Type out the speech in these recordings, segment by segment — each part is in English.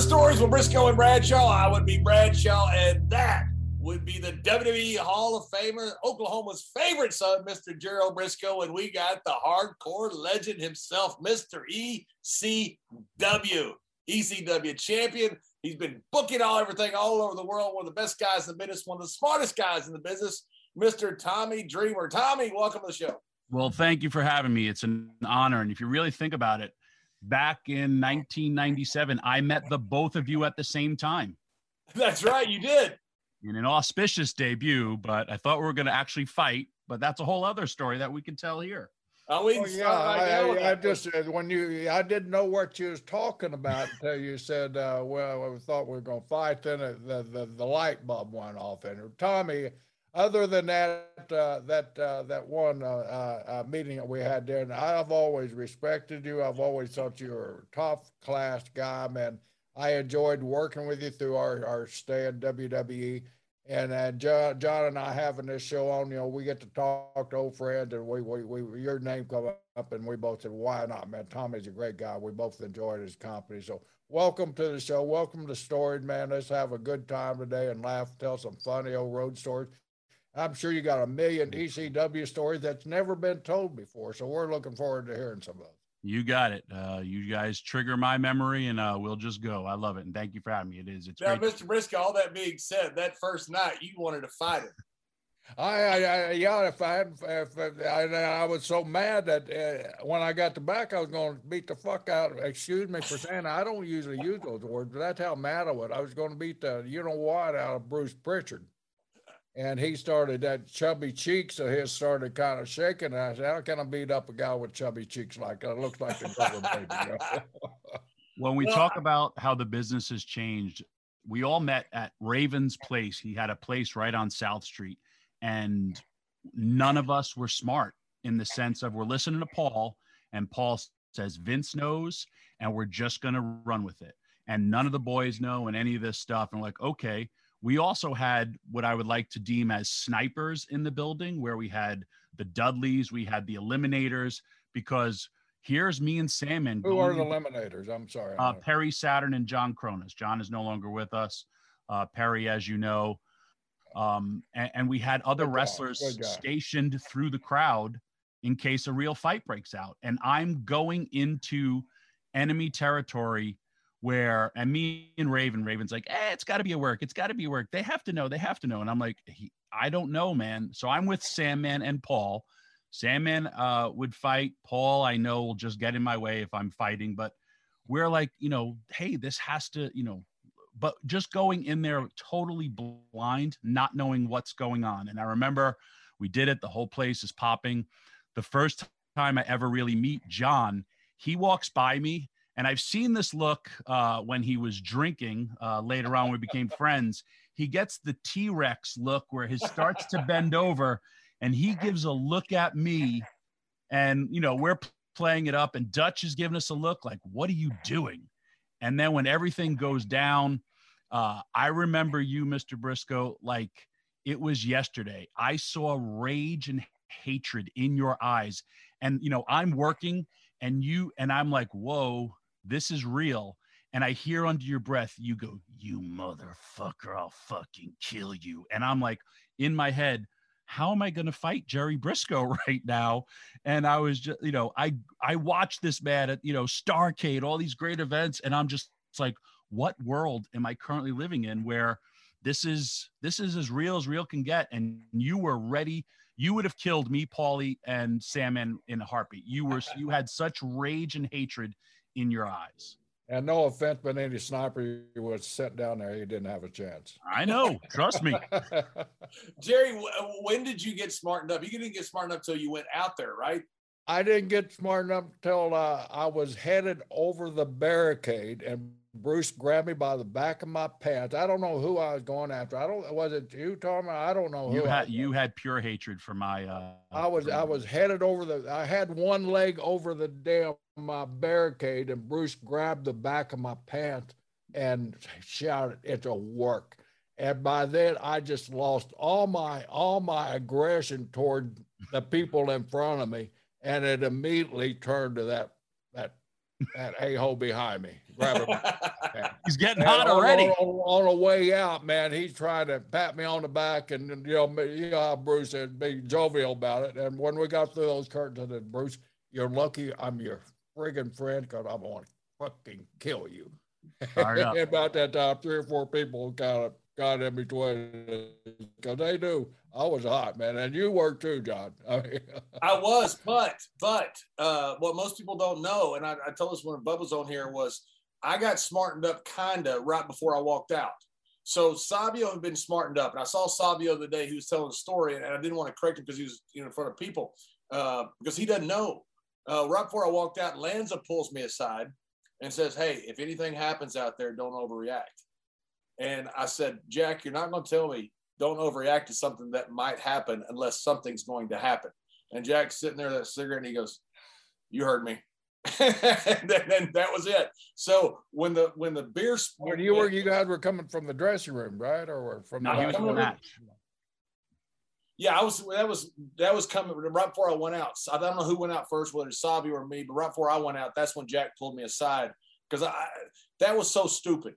to Stories with Brisco and Bradshaw. I would be Bradshaw, and that would be the WWE Hall of Famer, Oklahoma's favorite son, Mr. Gerald Brisco. And we got the hardcore legend himself, Mr. ECW. ECW champion. He's been booking all everything all over the world. One of the best guys in the business, one of the smartest guys in the business, Mr. Tommy Dreamer. Tommy, welcome to the show. Well, thank you for having me. It's an honor. And if you really think about it, back in 1997, I met the both of you at the same time. That's right, you did. In an auspicious debut, but I thought we were going to actually fight. But that's a whole other story that we can tell here. Oh, we oh, yeah, I, I, just uh, when you I didn't know what you was talking about until you said, uh, "Well, we thought we were going to fight." Then the, the the light bulb went off. And Tommy, other than that, uh, that uh, that one uh, uh, meeting that we had there, and I've always respected you. I've always thought you were a top class guy, man. I enjoyed working with you through our, our stay in WWE. And uh, John, John and I having this show on, you know, we get to talk to old friends, and we, we, we your name come up, and we both said, "Why not, man? Tommy's a great guy. We both enjoyed his company. So, welcome to the show. Welcome to Storied, man. Let's have a good time today and laugh, tell some funny old road stories. I'm sure you got a million ECW stories that's never been told before. So, we're looking forward to hearing some of those. You got it. Uh, you guys trigger my memory, and uh, we'll just go. I love it, and thank you for having me. It is. It's now, great. Mr. Brisco. All that being said, that first night you wanted to fight it. I, I, I yeah, if I had, if, if I, I was so mad that uh, when I got the back, I was going to beat the fuck out. Excuse me for saying I don't usually use those words, but that's how mad I was. I was going to beat the you know what out of Bruce Prichard and he started that chubby cheeks of his started kind of shaking. And I said, "How can I beat up a guy with chubby cheeks like that? It looks like a baby." When we talk about how the business has changed, we all met at Raven's place. He had a place right on South Street, and none of us were smart in the sense of we're listening to Paul, and Paul says Vince knows, and we're just going to run with it. And none of the boys know, and any of this stuff. And like, okay, we also had what I would like to deem as snipers in the building, where we had the Dudleys, we had the Eliminators, because here's me and Sandman. Who are the Eliminators? I'm sorry. Uh, Perry Saturn and John Kronus. John is no longer with us. Uh, Perry, as you know, um, and, and, we had other Good wrestlers stationed through the crowd in case a real fight breaks out. And I'm going into enemy territory where and me and Raven, Raven's like, eh, it's got to be a work. It's got to be a work. They have to know. They have to know. And I'm like, I don't know, man. So I'm with Sandman and Paul. Sandman uh, would fight. Paul, I know, will just get in my way if I'm fighting. But we're like, you know, hey, this has to, you know, but just going in there totally blind, not knowing what's going on. And I remember we did it. The whole place is popping. The first time I ever really meet John, he walks by me and I've seen this look uh, when he was drinking uh, later on, we became friends. He gets the T Rex look where he starts to bend over and he gives a look at me. And, you know, we're playing it up, and Dutch is giving us a look like, what are you doing? And then when everything goes down, uh, I remember you, Mr. Brisco, like it was yesterday. I saw rage and hatred in your eyes. And, you know, I'm working and you, and I'm like, whoa, this is real. And I hear under your breath, you go, You motherfucker, I'll fucking kill you. And I'm like, in my head, how am I going to fight Jerry Brisco right now? And I was just, you know, I I watched this man at, you know, Starcade, all these great events, and I'm just like, what world am I currently living in where this is this is as real as real can get? And you were ready. You would have killed me, Paulie, and Sam in, in a heartbeat. You were you had such rage and hatred in your eyes. And no offense, but any sniper who was sent down there, he didn't have a chance. I know. Trust me. Jerry, when did you get smartened up? You didn't get smart enough until you went out there, right? I didn't get smart enough until uh, I was headed over the barricade and Bruce grabbed me by the back of my pants. I don't know who I was going after. I don't was it you, Tom? I don't know. You had you had pure hatred for my. Uh, I was I was headed over the. I had one leg over the damn my barricade, and Bruce grabbed the back of my pants and shouted, "It's a work." And by then, I just lost all my all my aggression toward the people in front of me, and it immediately turned to that that that a hole behind me. Grab him. he's getting hot already. On, on, on, the way out, man, he's trying to pat me on the back and you know, you know how Bruce and be jovial about it. And when we got through those curtains, I said, Bruce, you're lucky I'm your friggin' friend because I'm gonna fucking kill you. about that time, three or four people kind of got in between because they knew I was hot, man, and you were too, John. I, mean, I was, but but uh, what most people don't know, and I, I told us when Bubba's on here was I got smartened up kinda right before I walked out. So Savio had been smartened up, and I saw Savio the day he was telling the story, and I didn't want to correct him because he was you know in front of people uh, because he doesn't know. Uh, right before I walked out, Lanza pulls me aside and says, "Hey, if anything happens out there, don't overreact." And I said, Jack, you're not going to tell me don't overreact to something that might happen unless something's going to happen. And Jack's sitting there, that cigarette, and he goes, "You heard me." and then, that was it. So when the when the beer when you were you guys were coming from the dressing room, right, or from no, the, the match. Yeah, I was. That was that was coming right before I went out. I don't know who went out first, whether it's Sabi or me. But right before I went out, that's when Jack pulled me aside because I that was so stupid.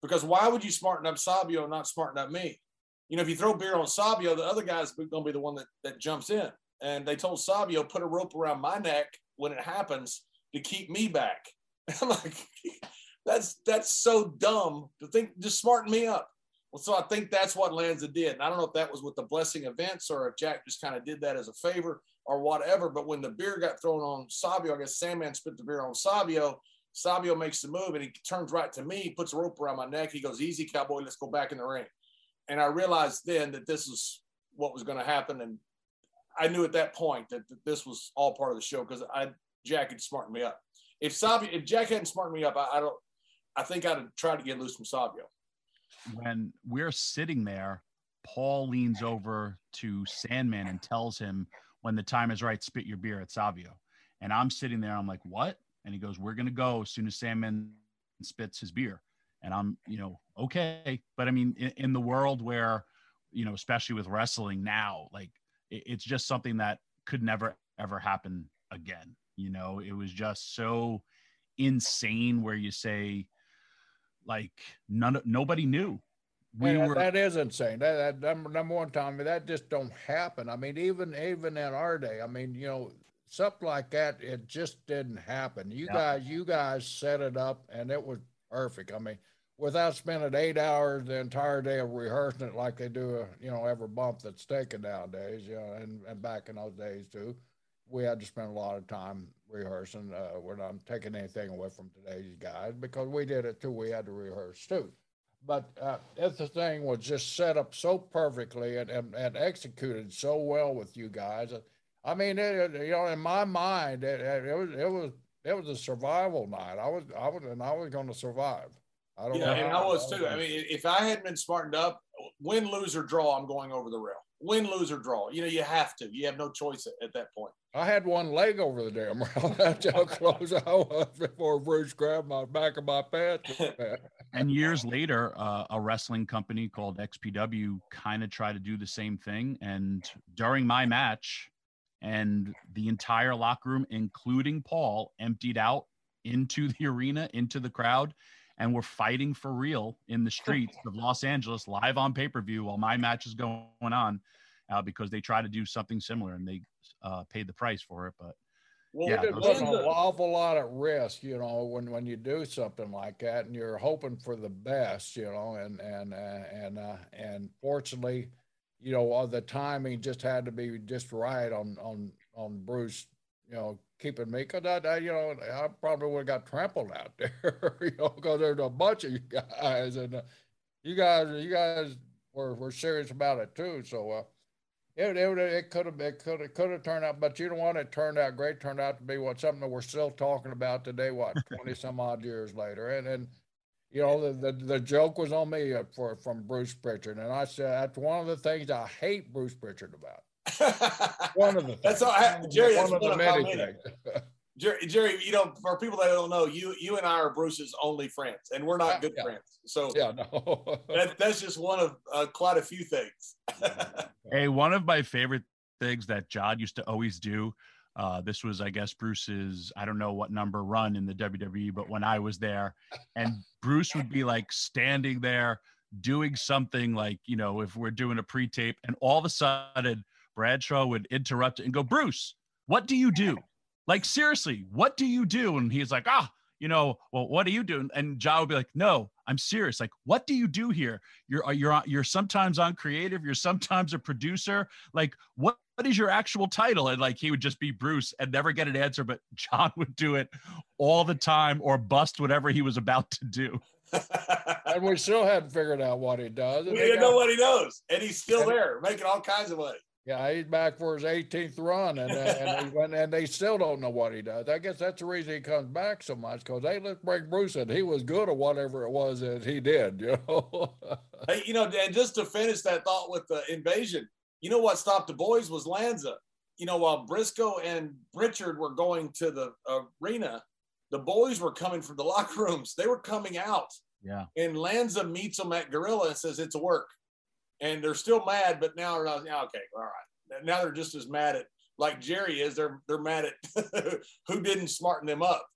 Because why would you smarten up Savio and not smarten up me? You know, if you throw beer on Savio, the other guy's to be the one that, that jumps in. And they told Savio, put a rope around my neck when it happens to keep me back. I'm like, that's that's so dumb to think, just smarten me up. Well, so I think that's what Lanza did. And I don't know if that was with the blessing events or if Jack just kind of did that as a favor or whatever. But when the beer got thrown on Savio, I guess Sandman spit the beer on Savio. Savio makes the move and he turns right to me, puts a rope around my neck. He goes, Easy, cowboy, let's go back in the ring. And I realized then that this is what was going to happen. And I knew at that point that, that this was all part of the show because I Jack had smartened me up. If Savio, if Jack hadn't smartened me up, I, I don't I think I'd have tried to get loose from Savio. When we're sitting there, Paul leans over to Sandman and tells him, when the time is right, spit your beer at Savio. And I'm sitting there, I'm like, what? And he goes, We're going to go as soon as Sandman spits his beer. And I'm, you know, okay. But I mean, in, in the world where, you know, especially with wrestling now, like it, it's just something that could never, ever happen again. You know, it was just so insane where you say, like, none, nobody knew. We were, that is insane. That, that number, number one, Tommy, that just don't happen. I mean, even even in our day, I mean, you know, something like that, it just didn't happen. You guys, you guys set it up, and it was perfect. I mean, without spending eight hours the entire day of rehearsing it like they do, you know, every bump that's taken nowadays, you know, and, and back in those days too, we had to spend a lot of time rehearsing. Uh, we're not taking anything away from today's guys because we did it too. We had to rehearse too. But uh, the thing was just set up so perfectly and, and, and executed so well with you guys. I mean, it, you know, in my mind, it, it, was it was it was a survival night. I was I was and I was going to survive. I don't yeah, know. and I was too. I mean, if I hadn't been smartened up, win, lose or draw, I'm going over the rail. Win, lose or draw. You know, you have to. You have no choice at, at that point. I had one leg over the damn rail. That's how close I was before Bruce grabbed my back of my pants. and years later, uh, a wrestling company called XPW kind of tried to do the same thing. And during my match, and the entire locker room, including Paul, emptied out into the arena, into the crowd, and we're fighting for real in the streets of Los Angeles, live on pay per view while my match is going on, uh, because they try to do something similar and they uh, paid the price for it. But well, yeah, there's an awful lot at risk, you know, when when you do something like that, and you're hoping for the best, you know, and and uh, and uh, and fortunately you know, the timing just had to be just right on on on Bruce, you know, keeping me because I, I, you know, I probably would have got trampled out there, you know, because there's a bunch of you guys and uh, you guys, you guys were, were serious about it too. So uh, it it, it could have it could have could have turned out, but you know what? It turned out great. Turned out to be what something that we're still talking about today. What twenty some odd years later, and and you know, the, the, the joke was on me uh, for from Bruce Prichard, and I said that's one of the things I hate Bruce Prichard about. One of the things. that's all I, Jerry. One that's of the many things. Jerry, Jerry, you know, for people that don't know, you you and I are Bruce's only friends, and we're not good yeah. friends. So yeah, no, that, that's just one of uh, quite a few things. hey, one of my favorite things that John used to always do Uh, this was, I guess, Bruce's, I don't know what number run in the WWE, but when I was there, and Bruce would be like standing there doing something like, you know, if we're doing a pre tape, and all of a sudden Bradshaw would interrupt it and go, Bruce, what do you do? Like, seriously, what do you do? And he's like, ah, you know, well, what are you doing? And John would be like, no, I'm serious. Like, what do you do here? You're, you're, you're sometimes on creative. You're sometimes a producer. Like, what, what is your actual title? And like, he would just be Bruce and never get an answer, but John would do it all the time or bust whatever he was about to do. and we still haven't figured out what he does. We didn't know what he knows. And he's still there making all kinds of money. Yeah, he's back for his 18th run, and uh, and, went, and they still don't know what he does. I guess that's the reason he comes back so much because hey, let's bring Bruce in. He was good or whatever it was that he did. You know. hey, you know, and just to finish that thought with the invasion, you know what stopped the boys was Lanza. You know, while Brisco and Prichard were going to the arena, the boys were coming from the locker rooms. They were coming out. Yeah. And Lanza meets them at Gorilla and says it's a work and they're still mad, but now they're not. Okay, all right. Now they're just as mad at like Jerry is. They're they're mad at who didn't smarten them up.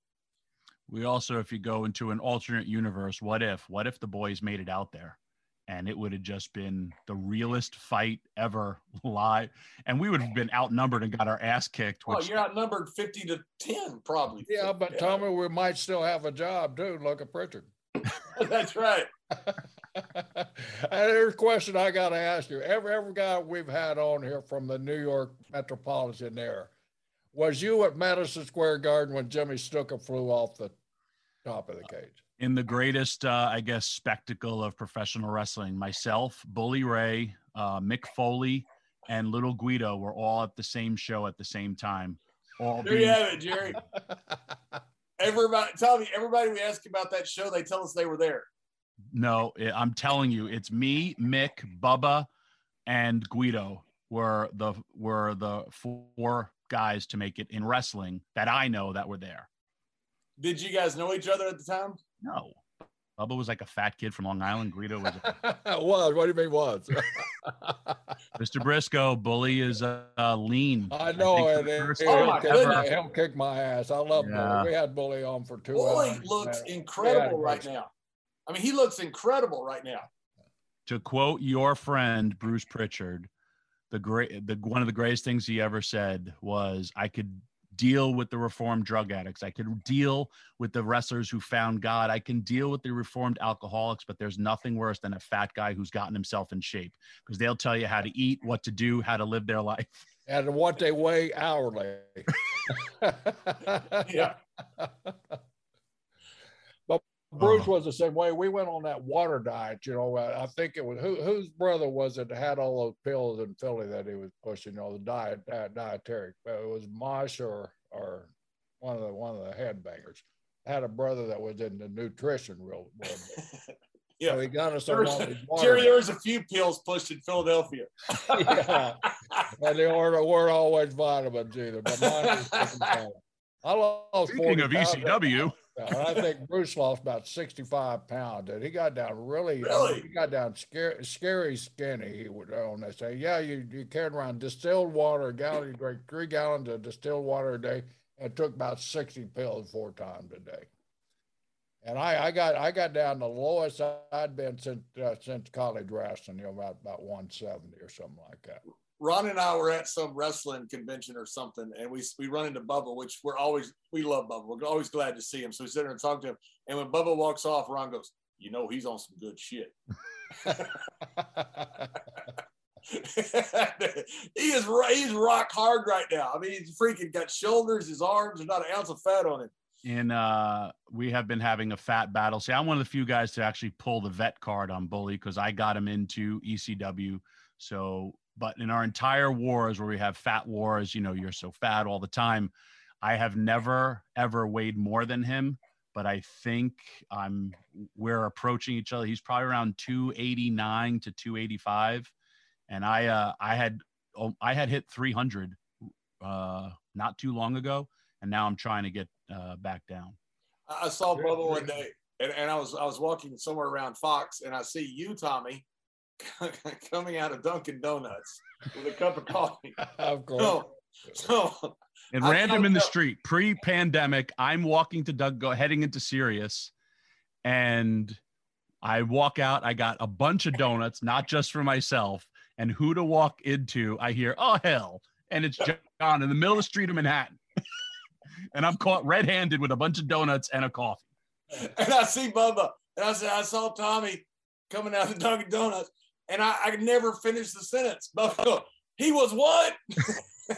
We also, if you go into an alternate universe, what if? What if the boys made it out there? and it would have just been the realest fight ever live. And we would have been outnumbered and got our ass kicked. Which, oh, you're outnumbered 50 to 10, probably. Yeah, but yeah. Tommy, we might still have a job too. Look at Prichard. That's right. There's a question I got to ask you. Every every guy we've had on here from the New York metropolitan area, was you at Madison Square Garden when Jimmy Snuka flew off the top of the cage? In the greatest, uh, I guess, spectacle of professional wrestling, myself, Bully Ray, uh, Mick Foley, and Little Guido were all at the same show at the same time. All there being- you have it, Jerry. everybody, tell me, everybody we ask about that show, they tell us they were there. No, I'm telling you, it's me, Mick, Bubba, and Guido were the were the four guys to make it in wrestling that I know that were there. Did you guys know each other at the time? No. Bubba was like a fat kid from Long Island. Guido was. A- was. What do you mean was? Mr. Brisco, Bully is uh, lean. I know I it. it oh my goodness. He'll kick my ass. I love yeah. Bully. We had Bully on for two Bully hours. looks incredible right now. I mean, he looks incredible right now. To quote your friend Bruce Prichard, the great, the one of the greatest things he ever said was, "I could deal with the reformed drug addicts. I could deal with the wrestlers who found God. I can deal with the reformed alcoholics, but there's nothing worse than a fat guy who's gotten himself in shape because they'll tell you how to eat, what to do, how to live their life, and what they weigh hourly." yeah. Bruce uh-huh. was the same way. We went on that water diet. You know, I think it was who, whose brother was it that had all those pills in Philly that he was pushing. You know, the diet, diet dietary. But it was Mosh or or one of the one of the headbangers. had a brother that was in the nutrition real. real yeah, so he got us on Jerry, there was a few pills pushed in Philadelphia. yeah, and they weren't, weren't always vitamins either. But mine was I lost Speaking of ECW. I think Bruce lost about 65 pounds. And he got down really, really? he got down scary, scary skinny. He would on that say, yeah, you, you carried around distilled water, a gallon, you drank three gallons of distilled water a day and took about 60 pills four times a day. And I, I got I got down the lowest I'd been since uh, since college wrestling, you know, about about 170 or something like that. Ron and I were at some wrestling convention or something, and we we run into Bubba, which we're always we love Bubba. We're always glad to see him. So we sit there and talk to him. And when Bubba walks off, Ron goes, "You know, he's on some good shit." he is he's rock hard right now. I mean, he's freaking got shoulders, his arms, there's not an ounce of fat on him. And uh, we have been having a fat battle. See, I'm one of the few guys to actually pull the vet card on Bully because I got him into ECW. So but in our entire wars where we have fat wars, you know, you're so fat all the time. I have never ever weighed more than him, but I think I'm we're approaching each other. He's probably around 289 to 285, and I uh, I had oh, I had hit 300 uh, not too long ago, and now I'm trying to get uh, back down. I saw Bubba one day, and, and I was I was walking somewhere around Fox, and I see you, Tommy, coming out of Dunkin' Donuts with a cup of coffee. of course. So and random in the street, pre-pandemic, I'm walking to Doug, go heading into Sirius, and I walk out. I got a bunch of donuts, not just for myself. And who to walk into? I hear, oh hell, and it's John in the middle of the street of Manhattan, and I'm caught red-handed with a bunch of donuts and a coffee. And I see Bubba, and I said, I saw Tommy coming out of Dunkin' Donuts, and I, I never finished the sentence. Bubba, he was what?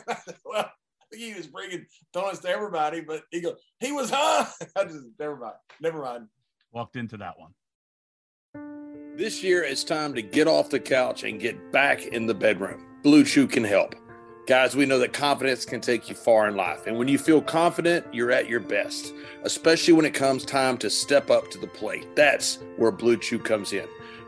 well, he was bringing donuts to everybody, but he goes, he was huh? I just never mind, never mind. Walked into that one. This year, it's time to get off the couch and get back in the bedroom. BlueChew can help. Guys, we know that confidence can take you far in life. And when you feel confident, you're at your best, especially when it comes time to step up to the plate. That's where BlueChew comes in.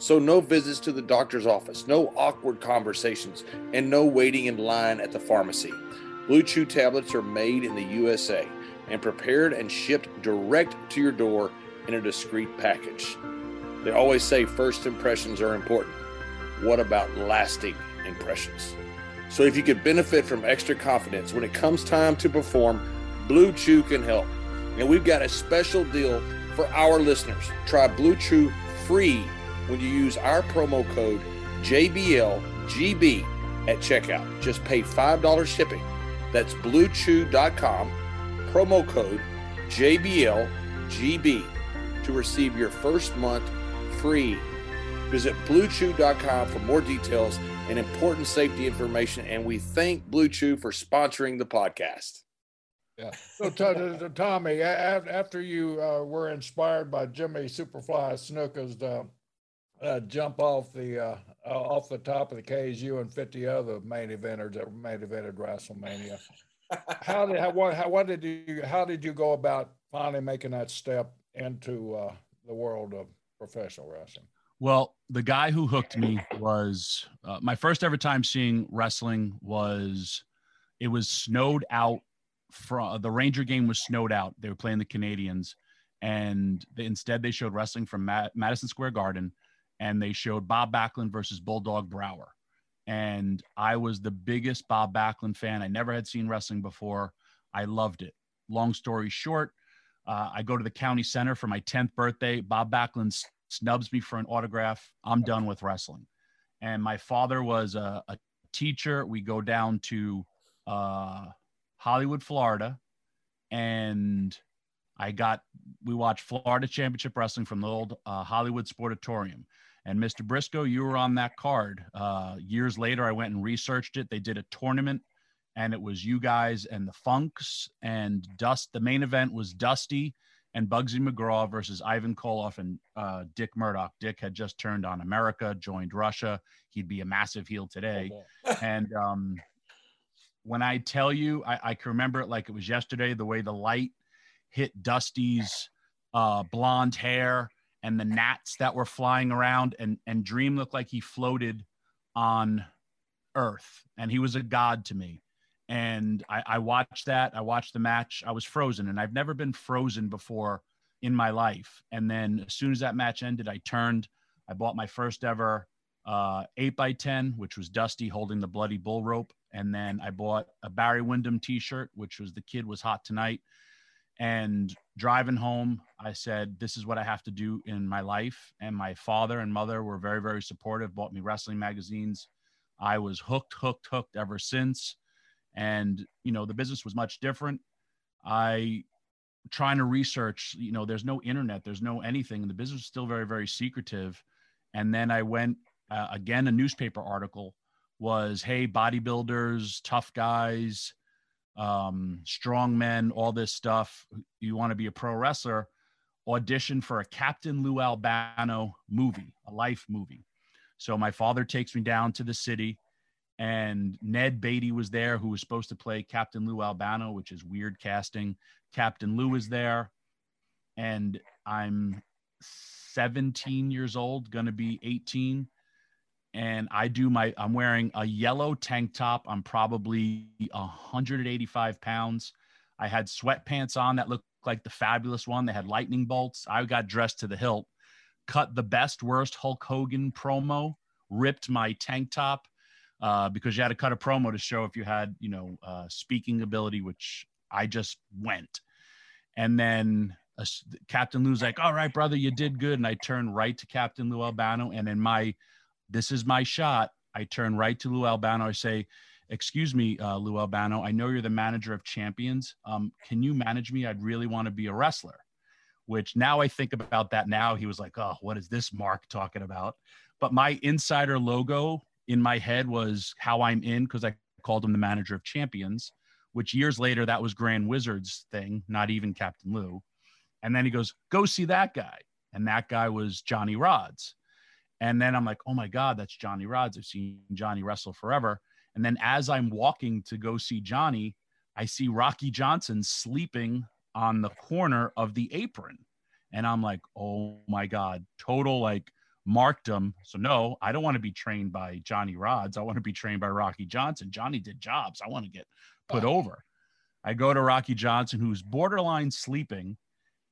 So, no visits to the doctor's office, no awkward conversations, and no waiting in line at the pharmacy. BlueChew tablets are made in the USA and prepared and shipped direct to your door in a discreet package. They always say first impressions are important. What about lasting impressions? So, if you could benefit from extra confidence when it comes time to perform, BlueChew can help. And we've got a special deal for our listeners. Try Blue Chew free when you use our promo code JBLGB at checkout. Just pay $5 shipping. That's bluechew.com, promo code JBLGB to receive your first month free. Visit bluechew.com for more details and important safety information. And we thank BlueChew for sponsoring the podcast. Yeah. So, Tommy, after you uh, were inspired by Jimmy Superfly Snuka's uh, jump off the uh, uh, off the top of the you and fifty other main eventers that main evented WrestleMania. how did how what how what did you how did you go about finally making that step into uh, the world of professional wrestling? Well, the guy who hooked me was uh, my first ever time seeing wrestling was it was snowed out. From the Ranger game was snowed out. They were playing the Canadians, and they, instead they showed wrestling from Madison Square Garden and they showed Bob Backlund versus Bulldog Brower. And I was the biggest Bob Backlund fan. I never had seen wrestling before. I loved it. Long story short, uh, I go to the county center for my 10th birthday. Bob Backlund snubs me for an autograph. I'm done with wrestling. And my father was a, a teacher. We go down to uh, Hollywood, Florida, and I got we watched Florida Championship Wrestling from the old uh, Hollywood Sportatorium. And Mr. Brisco, you were on that card. Uh, years later, I went and researched it. They did a tournament, and it was you guys and the Funks and Dust. The main event was Dusty and Bugsy McGraw versus Ivan Koloff and uh, Dick Murdoch. Dick had just turned on America, joined Russia. He'd be a massive heel today. and um, when I tell you, I, I, can remember it like it was yesterday. The way the light hit Dusty's uh, blonde hair and the gnats that were flying around and and dream looked like he floated on earth and he was a god to me. And I, I watched that i watched the match. I was frozen and i've never been frozen before in my life. And then as soon as that match ended i turned i bought my first ever uh, 8 by 10 which was dusty holding the bloody bull rope. And then i bought a barry windham t-shirt which was the kid was hot tonight and driving home, I said, This is what I have to do in my life. And my father and mother were very, very supportive, bought me wrestling magazines. I was hooked, hooked, hooked ever since. And, you know, the business was much different. I trying to research, you know, there's no internet, there's no anything. And the business is still very, very secretive. And then I went uh, again, a newspaper article was, Hey, bodybuilders, tough guys, um, strong men, all this stuff. You want to be a pro wrestler, audition for a Captain Lou Albano movie, a life movie. So my father takes me down to the city and Ned Beatty was there, who was supposed to play Captain Lou Albano, which is weird casting. Captain Lou is there, and I'm 17 years old, gonna be 18, and I do my. I'm wearing a yellow tank top. I'm probably 185 pounds. I had sweatpants on that looked like the fabulous one. They had lightning bolts. I got dressed to the hilt, cut the best worst Hulk Hogan promo, ripped my tank top uh, because you had to cut a promo to show if you had, you know, uh, speaking ability, which I just went. And then uh, Captain Lou's like, all right, brother, you did good. And I turned right to Captain Lou Albano. And in my, this is my shot. I turn right to Lou Albano. I say, excuse me, uh, Lou Albano, I know you're the manager of champions. Um, can you manage me? I'd really want to be a wrestler. Which now I think about that now. He was like, oh, what is this Mark talking about? But my insider logo in my head was how I'm in because I called him the manager of champions, which years later that was Grand Wizard's thing, not even Captain Lou. And then he goes, go see that guy. And that guy was Johnny Rodz. And then I'm like, oh my God, that's Johnny Rodz. I've seen Johnny wrestle forever. And then as I'm walking to go see Johnny, I see Rocky Johnson sleeping on the corner of the apron. And I'm like, oh my God, total like marked him. So no, I don't want to be trained by Johnny Rodz. I want to be trained by Rocky Johnson. Johnny did jobs. I want to get put over. I go to Rocky Johnson, who's borderline sleeping,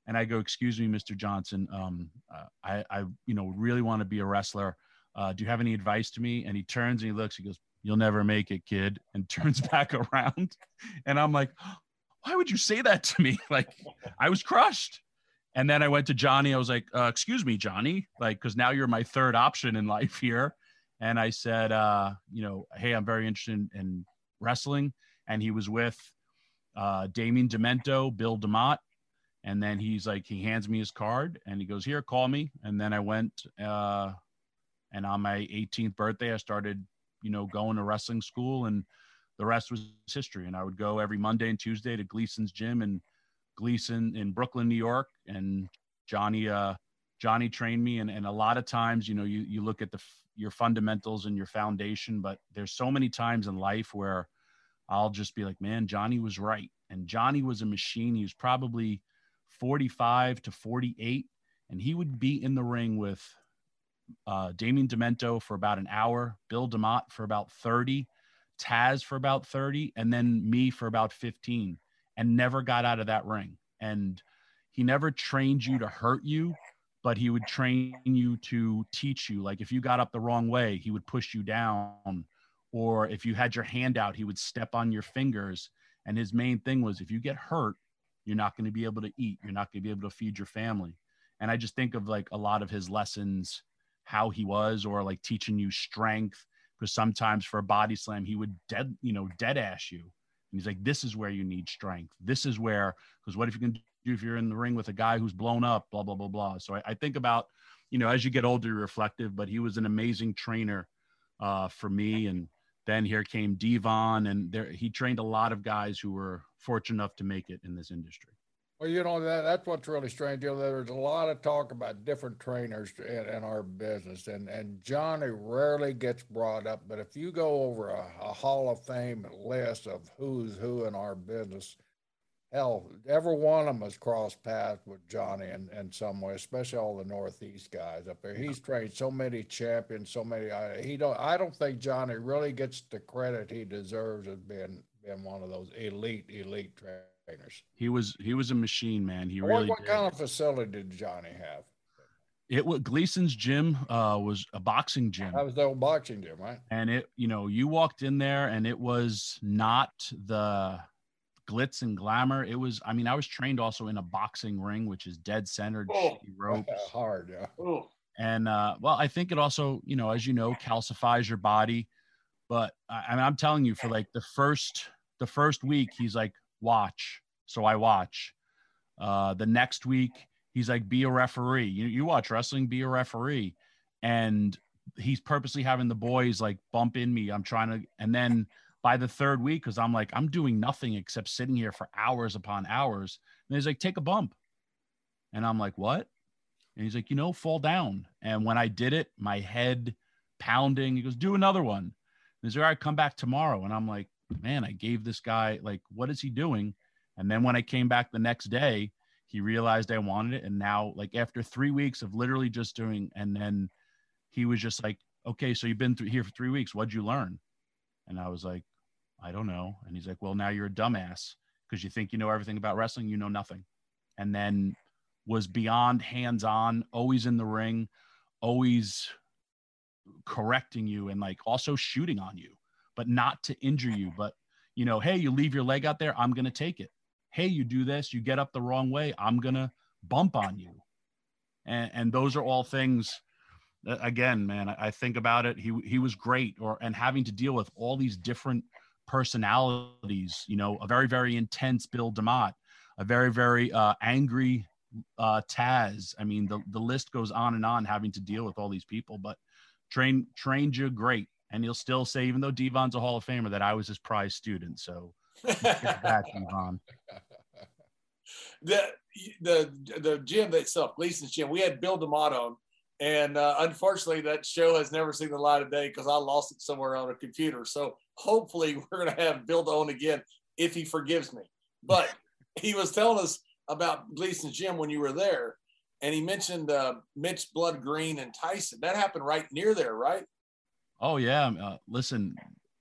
and I go, "Excuse me, Mr. Johnson. Um, uh, I, I, you know, really want to be a wrestler. Uh, do you have any advice to me?" And he turns and he looks. He goes, "You'll never make it, kid," and turns back around. And I'm like, "Why would you say that to me?" Like, I was crushed. And then I went to Johnny. I was like, uh, "Excuse me, Johnny, like, because now you're my third option in life here." And I said, uh, "You know, hey, I'm very interested in, in wrestling." And he was with uh, Damien Demento, Bill DeMott, and then he's like, he hands me his card, and he goes, "Here, call me." And then I went, uh, and on my 18th birthday, I started, you know, going to wrestling school, and the rest was history. And I would go every Monday and Tuesday to Gleason's gym and Gleason in Brooklyn, New York, and Johnny uh, Johnny trained me. And, and a lot of times, you know, you you look at the your fundamentals and your foundation, but there's so many times in life where I'll just be like, man, Johnny was right, and Johnny was a machine. He was probably 45 to 48, and he would be in the ring with uh, Damien Demento for about an hour, Bill DeMott for about 30, Taz for about 30, and then me for about 15 and never got out of that ring. And he never trained you to hurt you, but he would train you to teach you. Like if you got up the wrong way, he would push you down. Or if you had your hand out, he would step on your fingers. And his main thing was if you get hurt, you're not going to be able to eat. You're not going to be able to feed your family. And I just think of like a lot of his lessons, how he was, or like teaching you strength. Because sometimes for a body slam, he would dead, you know, dead ass you and he's like, this is where you need strength. This is where, because what if you can do if you're in the ring with a guy who's blown up, blah, blah, blah, blah. So I, I think about, you know, as you get older, you're reflective, but he was an amazing trainer uh, for me. And then here came Devon, and there he trained a lot of guys who were fortunate enough to make it in this industry. Well, you know that that's what's really strange. You know, there's a lot of talk about different trainers in, in, our business, and and Johnny rarely gets brought up. But if you go over a, a Hall of Fame list of who's who in our business, hell, every one of them has crossed paths with Johnny in, in some way, especially all the Northeast guys up there. He's trained so many champions, so many. I, he don't. I don't think Johnny really gets the credit he deserves as being being one of those elite elite trainers. He was he was a machine, man. He what, really. What did. kind of facility did Johnny have? It was Gleason's gym uh, was a boxing gym. That was the old boxing gym, right? And it, you know, you walked in there and it was not the glitz and glamour. It was, I mean, I was trained also in a boxing ring, which is dead centered oh, ropes. Hard, yeah. Oh. And uh, well, I think it also, you know, as you know, calcifies your body. But I, I mean, I'm telling you, for like the first the first week, he's like, watch. So I watch. Uh, the next week, he's like, be a referee. You, you watch wrestling, be a referee. And he's purposely having the boys like bump in me. I'm trying to, and then by the third week, because I'm like, I'm doing nothing except sitting here for hours upon hours. And he's like, take a bump. And I'm like, what? And he's like, you know, fall down. And when I did it, my head pounding, he goes, do another one. And he's like, all right, come back tomorrow. And I'm like, man, I gave this guy like, what is he doing? And then when I came back the next day, he realized I wanted it. And now, like after three weeks of literally just doing, and then he was just like, okay, so you've been through here for three weeks. What'd you learn? And I was like, I don't know. And he's like, well, now you're a dumbass because you think you know everything about wrestling. You know nothing. And then was beyond hands on, always in the ring, always correcting you and like also shooting on you, but not to injure you. But, you know, hey, you leave your leg out there, I'm going to take it. Hey, you do this, you get up the wrong way, I'm going to bump on you. And, and those are all things again, man, I, think about it. He he was great, or and having to deal with all these different personalities. You know, a very very intense Bill DeMott, a very very uh, angry uh, Taz. I mean, the the list goes on and on. Having to deal with all these people, but train trained you great, and he'll still say, even though Devon's a Hall of Famer, that I was his prize student. So that, Devon. The the the gym itself, Gleason's gym. We had Bill DeMott on and uh, unfortunately, that show has never seen the light of day because I lost it somewhere on a computer. So hopefully, we're going to have Bill on again if he forgives me. But he was telling us about Gleason's gym when you were there, and he mentioned uh, Mitch Blood Green and Tyson. That happened right near there, right? Oh yeah. Uh, listen,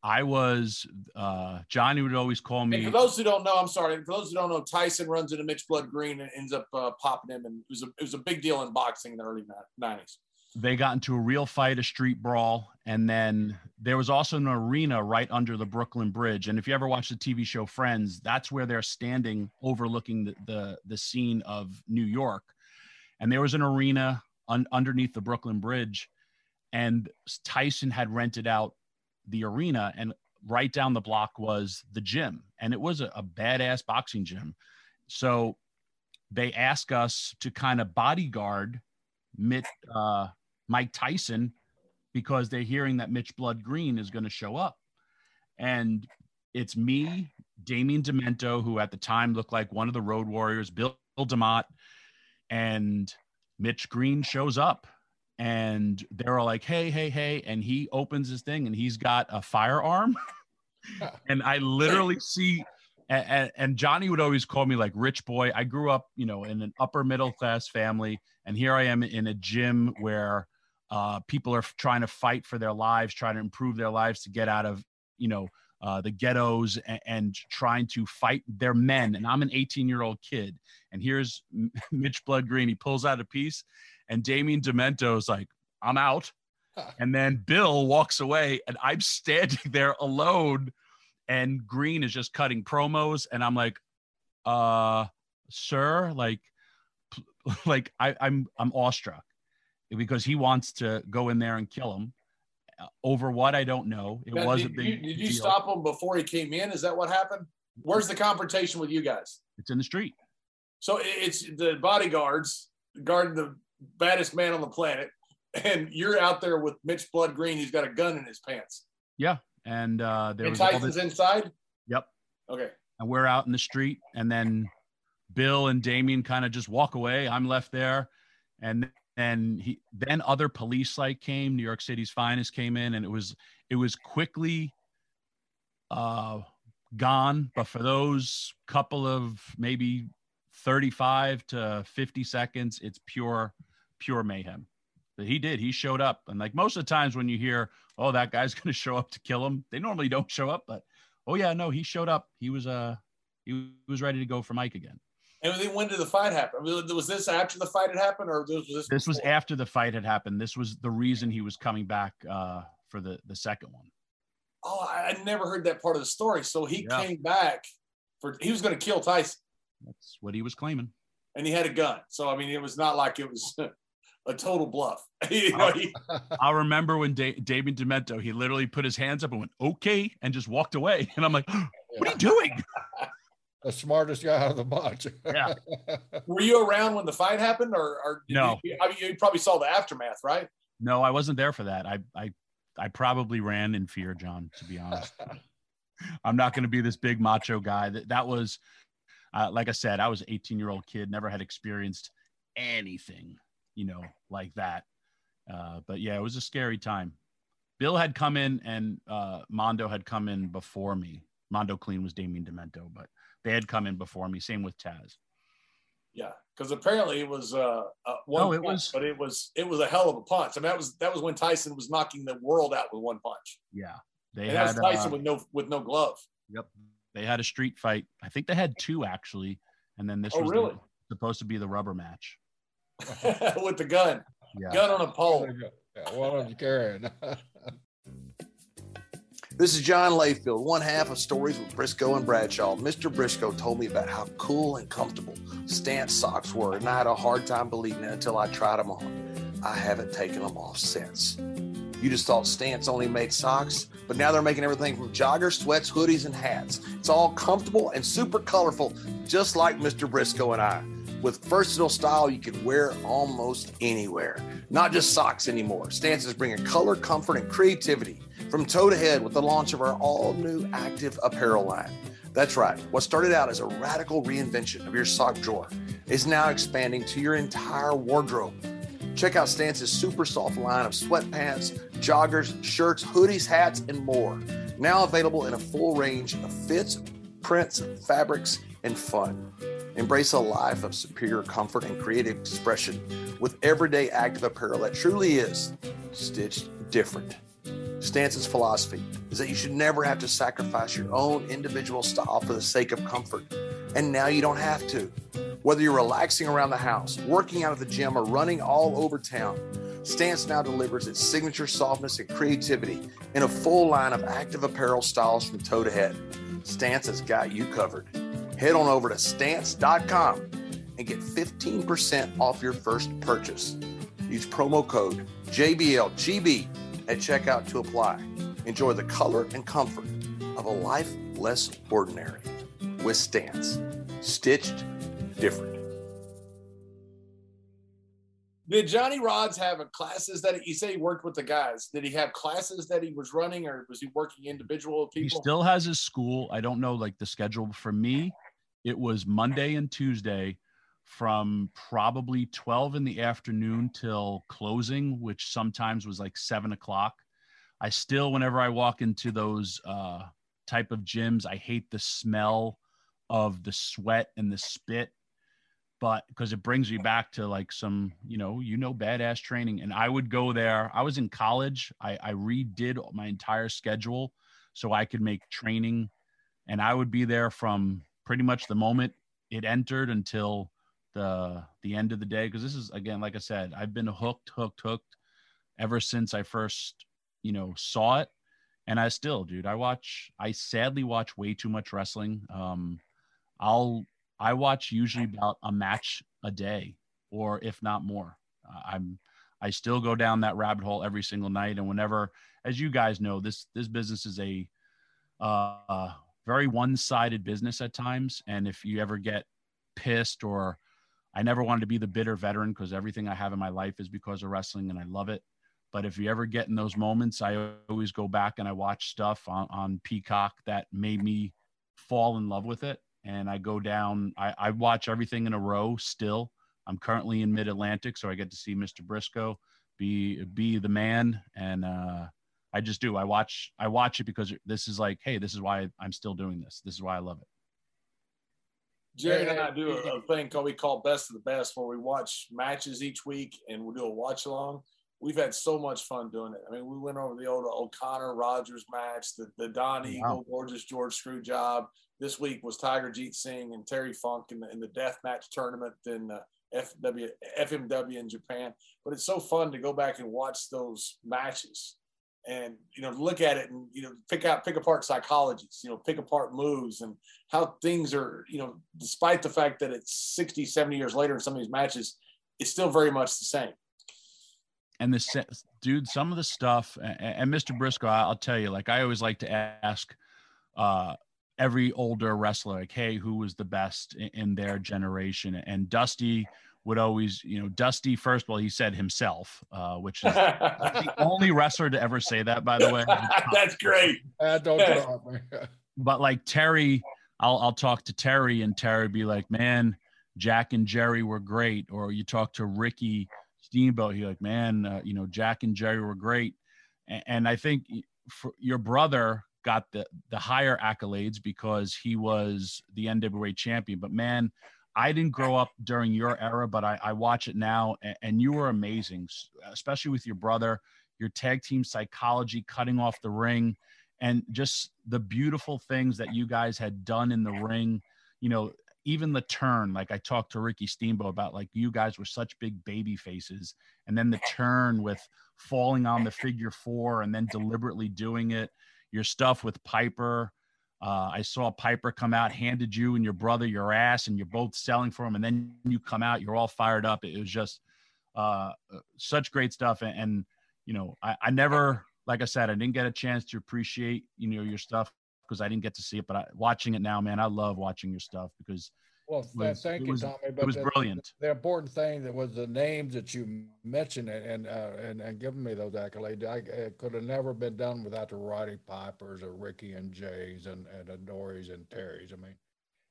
I was uh, Johnny would always call me. And for those who don't know, I'm sorry. For those who don't know, Tyson runs into Mitch Blood Green and ends up uh, popping him, and it was a it was a big deal in boxing in the early '90s. They got into a real fight, a street brawl, and then there was also an arena right under the Brooklyn Bridge. And if you ever watch the TV show Friends, that's where they're standing overlooking the the, the scene of New York. And there was an arena un, underneath the Brooklyn Bridge, and Tyson had rented out the arena and right down the block was the gym and it was a, a badass boxing gym so they ask us to kind of bodyguard Mitt, uh, Mike Tyson because they're hearing that Mitch Blood Green is going to show up. And it's me, Damien Demento, who at the time looked like one of the Road Warriors, Bill DeMott, and Mitch Green shows up and they're all like, "Hey, hey, hey!" And he opens his thing, and he's got a firearm, and I literally see. And, and, Johnny would always call me like rich boy. I grew up, you know, in an upper middle class family, and here I am in a gym where uh, people are trying to fight for their lives, trying to improve their lives to get out of, you know, uh, the ghettos and, and, trying to fight their men. And I'm an 18 year old kid, and here's Mitch Blood Green. He pulls out a piece, and Damien Demento's like, I'm out. And then Bill walks away, and I'm standing there alone. And Green is just cutting promos, and I'm like, uh, sir, like, like I, I'm I'm awestruck because he wants to go in there and kill him. Uh, over what I don't know. It now, wasn't. Did, you, did you stop him before he came in? Is that what happened? Where's the confrontation with you guys? It's in the street. So it's the bodyguards guarding the baddest man on the planet, and you're out there with Mitch Blood Green. He's got a gun in his pants. Yeah, and uh, there and was Tyson's this... inside. Yep. Okay. And we're out in the street, and then Bill and Damien kind of just walk away. I'm left there, and then he then other police like came. New York City's finest came in, and it was it was quickly uh, gone. But for those couple of maybe 35 to 50 seconds, it's pure, pure mayhem. But he did. He showed up. And like most of the times when you hear, oh, that guy's going to show up to kill him, they normally don't show up. But oh, yeah, no, he showed up. He was, uh, he was ready to go for Mike again. And then when did the fight happen? Was this after the fight had happened, or was this? This was after the fight had happened. This was the reason he was coming back uh, for the the second one. Oh, I never heard that part of the story. So he yeah. came back for he was going to kill Tyson. That's what he was claiming. And he had a gun. So, I mean, it was not like it was a total bluff. you know, he... I remember when da- David Demento, he literally put his hands up and went, okay, and just walked away. And I'm like, what are you doing? The smartest guy out of the bunch. yeah. Were you around when the fight happened or, or no? You, I mean, you probably saw the aftermath, right? No, I wasn't there for that. I, I, I probably ran in fear, John, to be honest. I'm not going to be this big macho guy. That, that was, uh, like I said, I was 18 year old kid, never had experienced anything, you know, like that. Uh, but yeah, it was a scary time. Bill had come in and uh, Mondo had come in before me. Mondo Kleen was Damien Demento, but they had come in before me. Same with Taz. Yeah, because apparently it was uh, uh one oh, it punch, was, but it was it was a hell of a punch. I mean, that was that was when Tyson was knocking the world out with one punch. Yeah, they and had that was Tyson uh, with no with no glove. Yep, they had a street fight. I think they had two actually, and then this Oh, was the- supposed to be the rubber match. with the gun, Yeah, gun on a pole. Yeah, what are you carrying? This is John Layfield, one half of Stories with Brisco and Bradshaw. Mr. Brisco told me about how cool and comfortable Stance socks were, and I had a hard time believing it until I tried them on. I haven't taken them off since. You just thought Stance only made socks, but now they're making everything from joggers, sweats, hoodies, and hats. It's all comfortable and super colorful, just like Mr. Brisco and I. With versatile style, you can wear almost anywhere. Not just socks anymore. Stance is bringing color, comfort, and creativity from toe to head with the launch of our all new active apparel line. That's right, what started out as a radical reinvention of your sock drawer is now expanding to your entire wardrobe. Check out Stance's super soft line of sweatpants, joggers, shirts, hoodies, hats, and more. Now available in a full range of fits, prints, fabrics, and fun. Embrace a life of superior comfort and creative expression with everyday active apparel that truly is stitched different. Stance's philosophy is that you should never have to sacrifice your own individual style for the sake of comfort. And now you don't have to. Whether you're relaxing around the house, working out at the gym, or running all over town, Stance now delivers its signature softness and creativity in a full line of active apparel styles from toe to head. Stance has got you covered. Head on over to stance.com and get 15% off your first purchase. Use promo code JBLGB at checkout to apply. Enjoy the color and comfort of a life less ordinary with Stance. Stitched different. Did Johnny Rodz have a classes that he, you say he worked with the guys? Did he have classes that he was running, or was he working individual he people? still has his school. I don't know like the schedule for me. It was Monday and Tuesday from probably 12 in the afternoon till closing, which sometimes was like seven o'clock. I still, whenever I walk into those uh, type of gyms, I hate the smell of the sweat and the spit, but because it brings me back to like some, you know, you know, badass training. And I would go there. I was in college. I, I redid my entire schedule so I could make training, and I would be there from pretty much the moment it entered until the the end of the day. Because this is again like i said i've been hooked hooked hooked ever since i first you know saw it. And i still dude i watch i sadly watch way too much wrestling. Um i'll i watch usually about a match a day or if not more. I'm i still go down that rabbit hole every single night. And whenever as you guys know this this business is a uh very one-sided business at times and if you ever get pissed or I never wanted to be the bitter veteran because everything I have in my life is because of wrestling and I love it. But if you ever get in those moments, I always go back and I watch stuff on, on Peacock that made me fall in love with it. And I go down, I, I watch everything in a row still. I'm currently in mid Atlantic, so I get to see Mr. Brisco be be the man. And uh, I just do. I watch I watch it because this is like, hey, this is why I'm still doing this. This is why I love it. Jerry and I do a, a thing called we call Best of the Best, where we watch matches each week and we do a watch along. We've had so much fun doing it. I mean, we went over the old O'Connor Rogers match, the, the Don Wow. Eagle, Gorgeous George Screw Job. This week was Tiger Jeet Singh and Terry Funk in the, in the death match tournament in uh, FW, FMW in Japan. But it's so fun to go back and watch those matches and you know look at it and you know pick out pick apart psychologies you know pick apart moves and how things are you know despite the fact that it's 60 70 years later in some of these matches it's still very much the same and the se- dude, some of the stuff, and, and Mr. Brisco, I'll tell you, like I always like to ask uh, every older wrestler, like, hey, who was the best in, in their generation? And Dusty would always, you know, Dusty first. Well, he said himself, uh, which is the only wrestler to ever say that, by the way. that's great Ah, don't throw at. But like Terry, I'll I'll talk to Terry, and Terry be like, man, Jack and Jerry were great. Or you talk to Ricky Steamboat, he like, man, uh, you know, Jack and Jerry were great. and, and I think for your brother got the the higher accolades because he was the NWA champion. But man, I didn't grow up during your era, but I, I watch it now, and, and, you were amazing, especially with your brother, your tag team psychology, cutting off the ring, and just the beautiful things that you guys had done in the ring. You know, even the turn, like I talked to Ricky Steamboat about, like you guys were such big baby faces, and then the turn with falling on the figure four and then deliberately doing it. Your stuff with Piper. Uh, I saw Piper come out, handed you and your brother your ass, and you're both selling for him. And then you come out, you're all fired up. It was just uh, such great stuff. And, and you know, I, I, never, like I said, I didn't get a chance to appreciate, you know, your stuff because I didn't get to see it. But I, watching it now, man, I love watching your stuff because well, was, thank you, was, Tommy. But it was the, brilliant. The, the, important thing that was the names that you mentioned and uh, and and giving me those accolades. I, it could have never been done without the Roddy Pipers or Ricky and Jays and and the Dories and Terrys. I mean,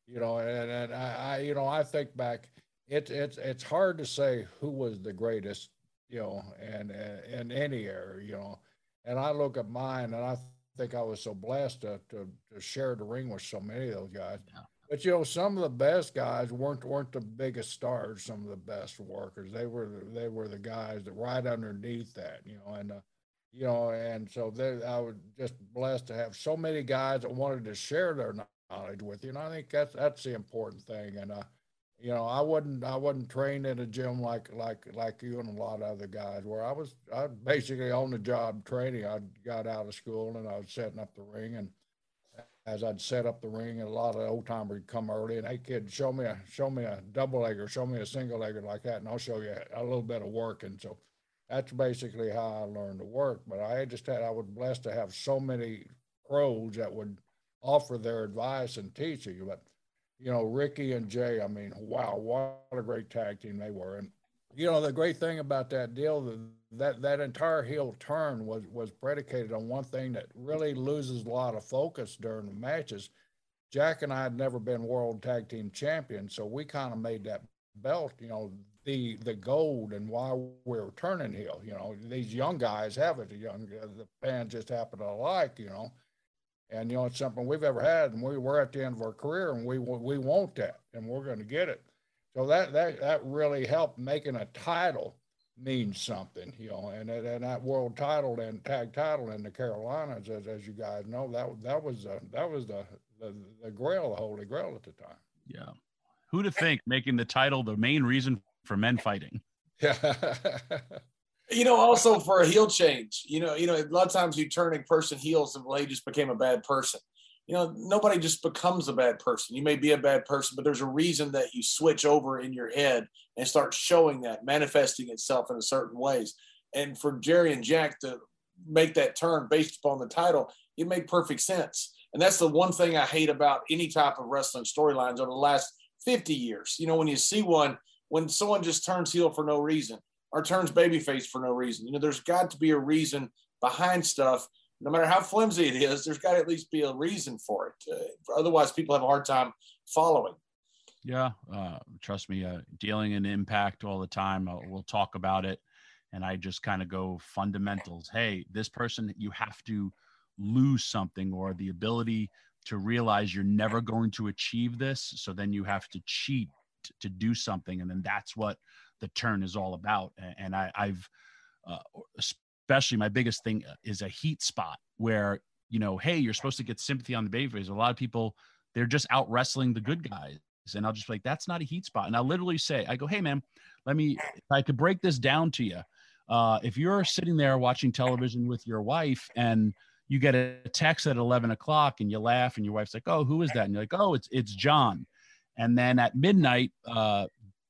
you know, and, and I, I you know I think back. It's it's it's hard to say who was the greatest, you know, and in any era, you know. And I look at mine, and I think I was so blessed to to, to share the ring with so many of those guys. Yeah but you know, some of the best guys weren't weren't the biggest stars. Some of the best workers, they were they were the guys that right underneath that, you know, and uh, you know, and so they, I was just blessed to have so many guys that wanted to share their knowledge with you, and I think that's that's the important thing. And uh, you know, I wasn't I wasn't trained in a gym like like like you and a lot of other guys, where I was I basically on the job training. I got out of school and I was setting up the ring and as I'd set up the ring, and a lot of old timers would come early, and hey kid, show me a show me a double leg or show me a single leg like that, and I'll show you a little bit of work. And so that's basically how I learned to work. But I just had I was blessed to have so many pros that would offer their advice and teaching. But you know, Ricky and Jay, I mean, wow, what a great tag team they were. And you know, the great thing about that deal, that that entire heel turn was was predicated on one thing that really loses a lot of focus during the matches. Jack and I had never been world tag team champions, so we kind of made that belt, you know, the the gold and why we're turning heel. You know, these young guys have it. The young uh, the fans just happen to like, you know, and you know it's something we've ever had, and we we're at the end of our career, and we we want that, and we're going to get it. So that that that really helped making a title mean something, you know. And and that world title and tag title in the Carolinas, as, as you guys know, that that was uh, that was the, the the grail, the holy grail at the time. Yeah, who to think making the title the main reason for men fighting? Yeah. you know, also for a heel change, you know, you know, a lot of times you turn a person heels and well, he just became a bad person you know, nobody just becomes a bad person. You may be a bad person, but there's a reason that you switch over in your head and start showing that, manifesting itself in a certain ways. And for Jerry and Jack to make that turn based upon the title, it made perfect sense. And that's the one thing I hate about any type of wrestling storylines over the last 50 years. You know, when you see one, when someone just turns heel for no reason or turns babyface for no reason, you know, there's got to be a reason behind stuff no matter how flimsy it is, there's got to at least be a reason for it. Uh, otherwise, people have a hard time following. Yeah, uh, trust me, uh, dealing in impact all the time. Uh, we'll talk about it, and I just kind of go fundamentals. Hey, this person, you have to lose something or the ability to realize you're never going to achieve this. So then you have to cheat to do something, and then that's what the turn is all about. And I, I've uh, especially my biggest thing is a heat spot where you know hey you're supposed to get sympathy on the babyface a lot of people they're just out wrestling the good guys. And i'll just be like that's not a heat spot. And i'll literally say i go hey man let me if i could break this down to you uh, if you're sitting there watching television with your wife and you get a text at 11 o'clock and you laugh and your wife's like oh who is that and you're like oh it's it's john. And then at midnight uh,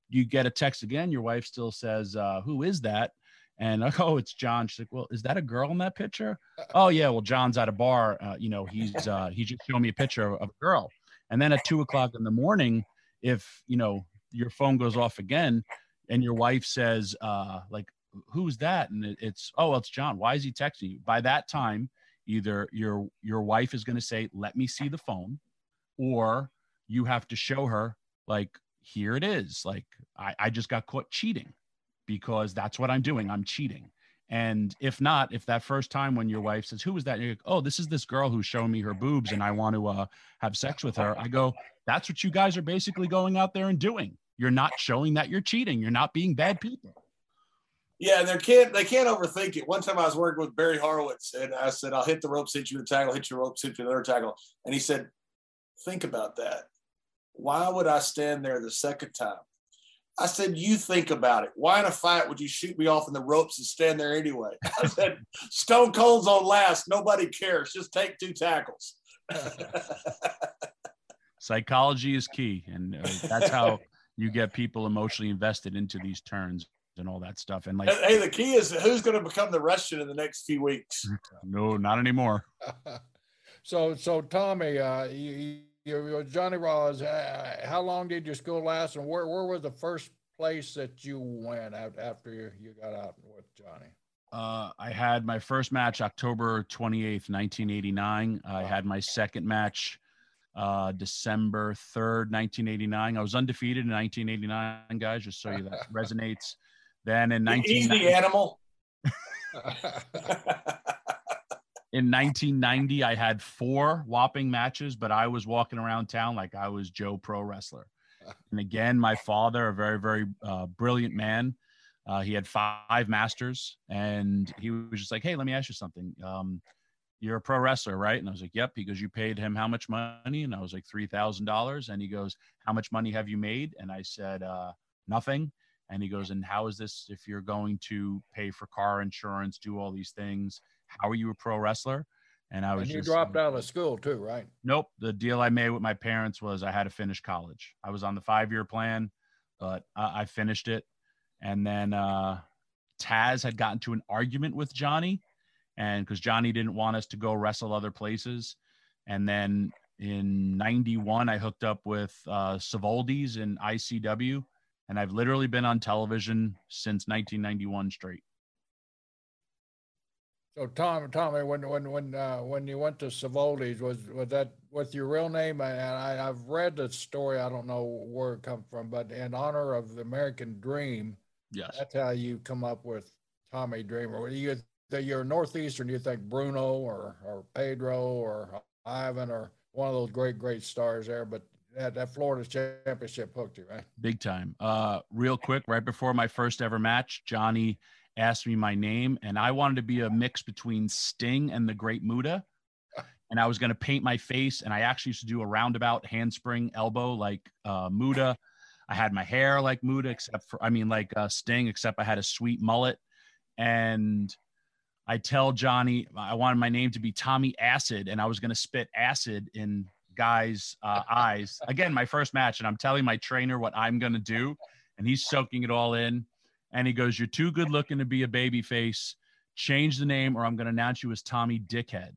you get a text again your wife still says uh, who is that and go, oh, it's John. She's like, well, is that a girl in that picture? Oh yeah, well, John's at a bar. Uh, you know, he's uh, he's just showing me a picture of, a girl. And then at two o'clock in the morning, if you know your phone goes off again, and your wife says, uh, like, who's that? And it, it's oh, it's John. Why is he texting you? By that time, either your your wife is going to say, let me see the phone, or you have to show her like here it is like I, I just got caught cheating because that's what I'm doing. I'm cheating. And if not, if that first time when your wife says, "Who was that?" And you're like, "Oh, this is this girl who's showing me her boobs, and I want to uh, have sex with her," I go, "That's what you guys are basically going out there and doing. You're not showing that you're cheating. You're not being bad people." Yeah, and they can't they can't overthink it. One time I was working with Barry Horowitz, and I said, "I'll hit the rope, hit you a tackle, hit your rope, hit you another tackle," and he said, "Think about that. Why would I stand there the second time?" I said, You think about it. Why in a fight would you shoot me off in the ropes and stand there anyway? I said, Stone Cold's on last. Nobody cares. Just take two tackles. Psychology is key. And uh, that's how you get people emotionally invested into these turns and all that stuff. And like, hey, the key is who's going to become the Russian in the next few weeks? No, not anymore. so, so Tommy, uh, you, you, Johnny Rodz, uh, how long did your school last, and where where was the first place that you went after you, you got out with Johnny? Uh, I had my first match October 28th, 1989. I had my second match uh, December 3rd, 1989. I was undefeated in 1989, guys, just so you that resonates. Then in 1990, easy animal. in 1990 i had four whopping matches but i was walking around town like i was joe pro wrestler. And again my father a very very uh, brilliant man uh, he had five masters and he was just like hey let me ask you something. Um, you're a pro wrestler right? And i was like yep. He goes you paid him how much money? And i was like $3000 and he goes how much money have you made? And i said uh, nothing. And he goes and how is this if you're going to pay for car insurance do all these things how are you a pro wrestler? And I was and you just, dropped out of school too, right? Nope. The deal I made with my parents was I had to finish college. I was on the five year plan, but I, I finished it. And then uh, Taz had gotten to an argument with Johnny, and because Johnny didn't want us to go wrestle other places. And then in 91, I hooked up with uh, Savoldi's in ICW, and I've literally been on television since 1991 straight. So Tom, Tommy, when when when uh, when you went to Savoldi's, was was that with your real name? And I, I've read the story. I don't know where it come from, but in honor of the American Dream, yes, that's how you come up with Tommy Dreamer. You you're northeastern. You think Bruno or or Pedro or Ivan or one of those great great stars there, but that, that Florida championship hooked you, right? Big time. Uh, real quick, right before my first ever match, Johnny asked me my name, and I wanted to be a mix between Sting and the Great Muta. And I was going to paint my face, and I actually used to do a roundabout handspring elbow like uh, Muta. I had my hair like Muta, except for, I mean, like uh, Sting, except I had a sweet mullet. And I tell Johnny I wanted my name to be Tommy Acid, and I was going to spit acid in guys' uh, eyes. Again, my first match, and I'm telling my trainer what I'm going to do, and he's soaking it all in and he goes, "You're too good looking to be a baby face. Change the name, or I'm going to announce you as Tommy Dickhead."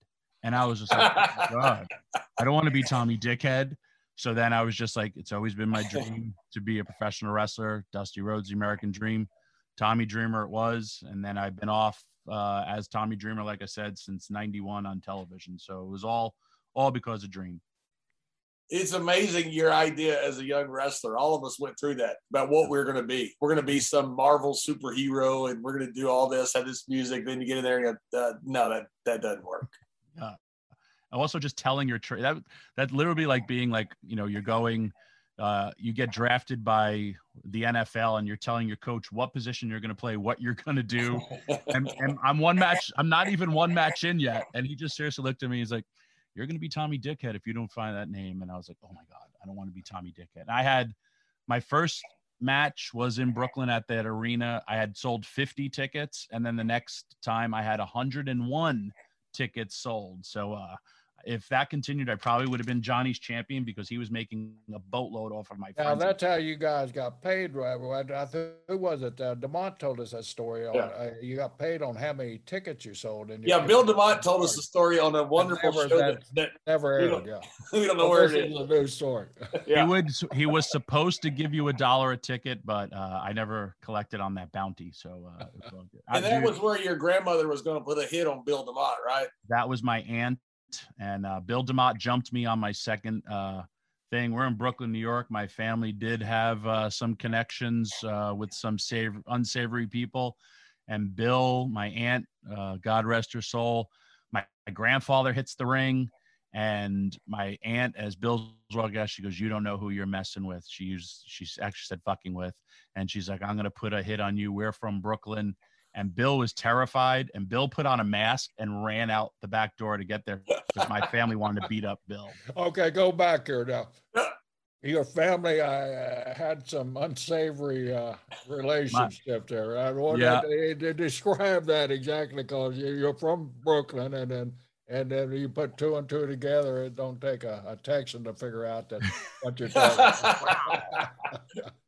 And I was just like, oh "God, I don't want to be Tommy Dickhead." So then I was just like, "It's always been my dream to be a professional wrestler." Dusty Rhodes, the American Dream, Tommy Dreamer, it was, and then I've been off uh, as Tommy Dreamer, like I said, since '91 on television. So it was all all because of Dream it's amazing your idea as a young wrestler. All of us went through that about what we're going to be. We're going to be some Marvel superhero, and we're going to do all this, have this music. Then you get in there and go, uh, no, that that doesn't work. Yeah. Also, just telling your tra- that that literally like being like you know you're going. Uh, you get drafted by the NFL and you're telling your coach what position you're going to play, what you're going to do. and, and I'm one match, I'm not even one match in yet. And he just seriously looked at me. He's like, you're going to be Tommy Dickhead if you don't find that name. And I was like, oh my God, I don't want to be Tommy Dickhead. And I had my first match was in Brooklyn at that arena. I had sold 50 tickets. And then the next time I had 101 tickets sold. So, uh, if that continued, I probably would have been Johnny's champion because he was making a boatload off of my. Now that's how you guys got paid, right? I, think who was it? Uh, DeMott told us that story. Yeah. Uh, you got paid on how many tickets you sold. And yeah, Bill DeMott told us the story on a wonderful show that, that, never aired. We yeah, we don't know well, where it is. A new story. yeah. He would. He was supposed to give you a dollar a ticket, but uh, I never collected on that bounty. So, uh, and that was where your grandmother was going to put a hit on Bill DeMott, right? That was my aunt and uh, Bill DeMott jumped me on my second uh, thing. We're in Brooklyn, New York. My family did have uh, some connections uh, with some save- unsavory people, and Bill, my aunt, uh, God rest her soul, my, my grandfather hits the ring, and my aunt, as Bill's well guest, she goes, "You don't know who you're messing with." She used, she actually said "fucking with," and she's like, "I'm gonna put a hit on you. We're from Brooklyn." And Bill was terrified, and Bill put on a mask and ran out the back door to get there because my family wanted to beat up Bill. Okay, go back here now. Your family uh, had some unsavory uh, relationship there. I want Yeah. to to describe that exactly because you're from Brooklyn, and then and then you put two and two together. It don't take a, a Texan to figure out that what you're talking about.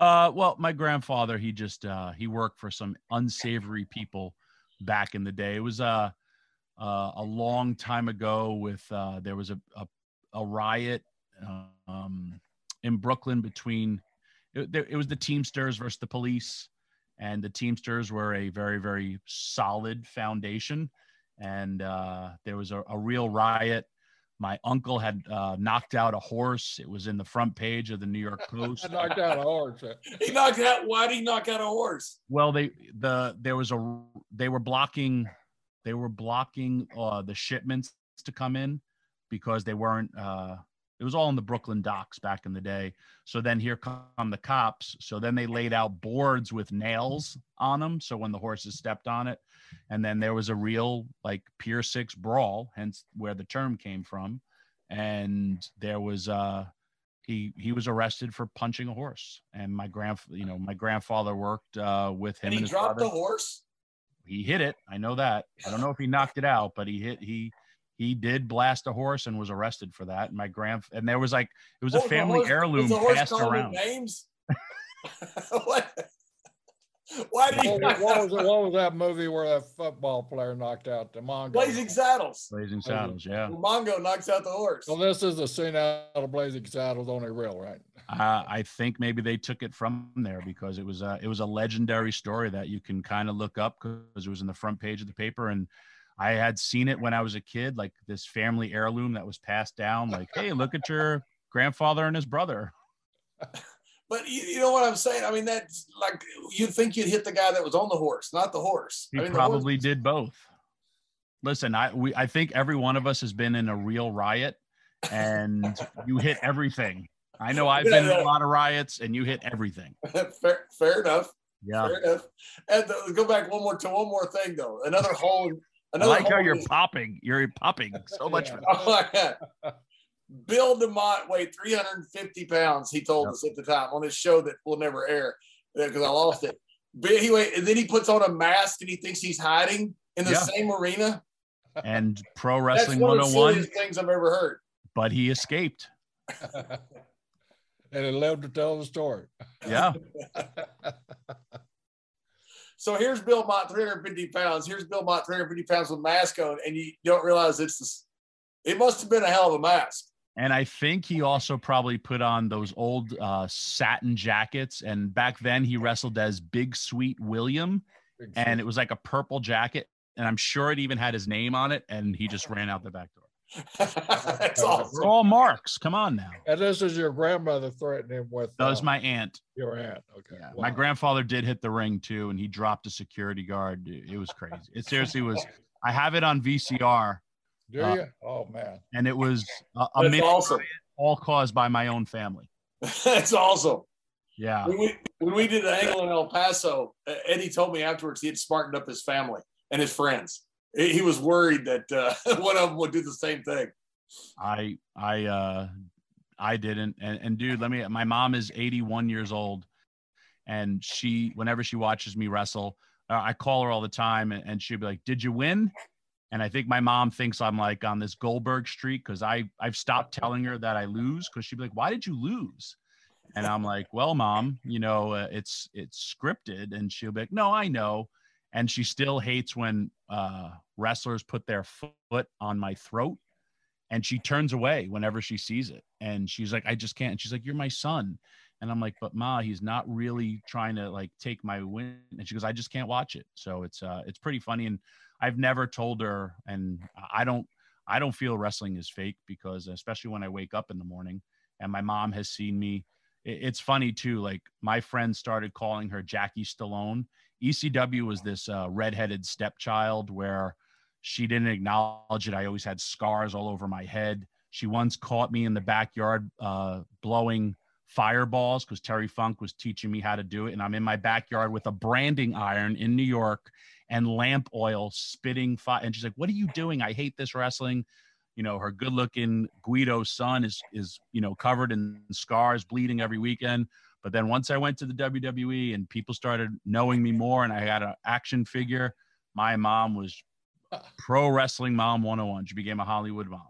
Uh, well, my grandfather, he just uh, he worked for some unsavory people back in the day. It was uh, uh, a long time ago. With uh, there was a a, a riot um, in Brooklyn between it, it was the Teamsters versus the police, and the Teamsters were a very very solid foundation, and uh, there was a, a real riot. My uncle had uh, knocked out a horse. It was in the front page of the New York Post. I knocked out a horse. he knocked out. Why did he knock out a horse? Well, they the there was a they were blocking they were blocking uh, the shipments to come in because they weren't. Uh, it was all in the Brooklyn docks back in the day. So then here come the cops. So then they laid out boards with nails on them. So when the horses stepped on it, and then there was a real like Pier Six brawl, hence where the term came from. And there was uh he he was arrested for punching a horse. And my grand you know my grandfather worked uh with him And and, he his dropped brother the horse. he hit it. I know that. I don't know if he knocked it out, but he hit he he did blast a horse and was arrested for that. And my grand and there was like it was a family horse- heirloom passed around. Names. what? Why did he? What, knock what was it, what was that movie where that football player knocked out the Mongo? Blazing Saddles? Blazing Saddles, yeah. Where Mongo knocks out the horse. So this is a scene out of Blazing Saddles, only real, right? Uh, I think maybe they took it from there because it was a it was a legendary story that you can kind of look up because it was in the front page of the paper and I had seen it when I was a kid, like this family heirloom that was passed down. Like, hey, look at your grandfather and his brother. But you, you know what I'm saying? I mean, that's like you'd think you'd hit the guy that was on the horse, not the horse. He I mean, the horse- probably did both. Listen, I we I think every one of us has been in a real riot, and you hit everything. I know I've been in a lot of riots, and you hit everything. fair, fair enough. Yeah, Fair enough. And the, go back one more to one more thing though. Another hole. Another I like how you're is- popping. You're popping so much. Oh, yeah. Oh my God. Bill DeMott weighed 350 pounds, he told Yep. us at the time on his show that will never air because I lost it. But he and then he puts on a mask and he thinks he's hiding in the Yeah. same arena. And pro Wrestling That's wrestling one of the 101, silliest things I've ever heard. but he escaped. and he lived to tell the story. Yeah, So here's Bill Mott, 350 pounds. Here's Bill Mott, 350 pounds with mask on, and you don't realize it's this. It must have been a hell of a mask. And I think he also probably put on those old uh, satin jackets. And back then, he wrestled as Big Sweet William, and it was like a purple jacket. And I'm sure it even had his name on it. And he just ran out the back door. That's We're awesome. all marks. Come on now. And this is your grandmother threatening him with That was uh, my aunt. your aunt. Okay. Yeah. Wow. My grandfather did hit the ring too, and he dropped a security guard. It it was crazy. It seriously was. I have it on VCR, Do uh, you? Oh man. and it was a, a That's mini awesome. all caused by my own family. That's awesome. Yeah. When we, when we did the angle in El Paso, uh, Eddie told me afterwards he had smartened up his family and his friends. He he was worried that uh, one of them would do the same thing. I I uh I didn't and, and dude let me my mom is 81 years old and she whenever she watches me wrestle uh, I call her all the time and, and she'd be like did you win and I think my mom thinks I'm like on this Goldberg streak because I I've stopped telling her that I lose because she'd be like why did you lose? And I'm like well mom you know uh, it's it's scripted. And she'll be like no I know. And she still hates when uh wrestlers put their foot on my throat and she turns away whenever she sees it. And she's like i just can't. And she's like you're my son. And i'm like but ma he's not really trying to like take my win. And she goes i just can't watch it. So it's uh it's pretty funny. And i've never told her and i don't i don't feel wrestling is fake because especially when i wake up in the morning and my mom has seen me it's funny too. Like my friends started calling her Jackie Stallone. ECW was this uh, redheaded stepchild where she didn't acknowledge it. I always had scars all over my head. She once caught me in the backyard uh, blowing fireballs because Terry Funk was teaching me how to do it. And I'm in my backyard with a branding iron in New York and lamp oil spitting fire. And she's like, What are you doing? I hate this wrestling. You know, her good looking Guido son is, is, you know, covered in scars, bleeding every weekend. But then once I went to the WWE and people started knowing me more and I had an action figure, my mom was pro wrestling mom 101. She became a Hollywood mom.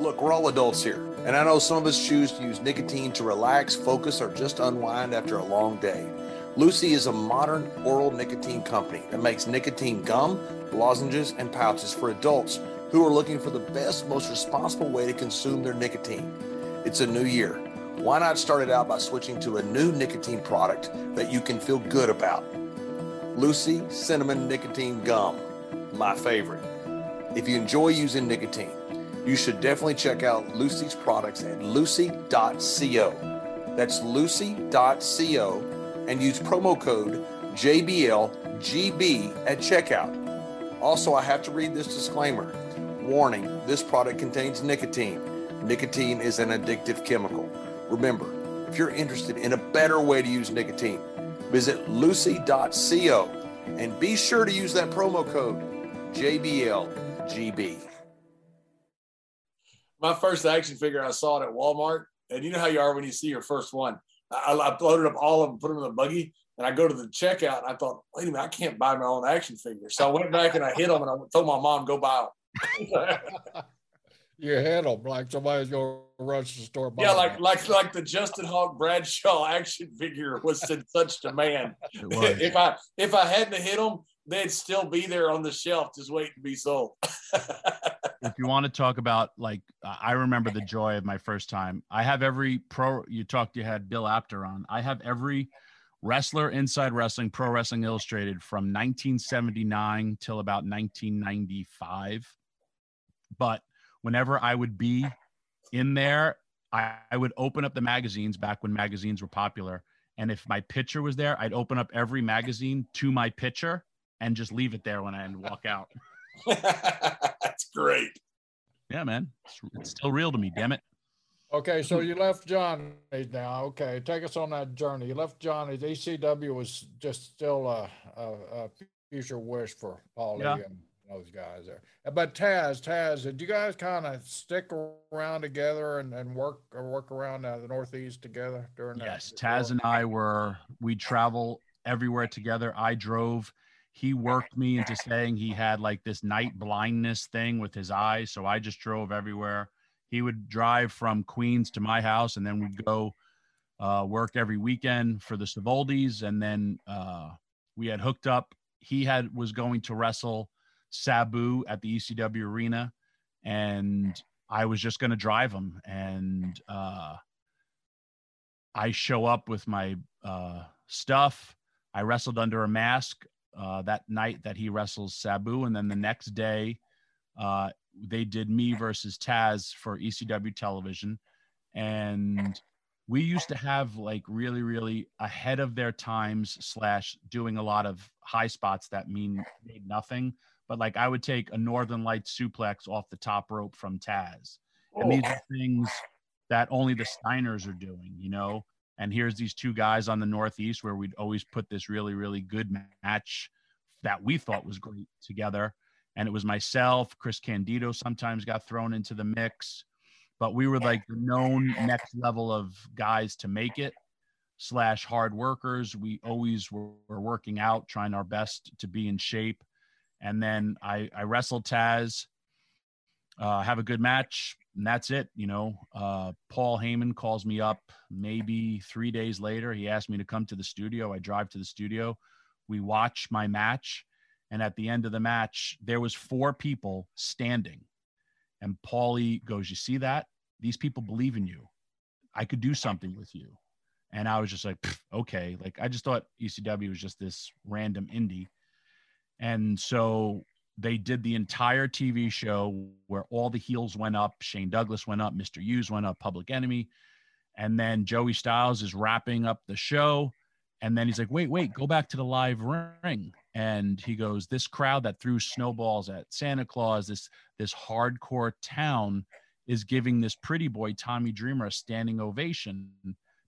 Look, we're all adults here, and I know some of us choose to use nicotine to relax, focus, or just unwind after a long day. Lucy is a modern oral nicotine company that makes nicotine gum, lozenges, and pouches for adults who are looking for the best, most responsible way to consume their nicotine. It's a new year. Why not start it out by switching to a new nicotine product that you can feel good about? Lucy Cinnamon Nicotine Gum, my favorite. If you enjoy using nicotine, you should definitely check out Lucy's products at lucy.co. That's lucy.co and use promo code JBLGB at checkout. Also, I have to read this disclaimer. Warning this product contains nicotine. Nicotine is an addictive chemical. Remember, if you're interested in a better way to use nicotine, visit lucy.co and be sure to use that promo code JBLGB my first action figure, I saw it at Walmart. And you know how you are when you see your first one. I, I loaded up all of them, put them in the buggy, and I go to the checkout. And I thought, wait a minute, I can't buy my own action figure. So I went back and I hit them, and I told my mom, go buy them. you hit them like somebody's going to rush to the store. Yeah, like them. like like the Justin Hawk Bradshaw action figure was in such demand. if I if I hadn't hit them, they'd still be there on the shelf, just waiting to be sold. if you want to talk about like I remember the joy of my first time. I have every pro you talked you had Bill Apter on. I have every wrestler inside wrestling pro wrestling illustrated from 1979 till about 1995. But whenever I would be in there, I, I would open up the magazines back when magazines were popular. And if my picture was there, I'd open up every magazine to my picture and just leave it there when I walk out. That's great. Yeah, man. It's, it's, still real to me, damn it. Okay, so you left Johnny now. Okay, take us on that journey. You left Johnny. The ECW was just still a, a, a future wish for Paulie yeah. and those guys there. But Taz, Taz, did you guys kind of stick around together and, and work or work around uh, the Northeast together during that? Yes, Taz and I were, we travel everywhere together. I drove he worked me into saying he had like this night blindness thing with his eyes. So I just drove everywhere. He would drive from Queens to my house, and then we'd go uh, work every weekend for the Savoldis. And then uh, we had hooked up. He had was going to wrestle Sabu at the ECW arena, and I was just going to drive him. And uh, I show up with my uh, stuff. I wrestled under a mask uh, that night that he wrestles Sabu, and then the next day uh, they did me versus Taz for ECW television, and we used to have like really really ahead of their times slash doing a lot of high spots that mean made nothing. But like i would take a northern light suplex off the top rope from taz. And these are things that only the steiners are doing you know and here's these two guys on the Northeast where we'd always put this really, really good match that we thought was great together. And it was myself, Chris Candido sometimes got thrown into the mix, but we were like the known next level of guys to make it slash hard workers. We always were, working out, trying our best to be in shape. And then I, I wrestled Taz, uh, have a good match, and that's it. You know, uh, Paul Heyman calls me up maybe three days later. He asked me to come to the studio. I drive to the studio. We watch my match, and at the end of the match, there was four people standing, and Paulie goes, "You see that? These people believe in you. I could do something with you." And I was just like, okay. Like I just thought ECW was just this random indie. And so they did the entire TV show where all the heels went up. Shane Douglas went up, Mr. Hughes went up, Public Enemy. And then Joey Styles is wrapping up the show. And then he's like, wait, wait, go back to the live ring. And he goes, this crowd that threw snowballs at Santa Claus, this this hardcore town is giving this pretty boy Tommy Dreamer a standing ovation.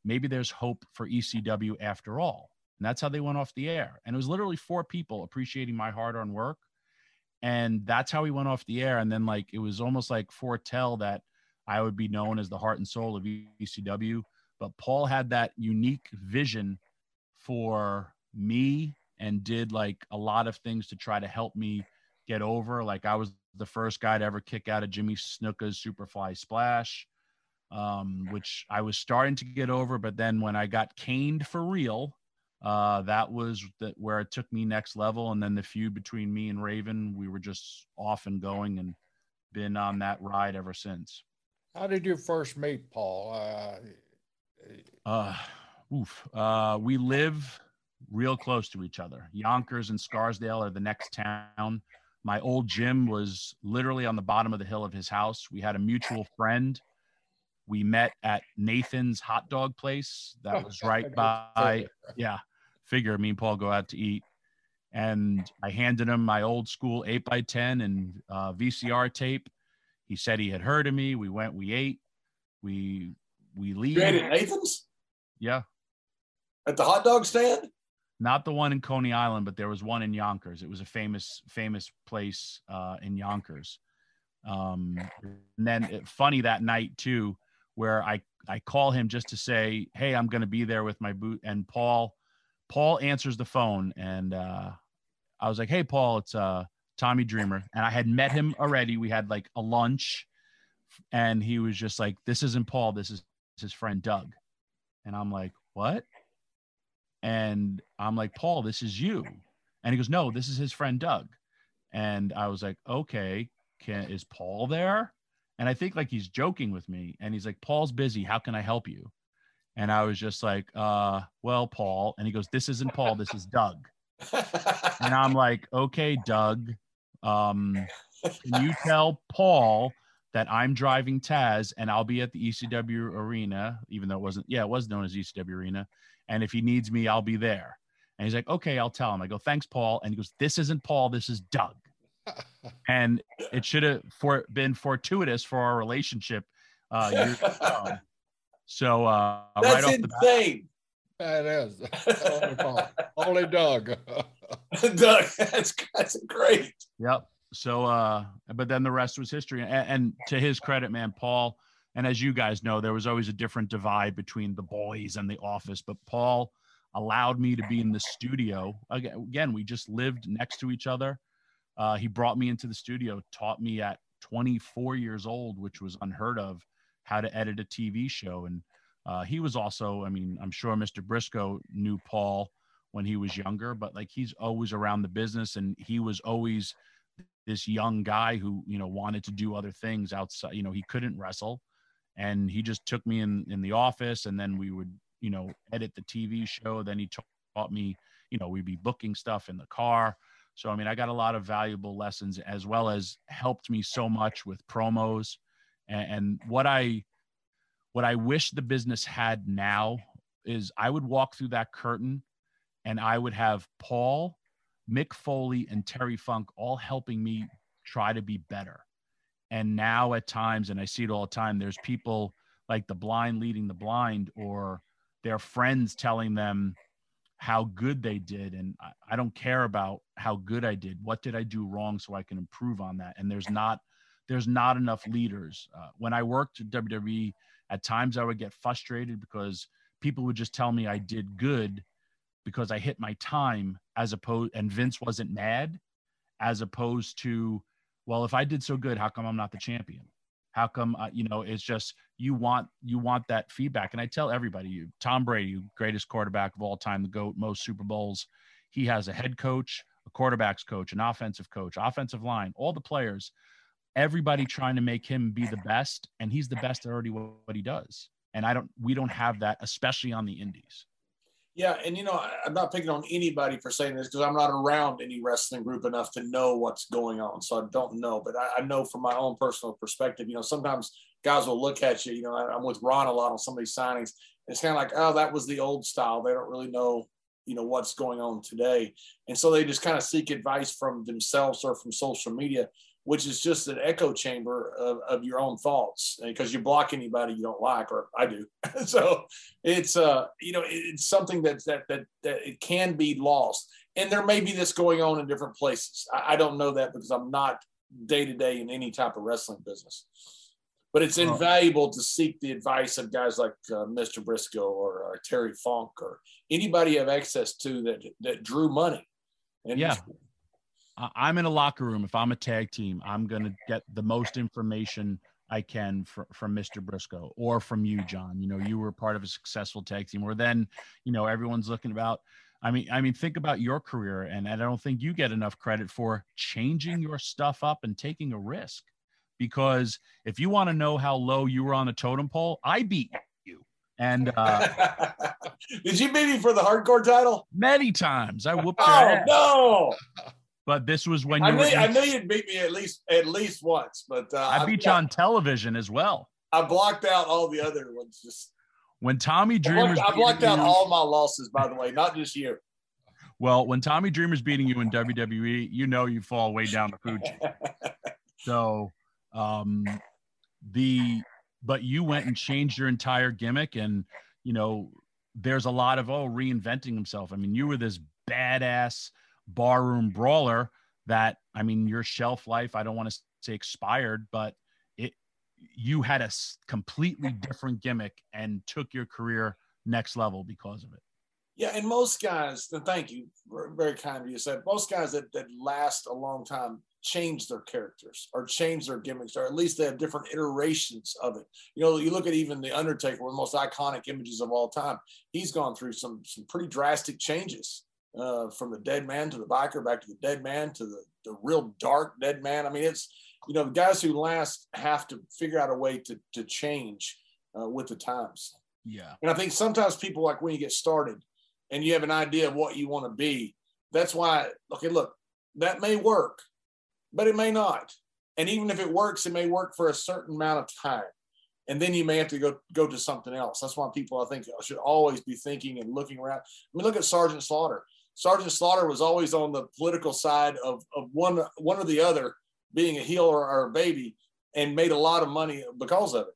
Maybe there's hope for ECW after all. And that's how they went off the air. And it was literally four people appreciating my hard-earned work. And that's how we went off the air. And then like it was almost like foretell that I would be known as the heart and soul of ECW. But Paul had that unique vision for me and did like a lot of things to try to help me get over. Like I was the first guy to ever kick out of Jimmy Snuka's Superfly Splash, um, which I was starting to get over. But then when I got caned for real, uh, that was the, where it took me next level. And then the feud between me and Raven, we were just off and going and been on that ride ever since. How did you first meet Paul? Uh, uh, oof. Uh, we live real close to each other. Yonkers and Scarsdale are the next town. My old gym was literally on the bottom of the hill of his house. We had a mutual friend. We met at Nathan's hot dog place that was right by, yeah, figure me and Paul go out to eat. And I handed him my old school 8 by 10 and uh, VCR tape he said he had heard of me. We went, we ate, we we leave. You ate at Nathan's? Yeah. At the hot dog stand? Not the one in Coney Island, but there was one in Yonkers. It was a famous, famous place uh, in Yonkers. Um, and then it, funny that night too, where I I call him just to say, "Hey, I'm going to be there with my boot." And Paul, Paul answers the phone, and uh, I was like, "Hey, Paul, it's uh, Tommy Dreamer, and I had met him already. We had like a lunch, and he was just like, "This isn't Paul. This is his friend Doug," and I'm like, "What?" And I'm like, "Paul, this is you," and he goes, "No, this is his friend Doug," and I was like, "Okay, can is Paul there?" And I think like he's joking with me, and he's like, "Paul's busy. How can I help you?" And I was just like, uh, well, Paul. And he goes, This isn't Paul, this is Doug. and I'm like, okay, Doug, um, can you tell Paul that I'm driving Taz and I'll be at the ECW arena, even though it wasn't, yeah, it was known as ECW arena. And if he needs me, I'll be there. And he's like, okay, I'll tell him. I go, thanks, Paul. And he goes, this isn't Paul, this is Doug. and it should have for, been fortuitous for our relationship. Uh, so uh, that's right insane. That is only, Paul. only Doug. Doug, that's that's great. Yep. So, uh, but then the rest was history. And, and to his credit, man, Paul, and as you guys know, there was always a different divide between the boys and the office. But Paul allowed me to be in the studio. Again, we just lived next to each other. Uh, he brought me into the studio, taught me at 24 years old, which was unheard of, how to edit a TV show. And uh, he was also, I mean, I'm sure Mr. Brisco knew Paul when he was younger, but like he's always around the business and he was always this young guy who, you know, wanted to do other things outside, you know, he couldn't wrestle and he just took me in, in the office and then we would, you know, edit the TV show. Then he taught me, you know, we'd be booking stuff in the car. So, I mean, I got a lot of valuable lessons as well as helped me so much with promos and, and what I, what I wish the business had now is I would walk through that curtain and I would have Paul, Mick Foley, and Terry Funk all helping me try to be better. And now at times, and I see it all the time, there's people like the blind leading the blind, or their friends telling them how good they did. And I, I don't care about how good I did. What did I do wrong so I can improve on that? And there's not there's not enough leaders. Uh, when I worked at WWE, at times I would get frustrated because people would just tell me I did good because I hit my time as opposed and Vince wasn't mad as opposed to well if I did so good how come I'm not the champion? How come uh, you know it's just you want you want that feedback. And I tell everybody you Tom Brady greatest quarterback of all time the goat most Super Bowls. He has a head coach a quarterbacks coach an offensive coach offensive line all the players everybody trying to make him be the best and he's the best at already what he does and I don't we don't have that especially on the indies Yeah, and you know, I'm not picking on anybody for saying this because I'm not around any wrestling group enough to know what's going on. So I don't know, but I, I, know from my own personal perspective, you know, sometimes guys will look at you. You know, I, am with Ron a lot on some of these signings. It's kind of like, oh, that was the old style. They don't really know, you know, what's going on today, and so they just kind of seek advice from themselves or from social media which is just an echo chamber of, of your own thoughts. Because you block anybody you don't like or i do. So it's uh you know it's something that that that, that it can be lost. And there may be this going on in different places. I, I don't know that because i'm not day to day in any type of wrestling business. But it's invaluable to seek the advice of guys like uh, mr brisco or, or terry funk or anybody you have access to that that drew money. And yeah I'm in a locker room. If I'm a tag team, I'm going to get the most information I can for, from Mr. Brisco or from you, John. You know, you were part of a successful tag team where then, you know, everyone's looking about. I mean, I mean, think about your career, and I don't think you get enough credit for changing your stuff up and taking a risk. Because if you want to know how low you were on the totem pole, I beat you. And uh, did you beat me for the hardcore title? Many times. I whooped. Oh no! But this was when you I knew, I knew you'd beat me at least at least once, but uh, I beat I, you on television as well. I blocked out all the other ones. Just when Tommy Dreamer's I blocked, I blocked out you, all my losses, by the way, not just you. Well, when Tommy Dreamer's beating you in WWE, you know you fall way down the food chain. so, um, the but you went and changed your entire gimmick, and you know there's a lot of oh reinventing himself. I mean, you were this badass barroom brawler that I mean your shelf life I don't want to say expired but it you had a completely different gimmick and took your career next level because of it. Yeah, and most guys, and thank you, very kind of you said, most guys that, that last a long time change their characters or change their gimmicks, or at least they have different iterations of it. You know, you look at even The Undertaker, one of the most iconic images of all time. He's gone through some some pretty drastic changes uh, from the dead man to the biker, back to the dead man to the, the real dark dead man. I mean, it's, you know, the guys who last have to figure out a way to, to change uh, with the times. Yeah. And I think sometimes people like when you get started and you have an idea of what you want to be, that's why, okay, look, that may work, but it may not. And even if it works, it may work for a certain amount of time. And then you may have to go go to something else. That's why people I think should always be thinking and looking around. I mean, look at Sergeant Slaughter. Sergeant Slaughter was always on the political side of, of one one or the other, being a heel or, or a baby, and made a lot of money because of it.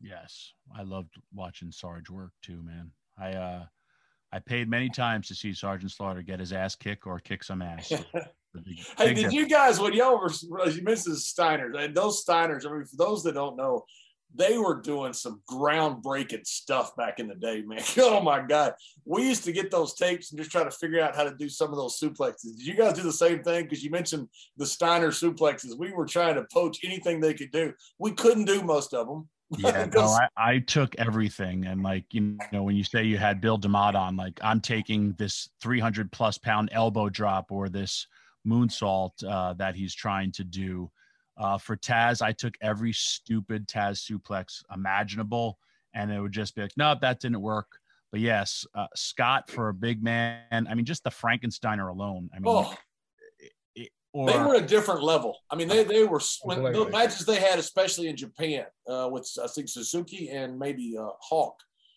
Yes, I loved watching Sarge work too, man. I uh, I paid many times to see Sergeant Slaughter get his ass kicked or kick some ass. hey, did you guys when y'all were you mentioned Steiners and those Steiners? I mean, for those that don't know, they were doing some groundbreaking stuff back in the day, man. Oh my God. We used to get those tapes and just try to figure out how to do some of those suplexes. Did you guys do the same thing? Because you mentioned the Steiner suplexes. We were trying to poach anything they could do. We couldn't do most of them. Yeah, no, I, I, took everything. And like, you know, when you say you had Bill DeMott on, like I'm taking this 300 plus pound elbow drop or this moonsault uh, that he's trying to do uh, for Taz, I took every stupid Taz suplex imaginable, and it would just be like, no, that didn't work. But yes, uh, Scott for a big man. I mean, just the Frankensteiner alone. I mean, oh, it, it, or, they were a different level. I mean, they they were when the matches they had, especially in Japan, uh, with I think Suzuki and maybe uh, Hawk.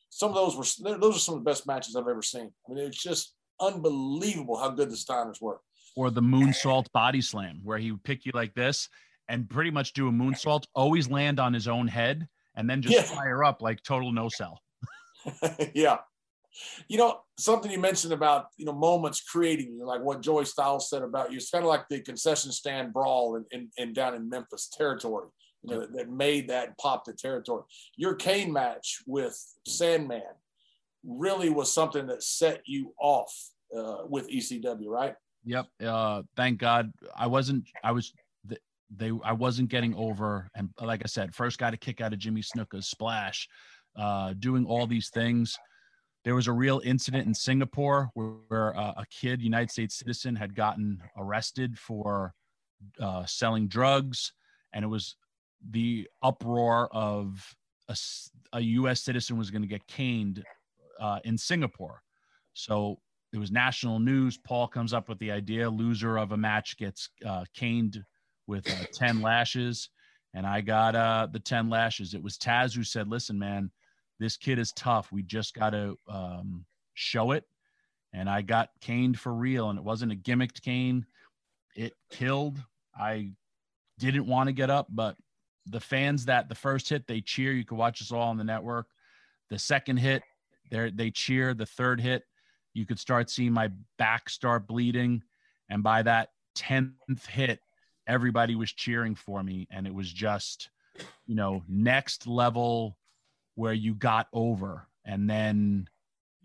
Some of those were those are some of the best matches I've ever seen. I mean, it's just unbelievable how good the Steiners were. Or the moonsault body slam, where he would pick you like this and pretty much do a moonsault, always land on his own head, and then just yeah. fire up like total no sell. yeah. You know, something you mentioned about, you know, moments creating you, like what Joey Styles said about you. It's kind of like the concession stand brawl in, in, in down in Memphis territory, you know, that made that pop the territory. Your cane match with Sandman really was something that set you off uh, with ECW, right? Yep. Uh, thank God I wasn't, I was they I wasn't getting over, and like I said, first got a kick out of Jimmy Snuka's splash, uh, doing all these things. There was a real incident in Singapore where, where uh, a kid, United States citizen, had gotten arrested for uh, selling drugs, and it was the uproar of a, a U.S. citizen was going to get caned uh, in Singapore. So it was national news. Paul comes up with the idea loser of a match gets uh, caned with uh, 10 lashes. And I got uh, the 10 lashes. It was Taz who said, listen, man, this kid is tough. We just got to um, show it. And I got caned for real. And it wasn't a gimmicked cane, it killed. I didn't want to get up, but the fans that the first hit, they cheer. You can watch us all on the network. The second hit, they they cheer. The third hit, you could start seeing my back start bleeding. And by that 10th hit, everybody was cheering for me. And it was just, you know, next level where you got over. And then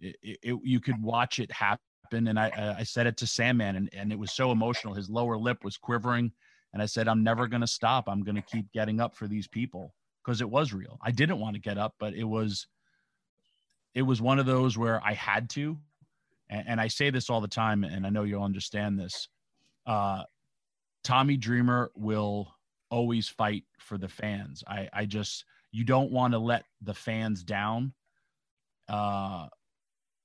it, it, you could watch it happen. And I, I said it to Sandman, and, and it was so emotional. His lower lip was quivering. And I said, I'm never going to stop. I'm going to keep getting up for these people because it was real. I didn't want to get up, but it was, it was one of those where I had to. And, and I say this all the time, and I know you'll understand this. Uh, Tommy Dreamer will always fight for the fans. I, I just, you don't want to let the fans down. Uh,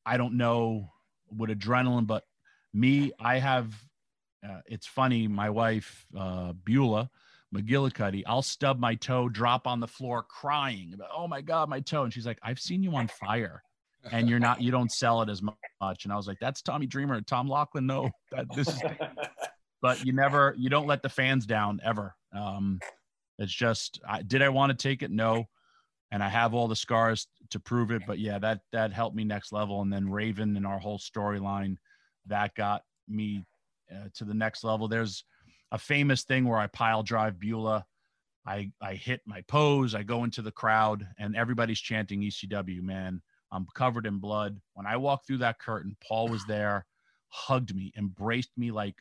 I don't know what adrenaline, but me, I have uh, it's funny. My wife, uh, Beulah McGillicuddy, I'll stub my toe, drop on the floor, crying about, "Oh my god, my toe!" And she's like, "I've seen you on fire, and you're not. You don't sell it as much." And I was like, "That's Tommy Dreamer, Tom Laughlin. No, that this is." but you never, you don't let the fans down ever. Um, it's just, I, did I want to take it? No, and I have all the scars to prove it. But yeah, that that helped me next level. And then Raven and our whole storyline, that got me uh, to the next level. There's a famous thing where I pile drive Beulah. I, I hit my pose. I go into the crowd and everybody's chanting ECW, man. I'm covered in blood. When I walked through that curtain, Paul was there, hugged me, embraced me like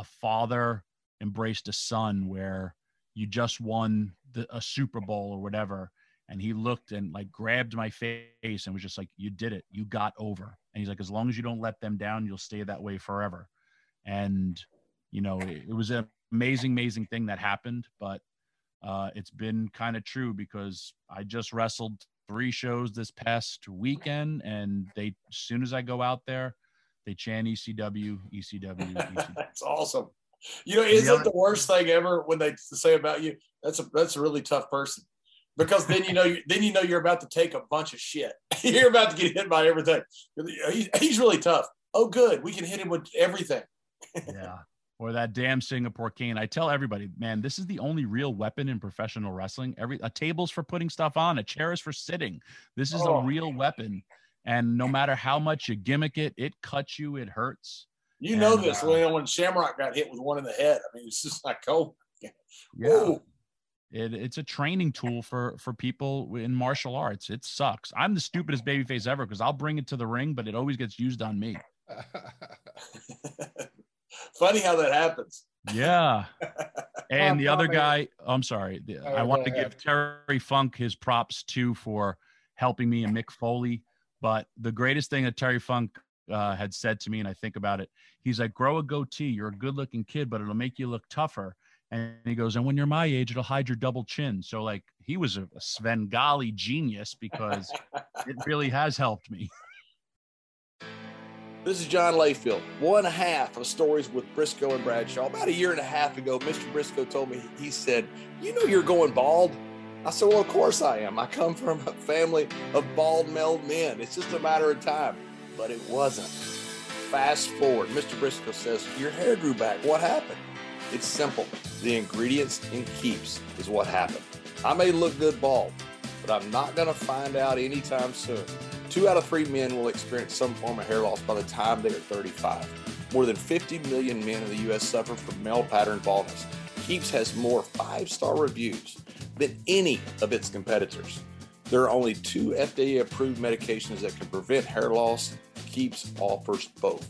a father embraced a son, where you just won the, a Super Bowl or whatever. And he looked and like grabbed my face and was just like, You did it. You got over. And he's like, As long as you don't let them down, you'll stay that way forever and you know it, it was an amazing amazing thing that happened but uh, it's been kind of true because i just wrestled three shows this past weekend and they as soon as i go out there they chant ecw ecw, ECW. that's awesome you know isn't yeah. the worst thing ever when they say about you that's a that's a really tough person because then you know you, then you know you're about to take a bunch of shit you're about to get hit by everything he's really tough oh good we can hit him with everything yeah. Or that damn Singapore cane. I tell everybody, man, this is the only real weapon in professional wrestling. Every a table's for putting stuff on, a chair is for sitting. This is oh. a real weapon. And no matter how much you gimmick it, it cuts you, it hurts. You and, know this uh, when Shamrock got hit with one in the head. I mean, it's just like oh yeah. It, it's a training tool for for people in martial arts. It sucks. I'm the stupidest babyface ever because I'll bring it to the ring, but it always gets used on me. Funny how that happens. Yeah. And the other guy, I'm sorry. I want to give Terry Funk his props too for helping me and Mick Foley. But the greatest thing that Terry Funk uh, had said to me, and I think about it, he's like, grow a goatee. You're a good looking kid, but it'll make you look tougher. And he goes, and when you're my age, it'll hide your double chin. So, like, he was a, a Svengali genius because it really has helped me. This is John Layfield, one half of Stories with Brisco and Bradshaw. About a year and a half ago, Mr. Brisco told me, he said, You know, you're going bald. I said, Well, of course I am. I come from a family of bald male men. It's just a matter of time. But it wasn't. Fast forward, Mr. Brisco says, Your hair grew back. What happened? It's simple. The ingredients in Keeps is what happened. I may look good bald, but I'm not going to find out anytime soon. Two out of three men will experience some form of hair loss by the time they are 35. More than 50 million men in the U.S. suffer from male pattern baldness. Keeps has more five star reviews than any of its competitors. There are only two FDA approved medications that can prevent hair loss. Keeps offers both.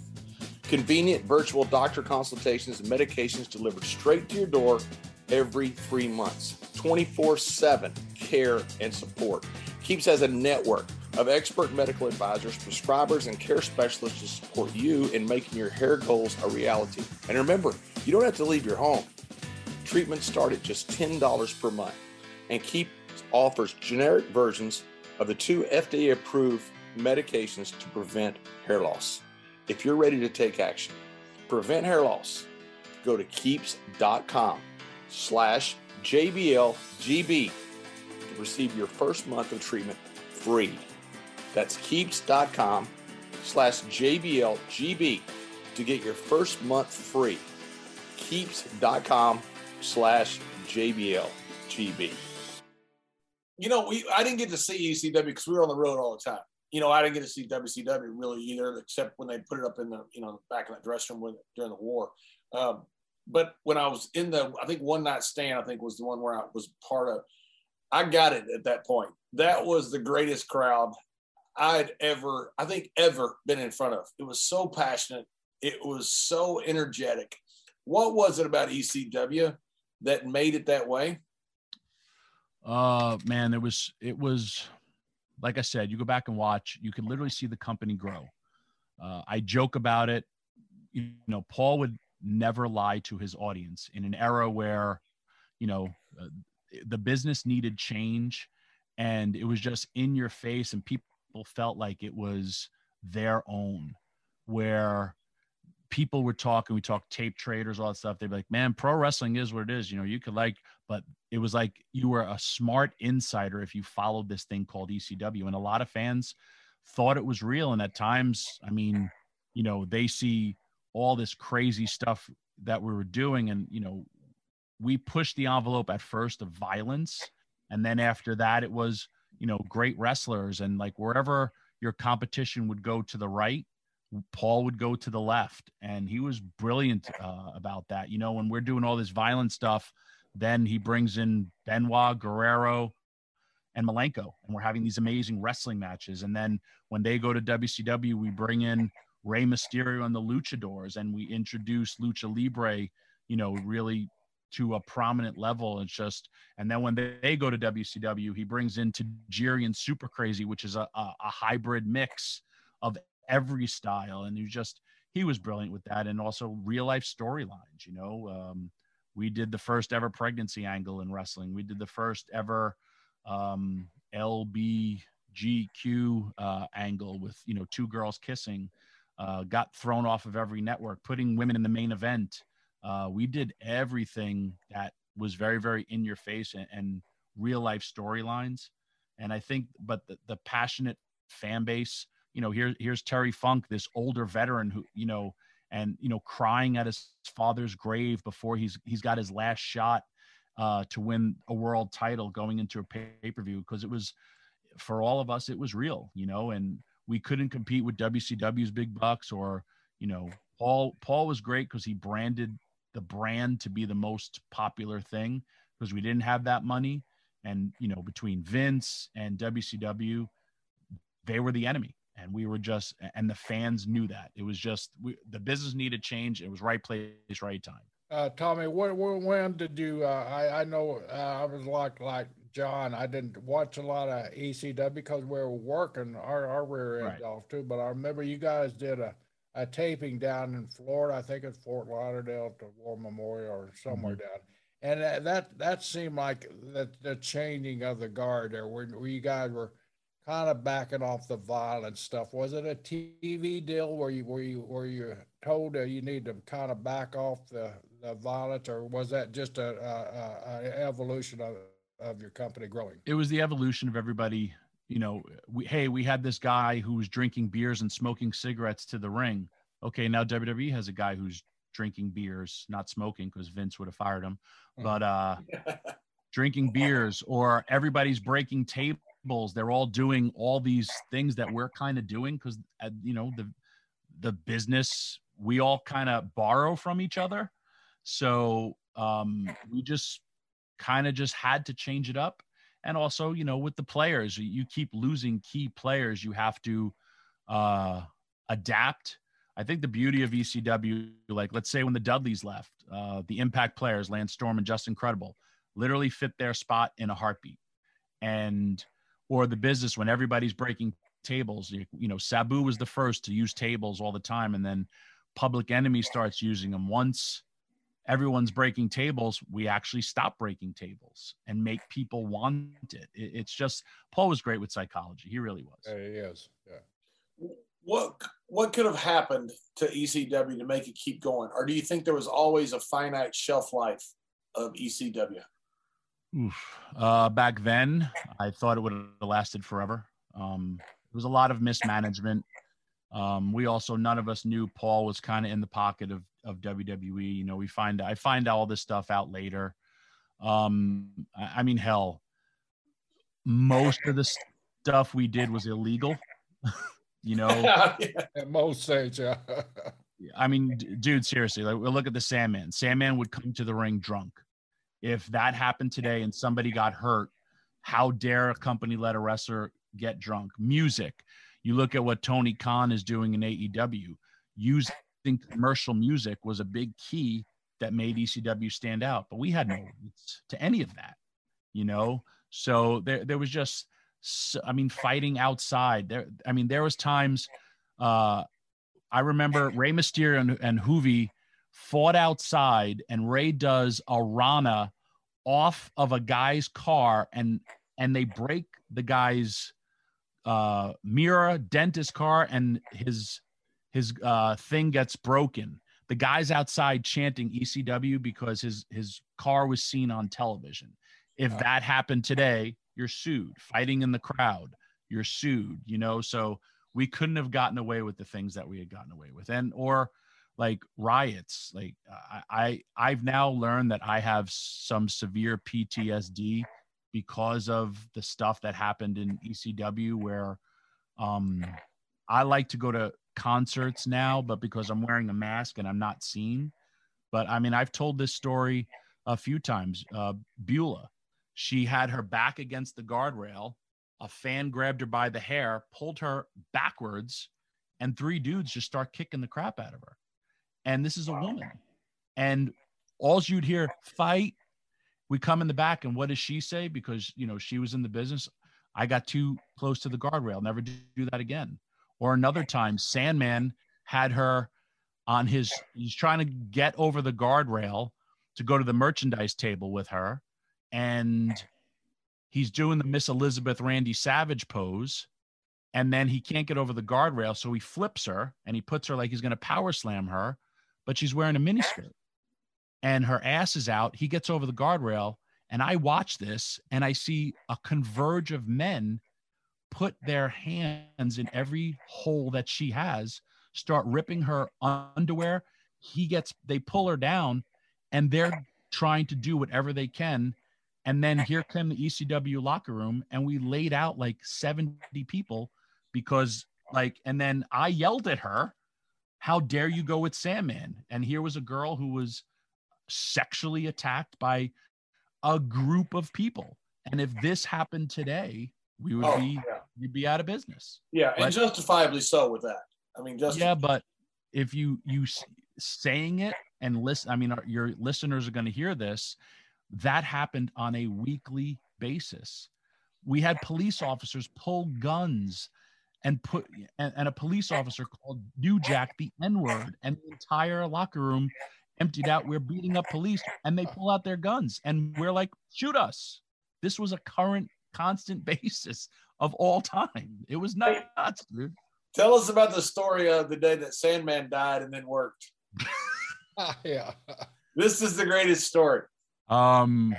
Convenient virtual doctor consultations and medications delivered straight to your door every three months. 24 7 care and support. Keeps has a network of expert medical advisors, prescribers, and care specialists to support you in making your hair goals a reality. And remember, you don't have to leave your home. Treatments start at just $10 per month. And Keep offers generic versions of the two FDA approved medications to prevent hair loss. If you're ready to take action, prevent hair loss, go to keeps.com slash JBLGB to receive your first month of treatment free. That's keeps.com slash JBLGB to get your first month free. Keeps.com slash JBLGB. You know, we I didn't get to see ECW because we were on the road all the time. You know, I didn't get to see WCW really either, except when they put it up in the you know back in that dressing room with, during the war. Um, but when I was in the, I think one night stand, I think was the one where I was part of. I got it at that point. That was the greatest crowd I'd ever, I think, ever been in front of. It was so passionate. It was so energetic. What was it about ECW that made it that way? Uh, man, it was, it was, like I said, you go back and watch, you could literally see the company grow. Uh, I joke about it. You know, Paul would never lie to his audience in an era where, you know, uh, the business needed change and it was just in your face and people felt like it was their own where people were talking we talked tape traders all that stuff. They'd be like man pro wrestling is what it is. You know you could like but it was like you were a smart insider if you followed this thing called ecw and a lot of fans thought it was real. And at times i mean you know they see all this crazy stuff that we were doing and you know we pushed the envelope at first of violence. And then after that it was you know great wrestlers. And like wherever your competition would go to the right paul would go to the left and he was brilliant uh, about that you know when we're doing all this violent stuff then he brings in benoit guerrero and malenko and we're having these amazing wrestling matches and then when they go to wcw we bring in Rey Mysterio and the Luchadors, and we introduce Lucha Libre, you know, really to a prominent level. It's just, and then when they, go to WCW, he brings in Tajiri Super Crazy, which is a, a, a, hybrid mix of every style. And he was just, he was brilliant with that. And also real life storylines, you know, um, we did the first ever pregnancy angle in wrestling. We did the first ever um, LBGQ uh, angle with, you know, two girls kissing. Uh, got thrown off of every network, putting women in the main event. Uh, we did everything that was very, very in your face and, and real life storylines. And I think, but the, the passionate fan base, you know, here, here's Terry Funk, this older veteran who, you know, and you know, crying at his father's grave before he's he's got his last shot uh, to win a world title going into a pay per view because it was for all of us, it was real, you know, and we couldn't compete with WCW's big bucks or you know Paul Paul was great because he branded the brand to be the most popular thing because we didn't have that money. And you know between Vince and WCW they were the enemy and we were just and the fans knew that it was just we, the business needed change it was right place right time uh, Tommy, when, when did you? Uh, I I know uh, I was like like John, I didn't watch a lot of ECW because we were working our, our rear end right. off too. But I remember you guys did a, a taping down in Florida. I think it's Fort Lauderdale to War Memorial or somewhere mm-hmm. down. And that that seemed like the, the changing of the guard there, where, where you guys were kind of backing off the violent stuff. Was it a TV deal where you where you where you told that you need to kind of back off the, the violence, or was that just a, a, a evolution of of your company growing? It was the evolution of everybody. You know, we, hey, we had this guy who was drinking beers and smoking cigarettes to the ring. Okay, now WWE has a guy who's drinking beers, not smoking because Vince would have fired him, but uh, drinking beers or everybody's breaking tables. They're all doing all these things that we're kind of doing because uh, you know the the business we all kind of borrow from each other. So um, we just kind of just had to change it up. And also, you know, with the players, you keep losing key players. You have to uh, adapt. I think the beauty of ECW, like let's say when the Dudleys left, uh, the impact players, Lance Storm and Justin Credible, literally fit their spot in a heartbeat. And or the business when everybody's breaking tables, you, you know, Sabu was the first to use tables all the time, and then Public Enemy starts using them once everyone's breaking tables, we actually stop breaking tables and make people want it. it it's just Paul was great with psychology. He really was. Yeah, he is. Yeah. What what could have happened to ECW to make it keep going, or do you think there was always a finite shelf life of ECW? Oof. Uh, back then, I thought it would have lasted forever. Um, there was a lot of mismanagement. Um, we also none of us knew Paul was kind of in the pocket of of WWE. You know, we find I find all this stuff out later. Um, I, I mean, hell, most of the stuff we did was illegal. you know, at most states, yeah. I mean, dude, seriously, like we look at the Sandman. Sandman would come to the ring drunk. If that happened today and somebody got hurt, how dare a company let a wrestler get drunk? Music. You look at what Tony Khan is doing in AEW. Using commercial music was a big key that made ECW stand out, but we had no to any of that, you know. So there, there was just, I mean, fighting outside. There, I mean, there was times. Uh, I remember Rey Mysterio and, and Juvi fought outside, and Rey does a Rana off of a guy's car, and and they break the guy's uh, mirror, dentist car, and his his uh, thing gets broken. The guy's outside chanting ECW because his his car was seen on television. If that happened today, you're sued. Fighting in the crowd, you're sued. You know, so we couldn't have gotten away with the things that we had gotten away with, and or like riots. Like I, I've now learned that I have some severe PTSD because of the stuff that happened in ECW where um I like to go to concerts now, but because I'm wearing a mask and I'm not seen. But I mean, I've told this story a few times. Uh, Beulah, she had her back against the guardrail. A fan grabbed her by the hair, pulled her backwards, and three dudes just start kicking the crap out of her. And this is a woman. And all you'd hear, fight. We come in the back, and what does she say? Because you know she was in the business. I got too close to the guardrail. Never do that again. Or another time, Sandman had her on his, he's trying to get over the guardrail to go to the merchandise table with her. And he's doing the Miss Elizabeth Randy Savage pose. And then he can't get over the guardrail. So he flips her and he puts her like he's going to power slam her, but she's wearing a miniskirt and her ass is out. He gets over the guardrail. And I watch this and I see a converge of men put their hands in every hole that she has, start ripping her underwear. He gets, they pull her down and they're trying to do whatever they can. And then here come the ECW locker room and we laid out like 70 people because, like, and then I yelled at her, How dare you go with Sandman? And here was a girl who was sexually attacked by a group of people. And if this happened today, we would oh, be yeah. you'd be out of business. Yeah, but, and justifiably so with that. I mean, just yeah, but if you you saying it and listen, I mean, our, your listeners are going to hear this. That happened on a weekly basis. We had police officers pull guns and put and, and a police officer called New Jack the N word, and the entire locker room emptied out. We're beating up police, and they pull out their guns, and we're like, shoot us. This was a current constant basis of all time. It was nuts, dude. Tell us about the story of the day that Sandman died and then worked. yeah. This is the greatest story. Um,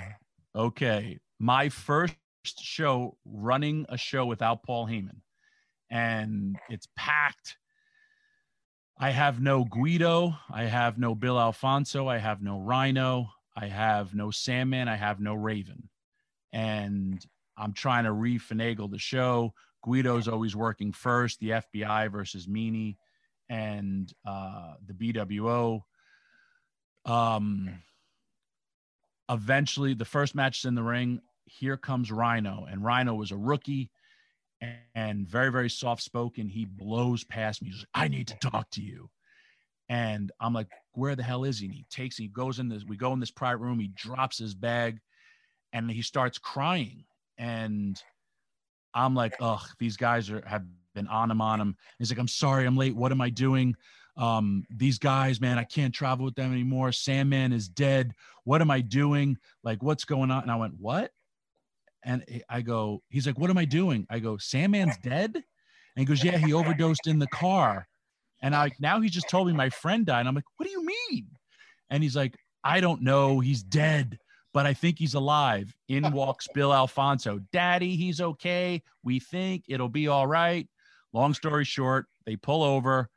okay. My first show running a show without Paul Heyman, and it's packed. I have no Guido. I have no Bill Alfonso. I have no Rhino. I have no Sandman. I have no Raven. And I'm trying to refinagle the show. Guido's always working first, the FBI versus Meanie and uh, the BWO. Um, eventually, the first match is in the ring. Here comes Rhino, and Rhino was a rookie and very, very soft spoken. He blows past me. He's like, I need to talk to you. And I'm like, where the hell is he? And he takes, he goes in this, we go in this private room. He drops his bag and he starts crying and I'm like, ugh, these guys are have been on him on him. He's like, I'm sorry, I'm late. What am I doing? um, these guys, man, I can't travel with them anymore. Sandman is dead. What am I doing? Like, what's going on? And I went, what? And I go, he's like, what am I doing? I go, Sandman's dead? And he goes, yeah, he overdosed in the car. And I now he just told me my friend died. And I'm like, what do you mean? And he's like, I don't know. He's dead, but I think he's alive. In walks Bill Alfonso. Daddy, he's okay. We think it'll be all right. Long story short, they pull over.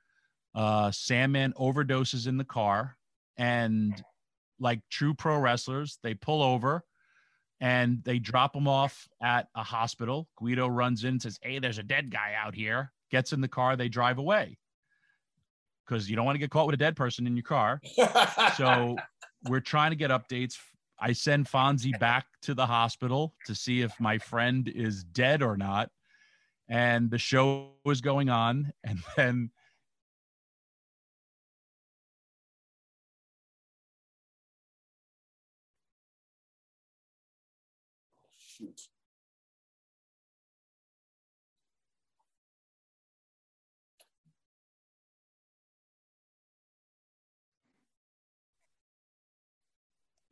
Uh, Sandman overdoses in the car, and like true pro wrestlers, they pull over and they drop him off at a hospital. Guido runs in and says, Hey, there's a dead guy out here. Gets in the car, they drive away because you don't want to get caught with a dead person in your car. so we're trying to get updates. I send Fonzie back to the hospital to see if my friend is dead or not. And the show was going on. And then shoot.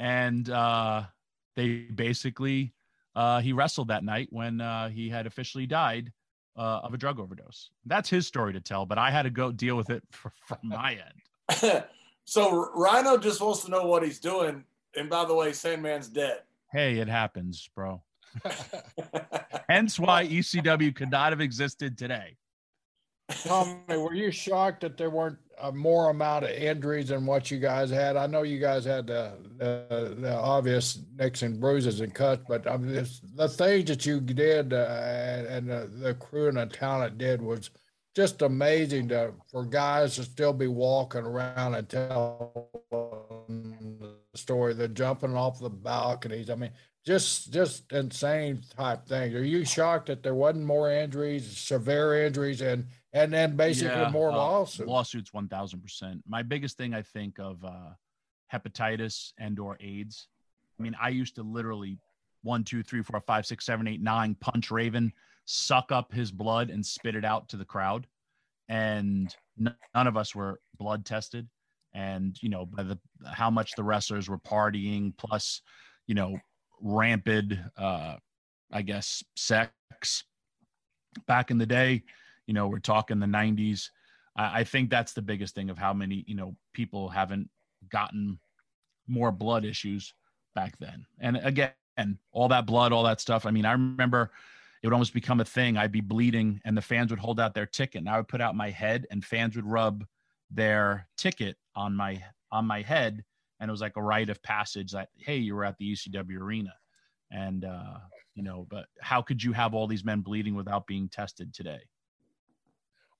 and uh, they basically uh, he wrestled that night when uh, he had officially died uh, of a drug overdose. That's his story to tell, but I had to go deal with it for, from my end. so Rhino just wants to know what he's doing. And by the way, Sandman's dead. Hey, it happens, bro. Hence why ECW could not have existed today. Tommy, were you shocked that there weren't a more amount of injuries than what you guys had? I know you guys had the the, the obvious nicks and bruises and cuts, but I mean, the things that you did uh, and the, the crew and the talent did was just amazing to for guys to still be walking around and tell the story. The jumping off the balconies. I mean, just just insane type things. Are you shocked that there wasn't more injuries, severe injuries, and and then basically yeah, more uh, lawsuits? Lawsuits, one thousand percent. My biggest thing I think of uh, hepatitis and or AIDS. I mean, I used to literally one, two, three, four, five, six, seven, eight, nine, punch Raven, suck up his blood and spit it out to the crowd, and none of us were blood tested. And you know, by the how much the wrestlers were partying, plus you know rampant, uh, I guess, sex back in the day. You know, we're talking the 90s. I, I think that's the biggest thing of how many, you know, people haven't gotten more blood issues back then. And again, all that blood, all that stuff. I mean, I remember it would almost become a thing. I'd be bleeding and the fans would hold out their ticket and I would put out my head and fans would rub their ticket on my on my head and it was like a rite of passage that hey you were at the ecw arena. And uh you know but how could you have all these men bleeding without being tested today?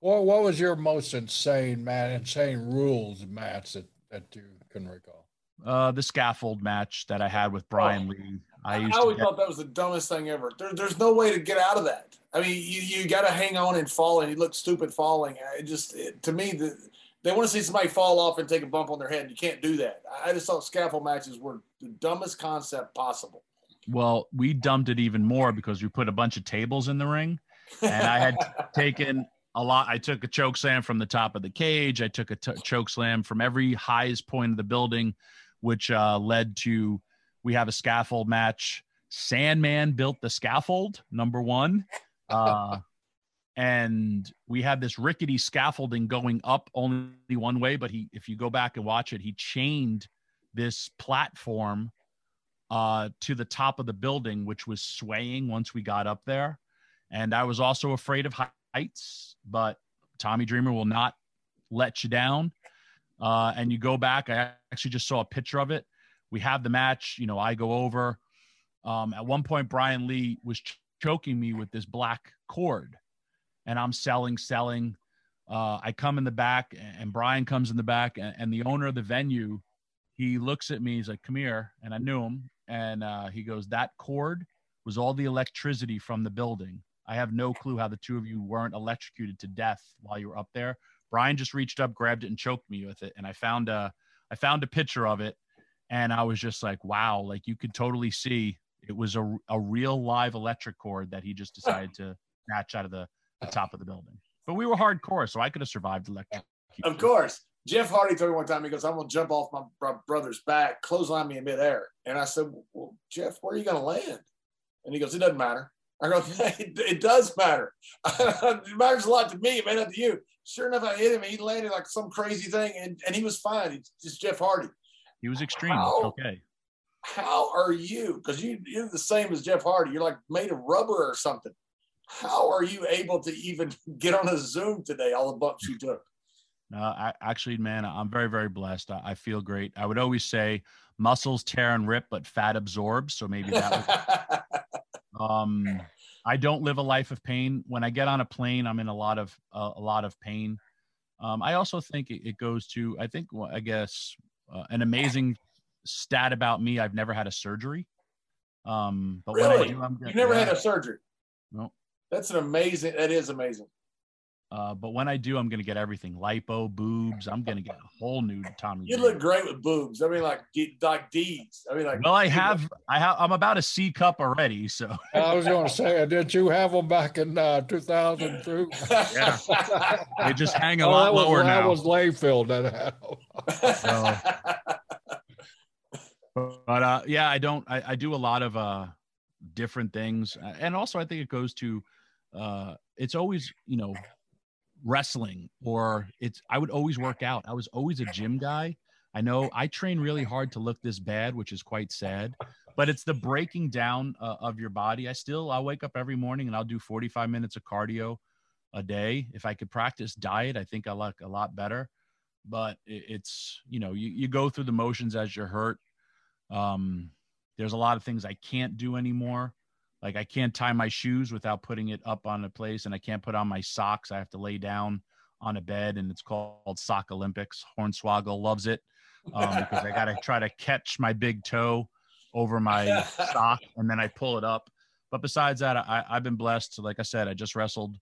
Well what was your most insane man insane rules match that that you can recall? Uh the scaffold match that i had with brian oh, lee. I, I always get... thought that was the dumbest thing ever. There, there's no way to get out of that. I mean you, you got to hang on and fall and you look stupid falling. It just it, to me the they want to see somebody fall off and take a bump on their head. You can't do that. I just thought scaffold matches were the dumbest concept possible. Well, we dumped it even more because we put a bunch of tables in the ring, and I had taken a lot. I took a choke slam from the top of the cage. I took a t- choke slam from every highest point of the building, which uh, led to we have a scaffold match. Sandman built the scaffold, number one. Uh, and we had this rickety scaffolding going up only one way but he if you go back and watch it he chained this platform uh, to the top of the building which was swaying once we got up there. And i was also afraid of heights but tommy dreamer will not let you down. Uh, and you go back i actually just saw a picture of it. We have the match you know i go over. Um, at one point brian lee was ch- choking me with this black cord and I'm selling, selling. Uh, I come in the back, and Brian comes in the back, and, and, the owner of the venue, he looks at me. He's like, "Come here," and I knew him, and uh, he goes, "That cord was all the electricity from the building. I have no clue how the two of you weren't electrocuted to death while you were up there." Brian just reached up, grabbed it, and choked me with it, and I found a, I found a picture of it, and I was just like, "Wow!" Like you could totally see it was a, a real live electric cord that he just decided to snatch out of the the top of the building. But we were hardcore, so I could have survived electrocution. of course. Jeff Hardy told me one time, he goes, I'm going to jump off my brother's back, clothesline me in midair. And I said, Well, Jeff, where are you going to land? And he goes, It doesn't matter. I go, it, it does matter. it matters a lot to me. It may not to you. Sure enough, I hit him. He landed like some crazy thing, and, and he was fine. He's just Jeff Hardy. He was extreme. How, okay. How are you? Because you, you're the same as Jeff Hardy. You're like made of rubber or something. How are you able to even get on a Zoom today? All the bumps you took. No, I, actually, man, I'm very, very blessed. I, I, feel great. I would always say muscles tear and rip, but fat absorbs. So maybe that. Was, um, I don't live a life of pain. When I get on a plane, I'm in a lot of uh, a lot of pain. Um, I also think it, it, goes to I think I guess uh, an amazing stat about me. I've never had a surgery. Um, but really? when I do, I'm you never yeah. had a surgery. No, that's an amazing. That is amazing. Uh, but when I do, I'm going to get everything lipo, boobs. I'm going to get a whole new Tommy. You look great with boobs. I mean, like like D's. I mean, like. Well, I have, I have, I'm about a C cup already. So. I was going to say, did you have them back in uh, 2002? yeah. they just hang a oh, lot was, lower now. That was Layfield that had. so, but uh, yeah, I don't. I, I do a lot of uh, different things, and also I think it goes to. Uh, it's always you know wrestling or it's I would always work out. I was always a gym guy. I know I train really hard to look this bad, which is quite sad, but it's the breaking down uh, of your body. I still I'll wake up every morning and I'll do 45 minutes of cardio a day. If I could practice diet, I think I look a lot better. But it's you know you you go through the motions as you're hurt. Um, there's a lot of things I can't do anymore. Like I can't tie my shoes without putting it up on a place, and I can't put on my socks. I have to lay down on a bed, and it's called Sock Olympics. Hornswoggle loves it um, because I got to try to catch my big toe over my sock, and then I pull it up. But besides that, I, I've been blessed. Like I said, I just wrestled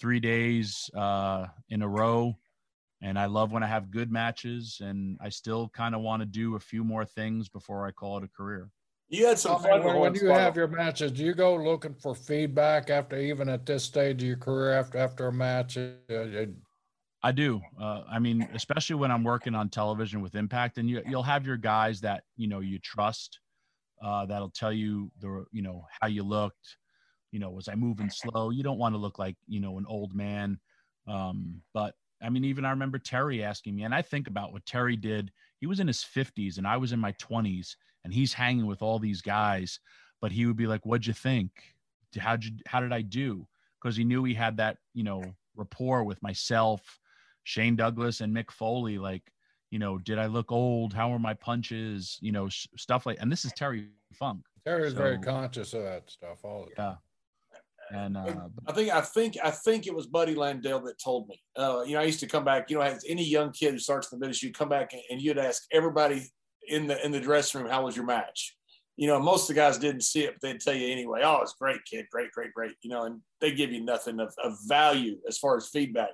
three days uh, in a row and I love when I have good matches, and I still kind of want to do a few more things before I call it a career. You had some fun when, when you have your matches. Do you go looking for feedback after, even at this stage of your career, after after a match? Uh, I do. Uh, I mean, especially when I'm working on television with Impact, and you you'll have your guys that you know you trust, uh, that'll tell you the you know how you looked. You know, was I moving slow? You don't want to look like you know an old man. Um, but I mean, even I remember Terry asking me, and I think about what Terry did. He was in his 50s, and I was in my 20s and he's hanging with all these guys but he would be like what'd you think how'd you how did i do because he knew he had that you know rapport with myself shane douglas and mick foley like you know did i look old how were my punches you know stuff like and this is terry funk terry's so, very conscious of that stuff all the time and uh, I think I think I think it was Buddy Landel that told me. Uh, you know, I used to come back. You know, as any young kid who starts in the business, you come back and you'd ask everybody in the in the dressing room, how was your match? You know, most of the guys didn't see it, but they'd tell you anyway. Oh, it's great, kid, great, great, great. You know, and they give you nothing of, of value as far as feedback.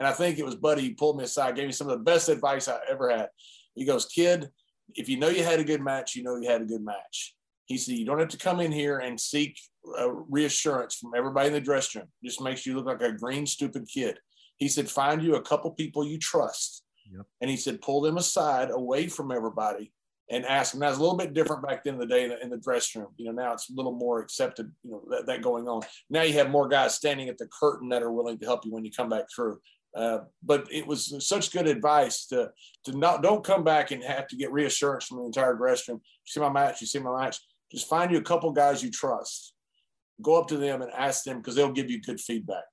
And I think it was Buddy who pulled me aside, gave me some of the best advice I ever had. He goes, kid, if you know you had a good match, you know you had a good match. He said, you don't have to come in here and seek uh, reassurance from everybody in the dressing room. It just makes you look like a green, stupid kid. He said, find you a couple people you trust Yep. And he said, pull them aside away from everybody and ask them. That's a little bit different back then in the day in the, in the dressing room. You know, now it's a little more accepted, you know, that, that, going on. Now you have more guys standing at the curtain that are willing to help you when you come back through. Uh, but it was such good advice to to not don't come back and have to get reassurance from the entire dressing room. You see my match, you see my match. Just find you a couple guys you trust. Go up to them and ask them because they'll give you good feedback.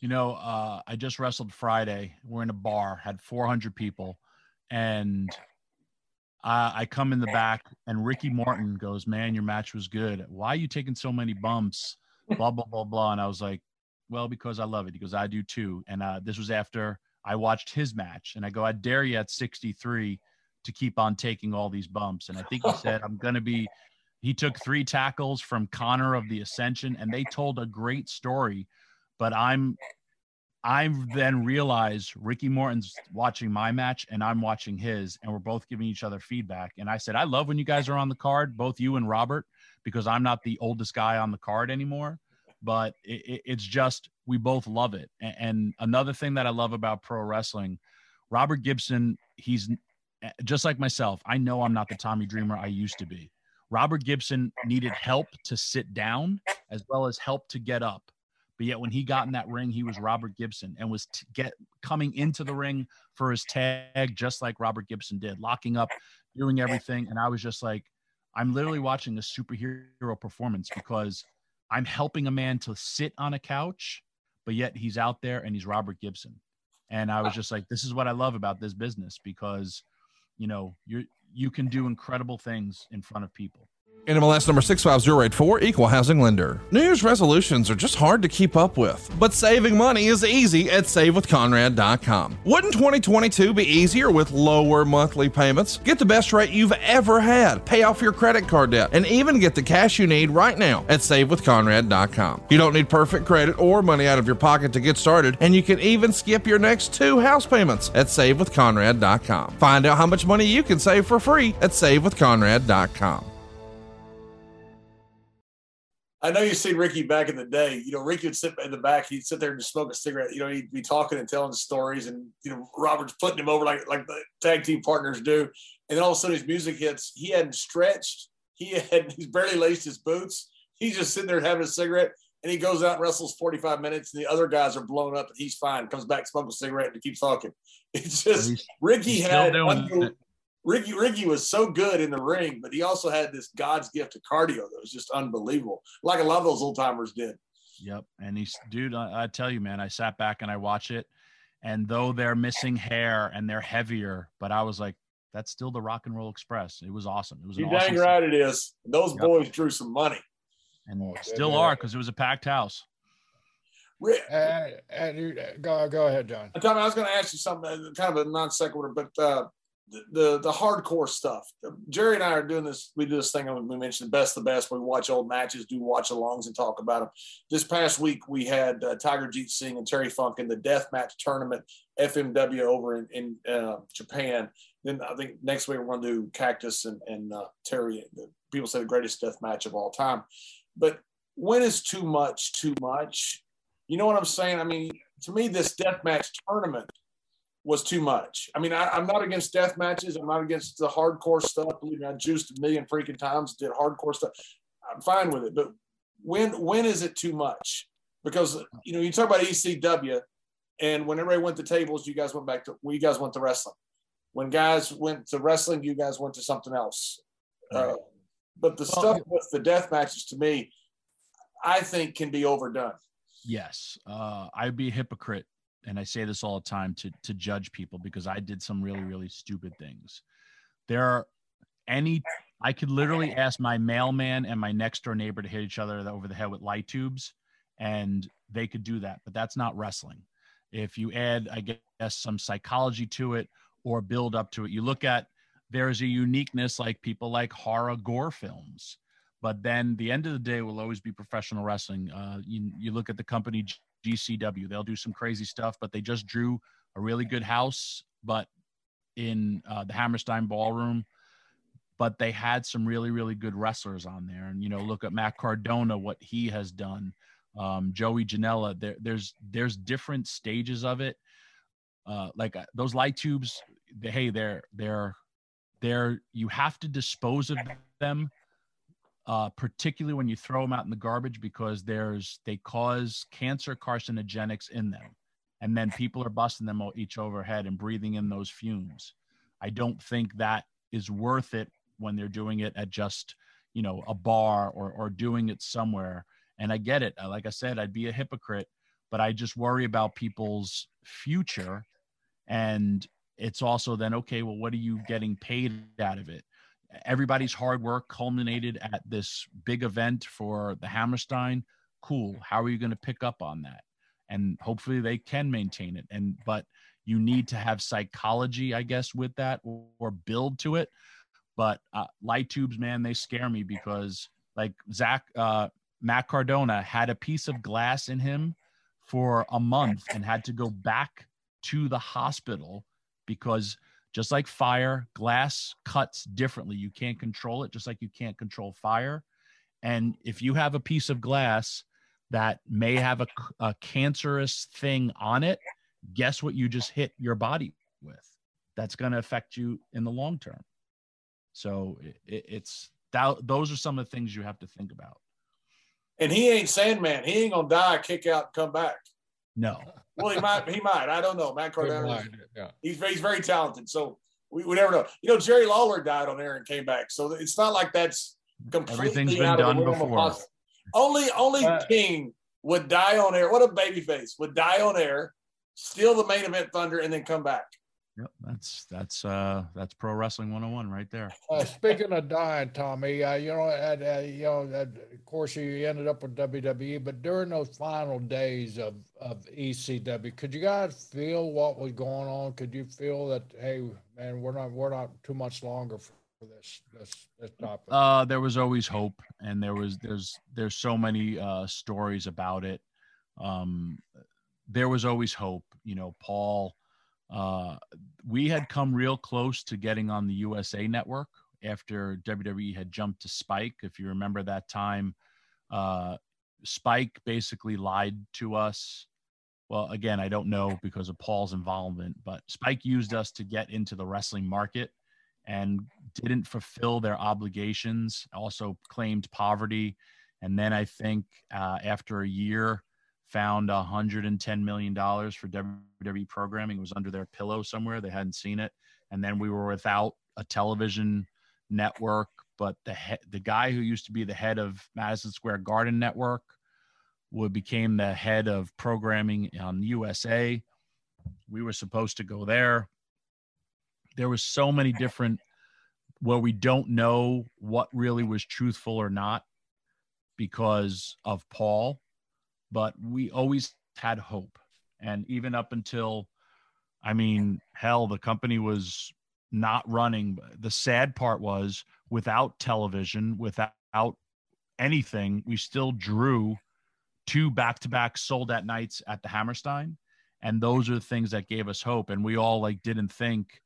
You know, uh, I just wrestled Friday. We're in a bar, had 400 people, and I, I come in the back, and Ricky Morton goes, "Man, your match was good. Why are you taking so many bumps?" Blah blah blah blah. And I was like, "Well, because I love it." He goes, "I do too." And uh, this was after I watched his match, and I go, "I dare you at 63 to keep on taking all these bumps." And I think he said, "I'm gonna be." He took three tackles from Konnor of the Ascension, and they told a great story but I'm I then realized Ricky Morton's watching my match and I'm watching his, and we're both giving each other feedback. And I said, I love when you guys are on the card, both you and Robert, because I'm not the oldest guy on the card anymore. But it, it, it's just we both love it. And, and another thing that I love about pro wrestling, Robert Gibson, he's eh, just like myself. I know I'm not the Tommy Dreamer I used to be. Robert Gibson needed help to sit down as well as help to get up. But yet, when he got in that ring, he was Robert Gibson and was t- get coming into the ring for his tag just like Robert Gibson did, locking up, doing everything. And I was just like, I'm literally watching a superhero performance because I'm helping a man to sit on a couch, but yet he's out there and he's Robert Gibson. And I was just like, this is what I love about this business because, you know, you you can do incredible things in front of people. NMLS number 65084, Equal Housing Lender. New Year's resolutions are just hard to keep up with, but saving money is easy at SaveWithConrad.com. Wouldn't 2022 be easier with lower monthly payments? Get the best rate you've ever had, pay off your credit card debt, and even get the cash you need right now at SaveWithConrad.com. You don't need perfect credit or money out of your pocket to get started, and you can even skip your next two house payments at SaveWithConrad.com. Find out how much money you can save for free at SaveWithConrad.com. I know you've seen Ricky back in the day. You know, Ricky would sit in the back. He'd sit there and just smoke a cigarette. You know, he'd be talking and telling stories, and you know, Robert's putting him over like like the tag team partners do. And then all of a sudden, his music hits. He hadn't stretched. He had he's barely laced his boots. He's just sitting there having a cigarette, and he goes out and wrestles 45 minutes, and the other guys are blown up, and he's fine. Comes back, smokes a cigarette, and he keeps talking. It's just he's, Ricky he's had Ricky Ricky was so good in the ring, but he also had this God's gift of cardio that was just unbelievable, like a lot of those old timers did. Yep, and he's dude. I, I, tell you, man, I sat back and I watch it, and though they're missing hair and they're heavier, but I was like, that's still the Rock and Roll Express. It was awesome. It was. You dang awesome right it is. Those yep. boys drew some money, and oh, still are because it was a packed house. And, and go go ahead, John. Tommy, I was going to ask you something, uh, kind of a non sequitur, but uh, the the hardcore stuff. Jerry and I are doing this. We do this thing. We mentioned best the best. We watch old matches, do watch alongs, and talk about them. This past week we had uh, Tiger Jeet Singh and Terry Funk in the death match tournament FMW over in, in uh, Japan. Then I think next week we're going to do Cactus and, and uh, Terry. People say the greatest death match of all time. But when is too much too much? You know what I'm saying? I mean, to me, this death match tournament was too much. I mean, I, am not against death matches. I'm not against the hardcore stuff. Believe me, I juiced a million freaking times, did hardcore stuff. I'm fine with it. But when when is it too much? Because you know, you talk about ECW, and when everybody went to tables, you guys went back to well, you guys went to wrestling. When guys went to wrestling, you guys went to something else. Uh, but the well, stuff with the death matches, to me, I think can be overdone. Yes, uh, I'd be a hypocrite and I say this all the time to to judge people because I did some really really stupid things. There are any I could literally ask my mailman and my next door neighbor to hit each other over the head with light tubes, and they could do that. But that's not wrestling. If you add, I guess, some psychology to it or build up to it, you look at there's a uniqueness like people like horror gore films. But then the end of the day will always be professional wrestling. Uh, you, you look at the company GCW. They'll do some crazy stuff, but they just drew a really good house, but in uh, the Hammerstein Ballroom. But they had some really, really good wrestlers on there. And you know, look at Matt Cardona, what he has done. Um, Joey Janela. There, there's there's different stages of it. Uh, like uh, those light tubes. They, hey, they're they're they're you have to dispose of them uh, particularly when you throw them out in the garbage because there's they cause cancer carcinogenics in them. And then people are busting them each overhead and breathing in those fumes. I don't think that is worth it when they're doing it at just you know a bar or or doing it somewhere. And i get it. Like i said i'd be a hypocrite but i just worry about people's future. And it's also then okay well what are you getting paid out of it everybody's hard work culminated at this big event for the Hammerstein. Cool. How are you going to pick up on that? And hopefully they can maintain it. And but you need to have psychology, I guess, with that or, build to it. But uh, light tubes, man, they scare me because like Zack, uh, Matt Cardona had a piece of glass in him for a month and had to go back to the hospital because just like fire, glass cuts differently. You can't control it, just like you can't control fire. And if you have a piece of glass that may have a, a cancerous thing on it, guess what you just hit your body with that's going to affect you in the long term. So it, it's that, those are some of the things you have to think about. And he ain't Sandman. He ain't gonna die, kick out, and come back. No. Well, he might. He might. I don't know. Matt Cardona. Yeah. He's he's very talented. So we, we never know. You know, Jerry Lawler died on air and came back. So it's not like that's completely Everything's been done before. Only only uh, King would die on air. What a baby face would die on air, steal the main event thunder, and then come back. Yep, that's that's uh that's pro wrestling 101 right there. Uh, speaking of dying, Tommy, uh, you know, at, uh, you know, of course, you ended up with WWE, but during those final days of of ECW, could you guys feel what was going on? Could you feel that, hey, man, we're not we're not too much longer for this this this topic? Uh, there was always hope, and there was there's there's so many uh stories about it. Um, there was always hope. You know, Paul uh, we had come real close to getting on the USA network after WWE had jumped to Spike. If you remember that time, uh, Spike basically lied to us. Well, again, I don't know because of Paul's involvement, but Spike used us to get into the wrestling market and didn't fulfill their obligations, also claimed poverty. And then I think uh, after a year, found 110 million dollars for WWE programming. It was under their pillow somewhere. They hadn't seen it, and then we were without a television network. But the he- the guy who used to be the head of Madison Square Garden Network would became the head of programming on USA. We were supposed to go there. There was so many different where we don't know what really was truthful or not because of Paul but we always had hope. And even up until, I mean, hell, the company was not running. The sad part was without television, without anything, we still drew two back to back sold at nights at the Hammerstein. And those are the things that gave us hope. And we all like didn't think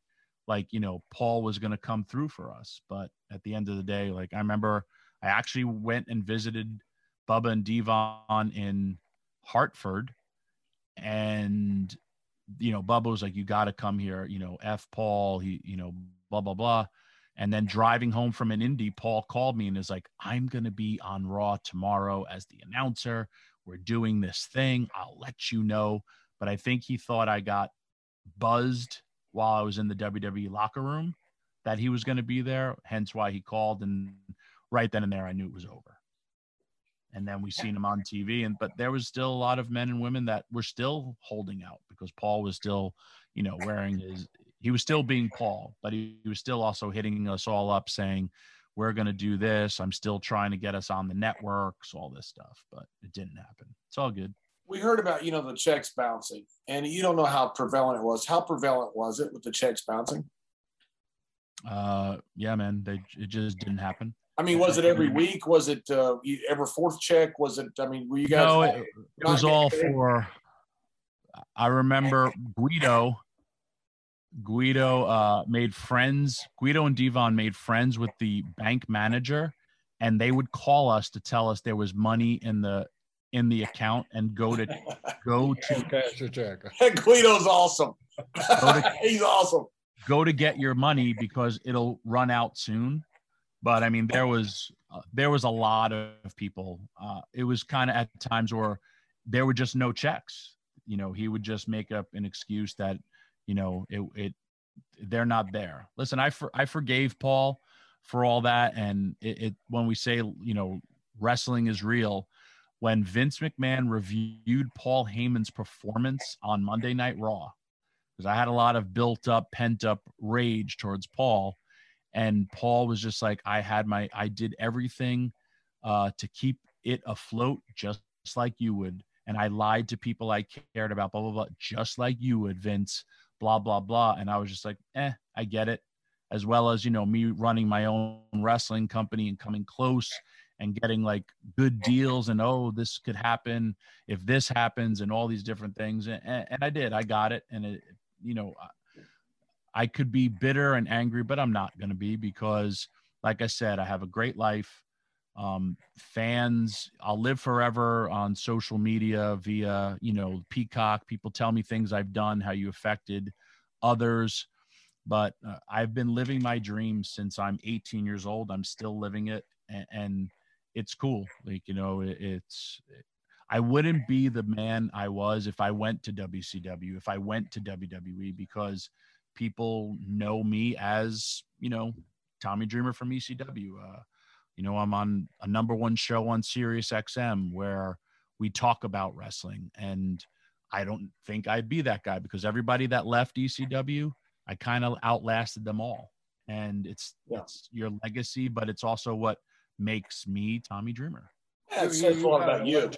like, you know, Paul was going to come through for us. But at the end of the day, like I remember I actually went and visited Bubba and Devon in Hartford, and you know Bubba was like, "You got to come here." You know, F Paul, he, you know, blah blah blah. And then driving home from an indie, Paul called me and is like, "I'm going to be on Raw tomorrow as the announcer. We're doing this thing. I'll let you know." But I think he thought I got buzzed while I was in the WWE locker room that he was going to be there. Hence why he called. And right then and there, I knew it was over and then we seen him on TV. And but there was still a lot of men and women that were still holding out because Paul was still, you know, wearing his. He was still being Paul, but he, he was still also hitting us all up saying, "We're going to do this. I'm still trying to get us on the networks, all this stuff." But it didn't happen. It's all good. We heard about you know the checks bouncing, and you don't know how prevalent it was. How prevalent was it with the checks bouncing? Uh, yeah, man, they it just didn't happen. I mean, was it every week? Was it uh, every fourth check? Was it? I mean, were you guys? No, it, it was all for. I remember Guido. Guido uh, made friends. Guido and Devon made friends with the bank manager, and they would call us to tell us there was money in the in the account and go to go to cash your check. Guido's awesome. To, He's awesome. Go to get your money because it'll run out soon but I mean, there was uh, there was a lot of people. Uh, it was kind of at times where there were just no checks. You know, he would just make up an excuse that you know it it they're not there. Listen, I for, I forgave Paul for all that, and it, it when we say you know wrestling is real. When Vince McMahon reviewed Paul Heyman's performance on Monday Night Raw, because I had a lot of built up, pent up rage towards Paul and paul was just like i had my i did everything uh, to keep it afloat just like you would. And i lied to people i cared about blah blah blah just like you would vince blah blah blah. And i was just like eh i get it. As well as you know me running my own wrestling company and coming close and getting like good deals and oh this could happen if this happens and all these different things. And, and i did. I got it. And it you know I could be bitter and angry, but I'm not going to be because, like I said, I have a great life. Um, fans, I'll live forever on social media via, you know, Peacock. People tell me things I've done, how you affected others. But uh, I've been living my dream since I'm 18 years old. I'm still living it, and, and it's cool. Like you know, it, it's. I wouldn't be the man I was if I went to WCW, if I went to WWE, because people know me as you know Tommy Dreamer from ECW. Uh, you know, I'm on a number one show on Sirius XM where we talk about wrestling, and I don't think I'd be that guy because everybody that left ECW, I kind of outlasted them all, and it's yeah. it's your legacy, but it's also what makes me Tommy Dreamer. Yeah, it says a lot about you.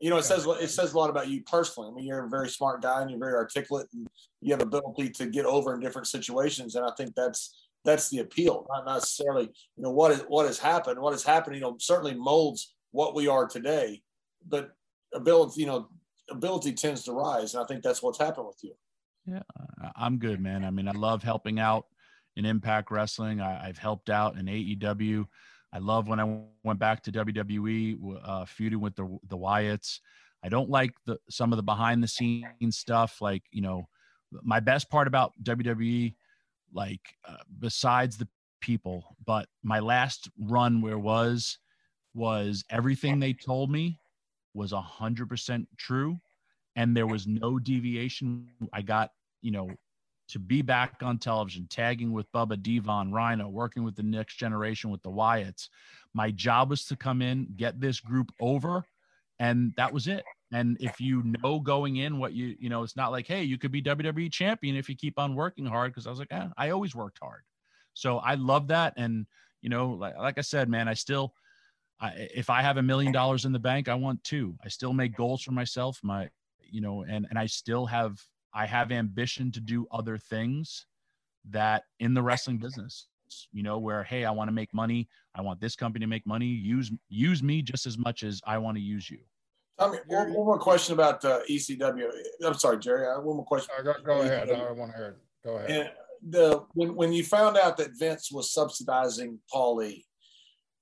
You know, it says it says a lot about you personally. I mean, you're a very smart guy and you're very articulate, and you have ability to get over in different situations. And I think that's that's the appeal, not necessarily you know what is what has happened. What has happened, you know, certainly molds what we are today, but ability, you know, ability tends to rise, and I think that's what's happened with you. Yeah, I'm good, man. I mean, I love helping out in Impact Wrestling. I, have helped out in AEW. I love when I went back to WWE, uh, feuding with the the Wyatts. I don't like the some of the behind the scenes stuff, like you know, my best part about WWE like uh, besides the people but my last run where was was everything they told me was a hundred percent true and there was no deviation i got you know to be back on television tagging with bubba devon rhino working with the next generation with the wyatts my job was to come in get this group over and that was it and if you know going in what you, you know, it's not like, hey, you could be WWE champion if you keep on working hard. Cause I was like, eh, I always worked hard. So I love that. And, you know, like, like I said, man, I still, I, if I have a million dollars in the bank, I want two. I still make goals for myself. My, you know, and, and I still have, I have ambition to do other things that in the wrestling business, you know, where, Hey, I want to make money. I want this company to make money. Use, use me just as much as I want to use you. Tommy, one, one more question about uh, ECW. I'm sorry, Jerry. I, one more question. go, go ahead. I want to hear it. Go ahead. And the when, when you found out that Vince was subsidizing Paulie,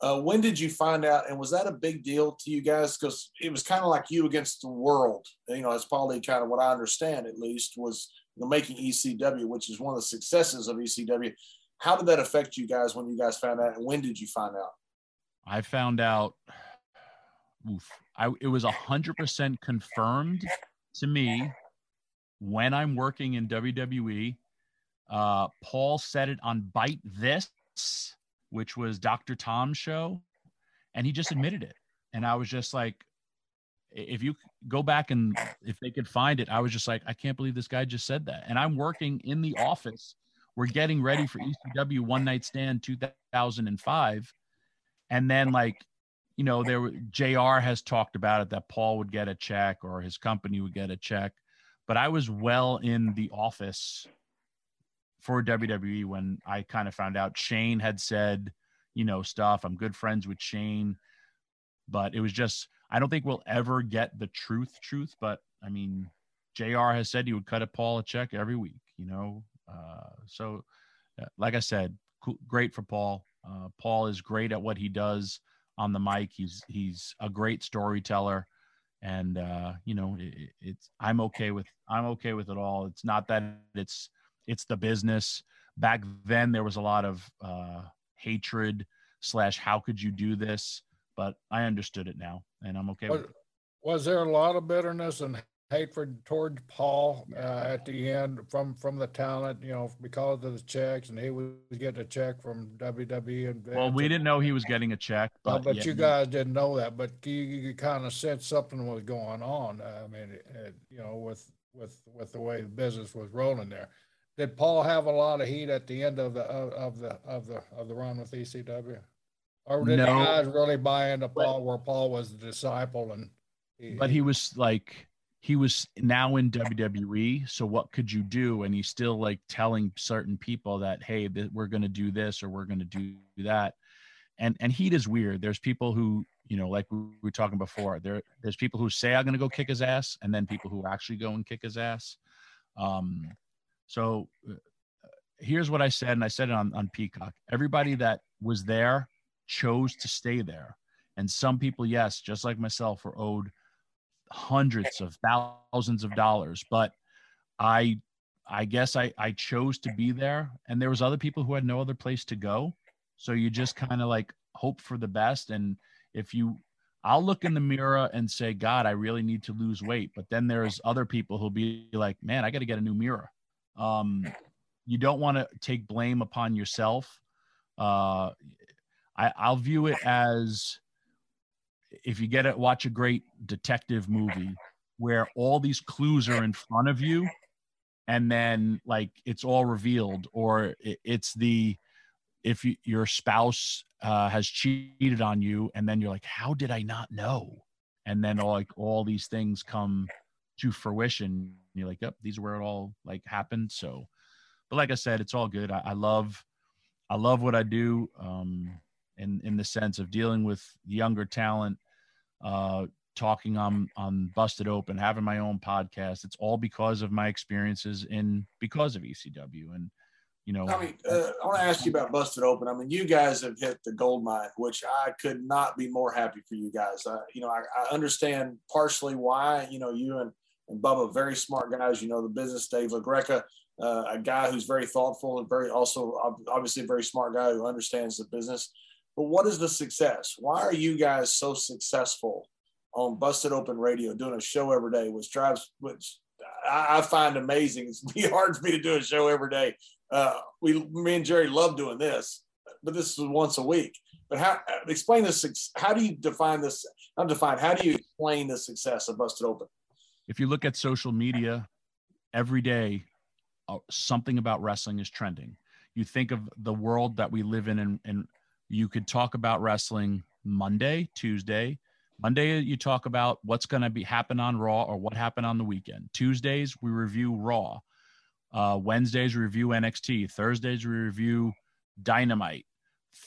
uh, when did you find out? And was that a big deal to you guys? Because it was kind of like you against the world. You know, as Paulie kind of what I understand at least was you know, making ECW, which is one of the successes of ECW. How did that affect you guys when you guys found out? And when did you find out? I found out. Oof, I, it was 100% confirmed to me when I'm working in WWE. Uh, Paul said it on Byte This, which was Dr. Tom's show, and he just admitted it. And I was just like, if you go back and if they could find it, I was just like, I can't believe this guy just said that. And I'm working in the office. We're getting ready for ECW One Night Stand 2005. And then, like, you know, there JR has talked about it that Paul would get a check or his company would get a check. But I was well in the office for WWE when I kind of found out Shane had said, you know, stuff. I'm good friends with Shane. But it was just, I don't think we'll ever get the truth, truth. But I mean, JR has said he would cut a Paul a check every week, you know. Uh, so, uh, like I said, cool, great for Paul. Uh, Paul is great at what he does on the mic. He's he's a great storyteller, and uh, you know it, it's I'm okay with I'm okay with it all. It's not that it's it's the business. Back then there was a lot of uh, hatred slash how could you do this, but I understood it now, and I'm okay was, with it. Was there a lot of bitterness and hatred towards Paul uh, at the end from from the talent, you know, because of the checks, and he was getting a check from WWE. And well, we didn't know he was getting a check, but, uh, but yeah, you guys didn't know that. But you, you kind of sense something was going on. I mean, it, it, you know, with with with the way the business was rolling there. Did Paul have a lot of heat at the end of the of, of the of the of the run with ECW? Or did no. the guys really buy into Paul, where Paul was the disciple and? He, but he was like he was now in WWE. So what could you do? And he's still like telling certain people that, hey, th- we're going to do this or we're going to do that. And and heat is weird. There's people who, you know, like we were talking before. There there's people who say I'm going to go kick his ass, and then people who actually go and kick his ass. Um, so uh, here's what I said, and I said it on on Peacock. Everybody that was there chose to stay there, and some people, yes, just like myself, were owed hundreds of thousands of dollars but i I guess I I chose to be there, and there was other people who had no other place to go, so you just kind of like hope for the best, and if you I'll look in the mirror and say, God, I really need to lose weight. But then there's other people who'll be like, man, I got to get a new mirror. Um, you don't want to take blame upon yourself. Uh, I, I'll view it as if you get it, watch a great detective movie where all these clues are in front of you and then like it's all revealed or it's the if you, your spouse uh, has cheated on you and then you're like how did i not know and then all, like all these things come to fruition you're like yep these are where it all like happened so but like i said it's all good i, I love i love what i do um in in the sense of dealing with younger talent uh talking on on busted open having my own podcast it's all because of my experiences in because of ecw and you know. I mean, uh, I want to ask you about Busted Open. I mean, you guys have hit the gold mine, which I could not be more happy for you guys. Uh, you know, I, I, understand partially why, you know, you and, and Bubba, very smart guys, you know, the business, Dave LaGreca, uh, a guy who's very thoughtful and very also obviously a very smart guy who understands the business. But what is the success? Why are you guys so successful on Busted Open Radio, doing a show every day, which drives, which I, find amazing. It's be hard for me to do a show every day uh, we, me and Jerry love doing this, but this is once a week. But how explain this? How do you define this? Not define. How do you explain the success of Busted Open? If you look at social media, every day uh, something about wrestling is trending. You think of the world that we live in, and, and you could talk about wrestling Monday, Tuesday. Monday, you talk about what's going to be happen on Raw or what happened on the weekend. Tuesdays, we review Raw. Uh, Wednesdays review NXT. Thursdays we review Dynamite.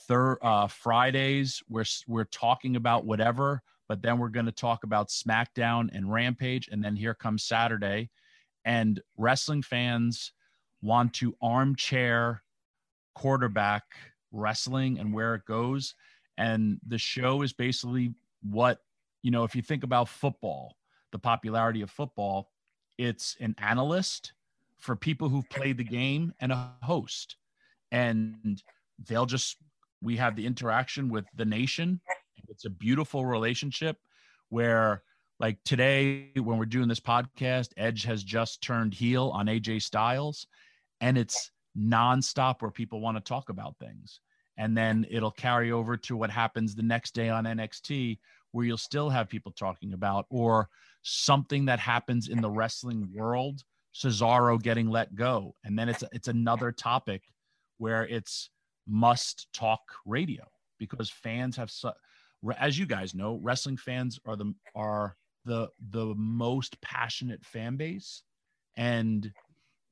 Thir- uh, Fridays we're we're talking about whatever, but then we're going to talk about SmackDown and Rampage, and then here comes Saturday, and wrestling fans want to armchair quarterback wrestling and where it goes, and the show is basically what you know. If you think about football, the popularity of football, it's an analyst for people who've played the game and a host. And they'll just, we have the interaction with the nation. It's a beautiful relationship where, like today, when we're doing this podcast, Edge has just turned heel on AJ Styles, and it's nonstop where people want to talk about things. And then it'll carry over to what happens the next day on NXT, where you'll still have people talking about, or something that happens in the wrestling world Cesaro getting let go, and then it's it's another topic where it's must talk radio because fans have as you guys know, wrestling fans are the are the the most passionate fan base, and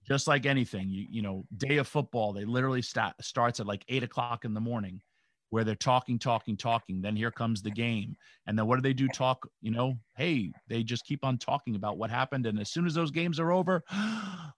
just like anything, you you know, day of football, they literally start starts at like eight o'clock in the morning, where they're talking, talking, talking. Then here comes the game. And then what do they do? Talk, you know, hey, they just keep on talking about what happened. And as soon as those games are over,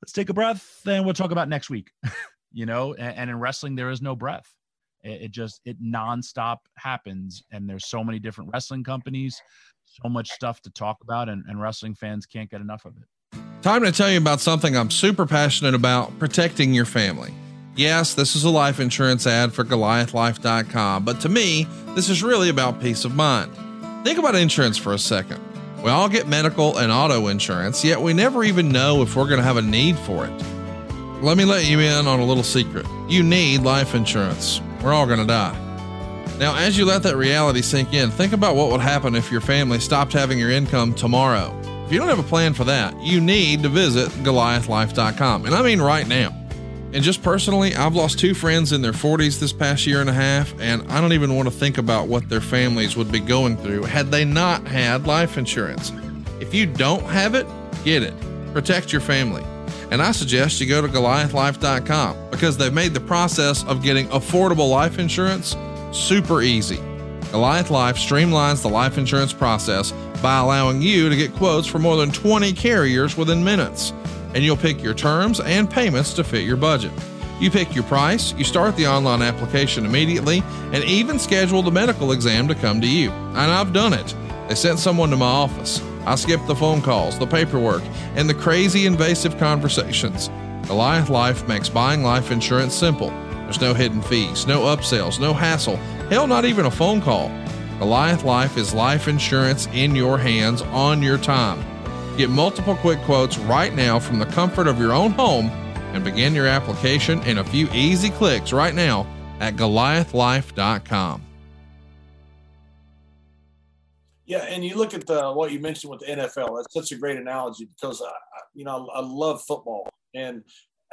let's take a breath and we'll talk about next week, you know, and, and, in wrestling, there is no breath. It, it just, it nonstop happens. And there's so many different wrestling companies, so much stuff to talk about, and, and wrestling fans can't get enough of it. Time to tell you about something I'm super passionate about protecting your family. Yes, this is a life insurance ad for GoliathLife.com, but to me, this is really about peace of mind. Think about insurance for a second. We all get medical and auto insurance, yet we never even know if we're going to have a need for it. Let me let you in on a little secret. You need life insurance. We're all going to die. Now, as you let that reality sink in, think about what would happen if your family stopped having your income tomorrow. If you don't have a plan for that, you need to visit GoliathLife.com. And I mean right now. And just personally, I've lost two friends in their 40s this past year and a half, and I don't even want to think about what their families would be going through had they not had life insurance. If you don't have it, get it. Protect your family. And I suggest you go to GoliathLife.com because they've made the process of getting affordable life insurance super easy. Goliath Life streamlines the life insurance process by allowing you to get quotes from more than 20 carriers within minutes and you'll pick your terms and payments to fit your budget. You pick your price, you start the online application immediately, and even schedule the medical exam to come to you. And I've done it. They sent someone to my office. I skipped the phone calls, the paperwork, and the crazy invasive conversations. Goliath Life makes buying life insurance simple. There's no hidden fees, no upsells, no hassle, hell, not even a phone call. Goliath Life is life insurance in your hands on your time. Get multiple quick quotes right now from the comfort of your own home and begin your application in a few easy clicks right now at goliathlife.com. Yeah, and you look at the what you mentioned with the NFL. That's such a great analogy because I, you know I, love football, and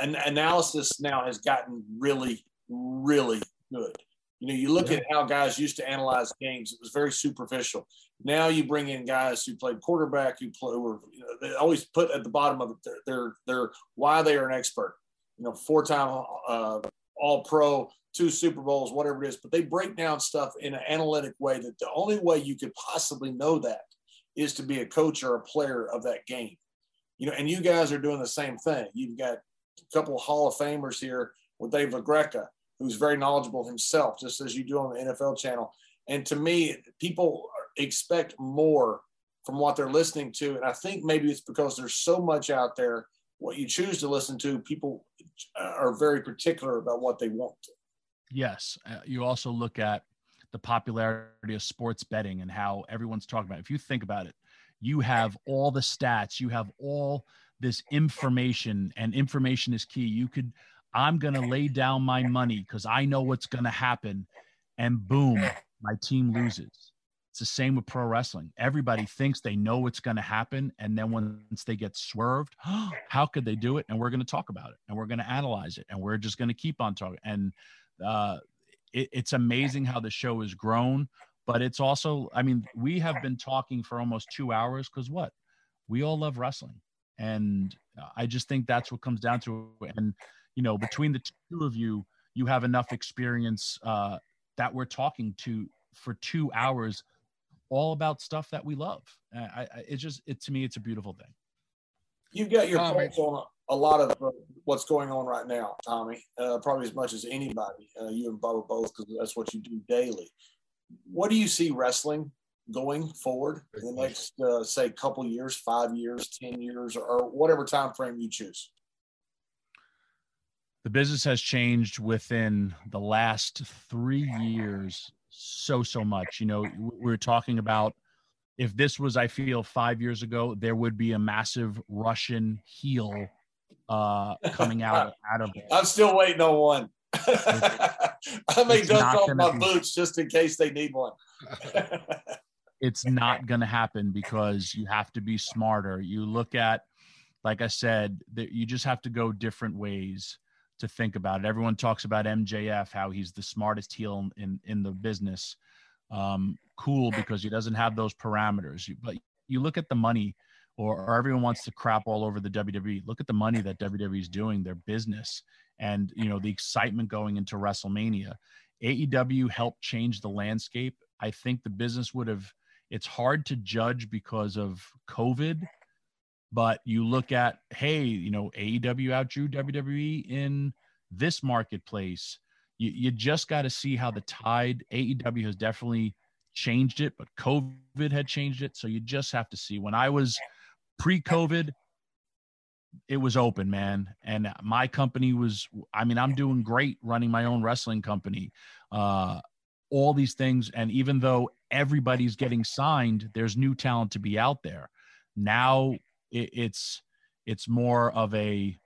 an analysis now has gotten really, really good. You know, you look yeah. at how guys used to analyze games; it was very superficial. Now you bring in guys who played quarterback, who play, who you know, they always put at the bottom of it their, their, their why they are an expert. You know, four-time uh, All-Pro, two Super Bowls, whatever it is. But they break down stuff in an analytic way that the only way you could possibly know that is to be a coach or a player of that game. You know, and you guys are doing the same thing. You've got a couple of Hall of Famers here with Dave LaGreca, who's very knowledgeable himself, just as you do on the NFL channel. And to me, people expect more from what they're listening to. And I think maybe it's because there's so much out there. What you choose to listen to, people are very particular about what they want. Yes. Uh, you also look at the popularity of sports betting and how everyone's talking about it. If you think about it, you have all the stats, you have all this information, and information is key. You could, I'm going to lay down my money because I know what's going to happen, and boom, my team loses. It's the same with pro wrestling. Everybody thinks they know what's going to happen. And then once they get swerved, how could they do it? And we're going to talk about it and we're going to analyze it and we're just going to keep on talking. And uh, it, it's amazing how the show has grown. But it's also, I mean, we have been talking for almost two hours because what? We all love wrestling. And I just think that's what comes down to it. And, you know, between the two of you, you have enough experience uh, that we're talking to for two hours all about stuff that we love. I, I it's just it to me, it's a beautiful thing. You've got your pulse on a lot of what's going on right now, Tommy. Uh, probably as much as anybody. Uh, you and Bubba both, because that's what you do daily. What do you see wrestling going forward in the next, uh, say, couple years, five years, ten years, or whatever time frame you choose? The business has changed within the last three years so so much. You know, we are talking about if this was, I feel, five years ago, there would be a massive Russian heel uh, coming out out of. It. I'm still waiting on one. I may dust off my be, boots just in case they need one. it's not going to happen because you have to be smarter. You look at, like I said, that you just have to go different ways to think about it. Everyone talks about MJF, how he's the smartest heel in in the business. Um, cool because he doesn't have those parameters. But you look at the money, or, or everyone wants to crap all over the WWE. Look at the money that WWE is doing, their business, and you know the excitement going into WrestleMania. AEW helped change the landscape. I think the business would have. It's hard to judge because of COVID but you look at, hey, you know, AEW outdrew WWE in this marketplace. You, you just got to see how the tide, AEW has definitely changed it, but COVID had changed it. So you just have to see. When I was pre COVID, it was open, man. And my company was, I mean, I'm doing great running my own wrestling company. Uh, all these things. And even though everybody's getting signed, there's new talent to be out there. Now it, it's it's more of a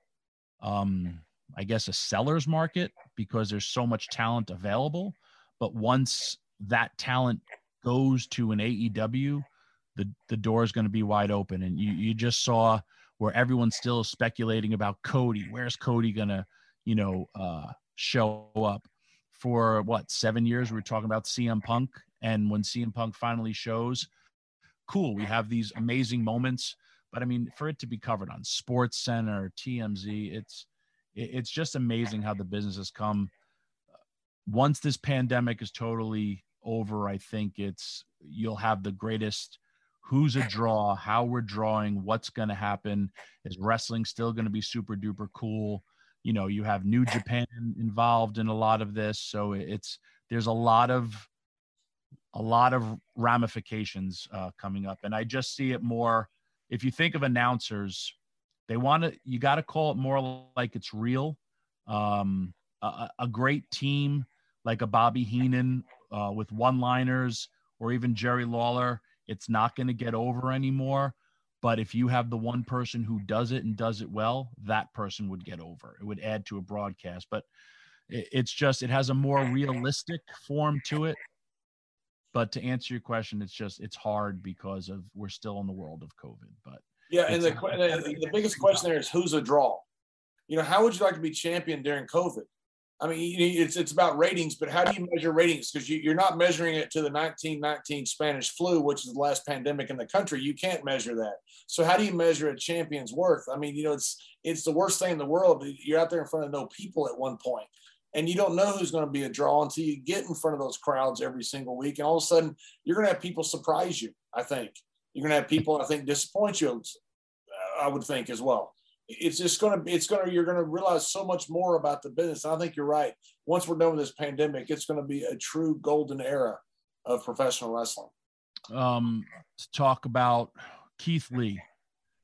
um i guess a seller's market because there's so much talent available but once that talent goes to an aew the the door is going to be wide open. And you you just saw where everyone's still speculating about cody. Where's cody going to you know uh show up? For what seven years we were talking about cm punk. And when cm punk finally shows cool we have these amazing moments. But I mean, for it to be covered on Sports Center, TMZ, it's it's just amazing how the business has come. Once this pandemic is totally over, I think it's you'll have the greatest who's a draw, how we're drawing, what's going to happen. Is wrestling still going to be super duper cool? You know, you have New Japan involved in a lot of this, so it's there's a lot of a lot of ramifications uh, coming up, and I just see it more if you think of announcers, They want to. You got to call it more like it's real. Um, a, a great team like a Bobby Heenan uh, with one-liners, or even Jerry Lawler, it's not going to get over anymore. But if you have the one person who does it and does it well, that person would get over. It would add to a broadcast. But it's just it has a more realistic form to it. But to answer your question, it's just it's hard because of we're still in the world of COVID. But yeah, and the, the the biggest question there is who's a draw. You know, how would you like to be champion during COVID? I mean, it's it's about ratings, but how do you measure ratings? Because you, are not measuring it to the 1919 Spanish flu, which is the last pandemic in the country. You can't measure that. So how do you measure a champion's worth? I mean, you know, it's it's the worst thing in the world. You're out there in front of no people at one point, and you don't know who's going to be a draw until you get in front of those crowds every single week, and all of a sudden you're going to have people surprise you. I think you're going to have people I think disappoint you. I would think as well it's just going to be it's going to you're going to realize so much more about the business. I think you're right. Once we're done with this pandemic it's going to be a true golden era of professional wrestling. Um to talk about keith lee.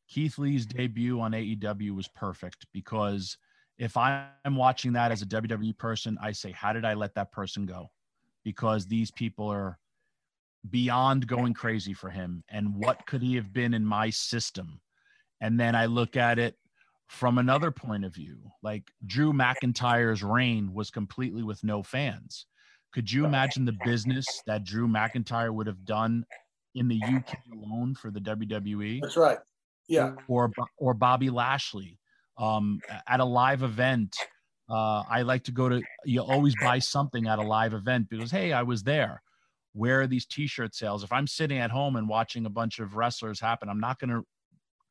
Keith lee's debut on aew was perfect because if i'm watching that as a wwe person i say how did i let that person go? Because these people are beyond going crazy for him and what could he have been in my system? And then I look at it from another point of view, like Drew McIntyre's reign was completely with no fans. Could you imagine the business that Drew McIntyre would have done in the UK alone for the WWE? That's right. Yeah. Or or Bobby Lashley um, at a live event. Uh, I like to go to. You always buy something at a live event because hey, I was there. Where are these T-shirt sales? If I'm sitting at home and watching a bunch of wrestlers happen, I'm not going to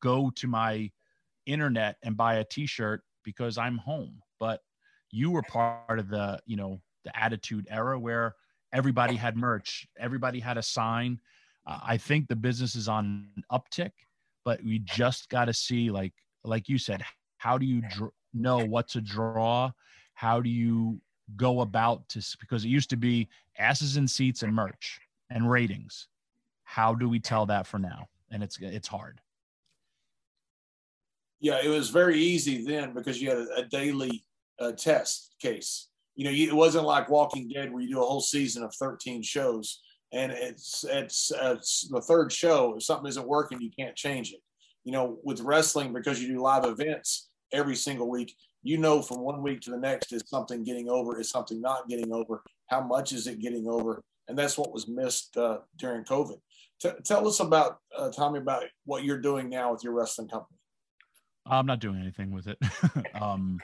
go to my internet and buy a t-shirt because I'm home. But you were part of the, you know, the attitude era where everybody had merch, everybody had a sign. Uh, I think the business is on uptick, but we just got to see like like you said, how do you dr- know what to draw? How do you go about to because it used to be asses in seats and merch and ratings. How do we tell that for now? And it's it's hard yeah, it was very easy then because you had a, a daily uh, test case. You know, you, it wasn't like Walking Dead where you do a whole season of 13 shows and it's, it's, it's the third show. If something isn't working, you can't change it. You know, with wrestling, because you do live events every single week, you know from one week to the next is something getting over, is something not getting over, how much is it getting over, and that's what was missed uh, during COVID. T- tell us about uh, Tommy about what you're doing now with your wrestling company. I'm not doing anything with it. um,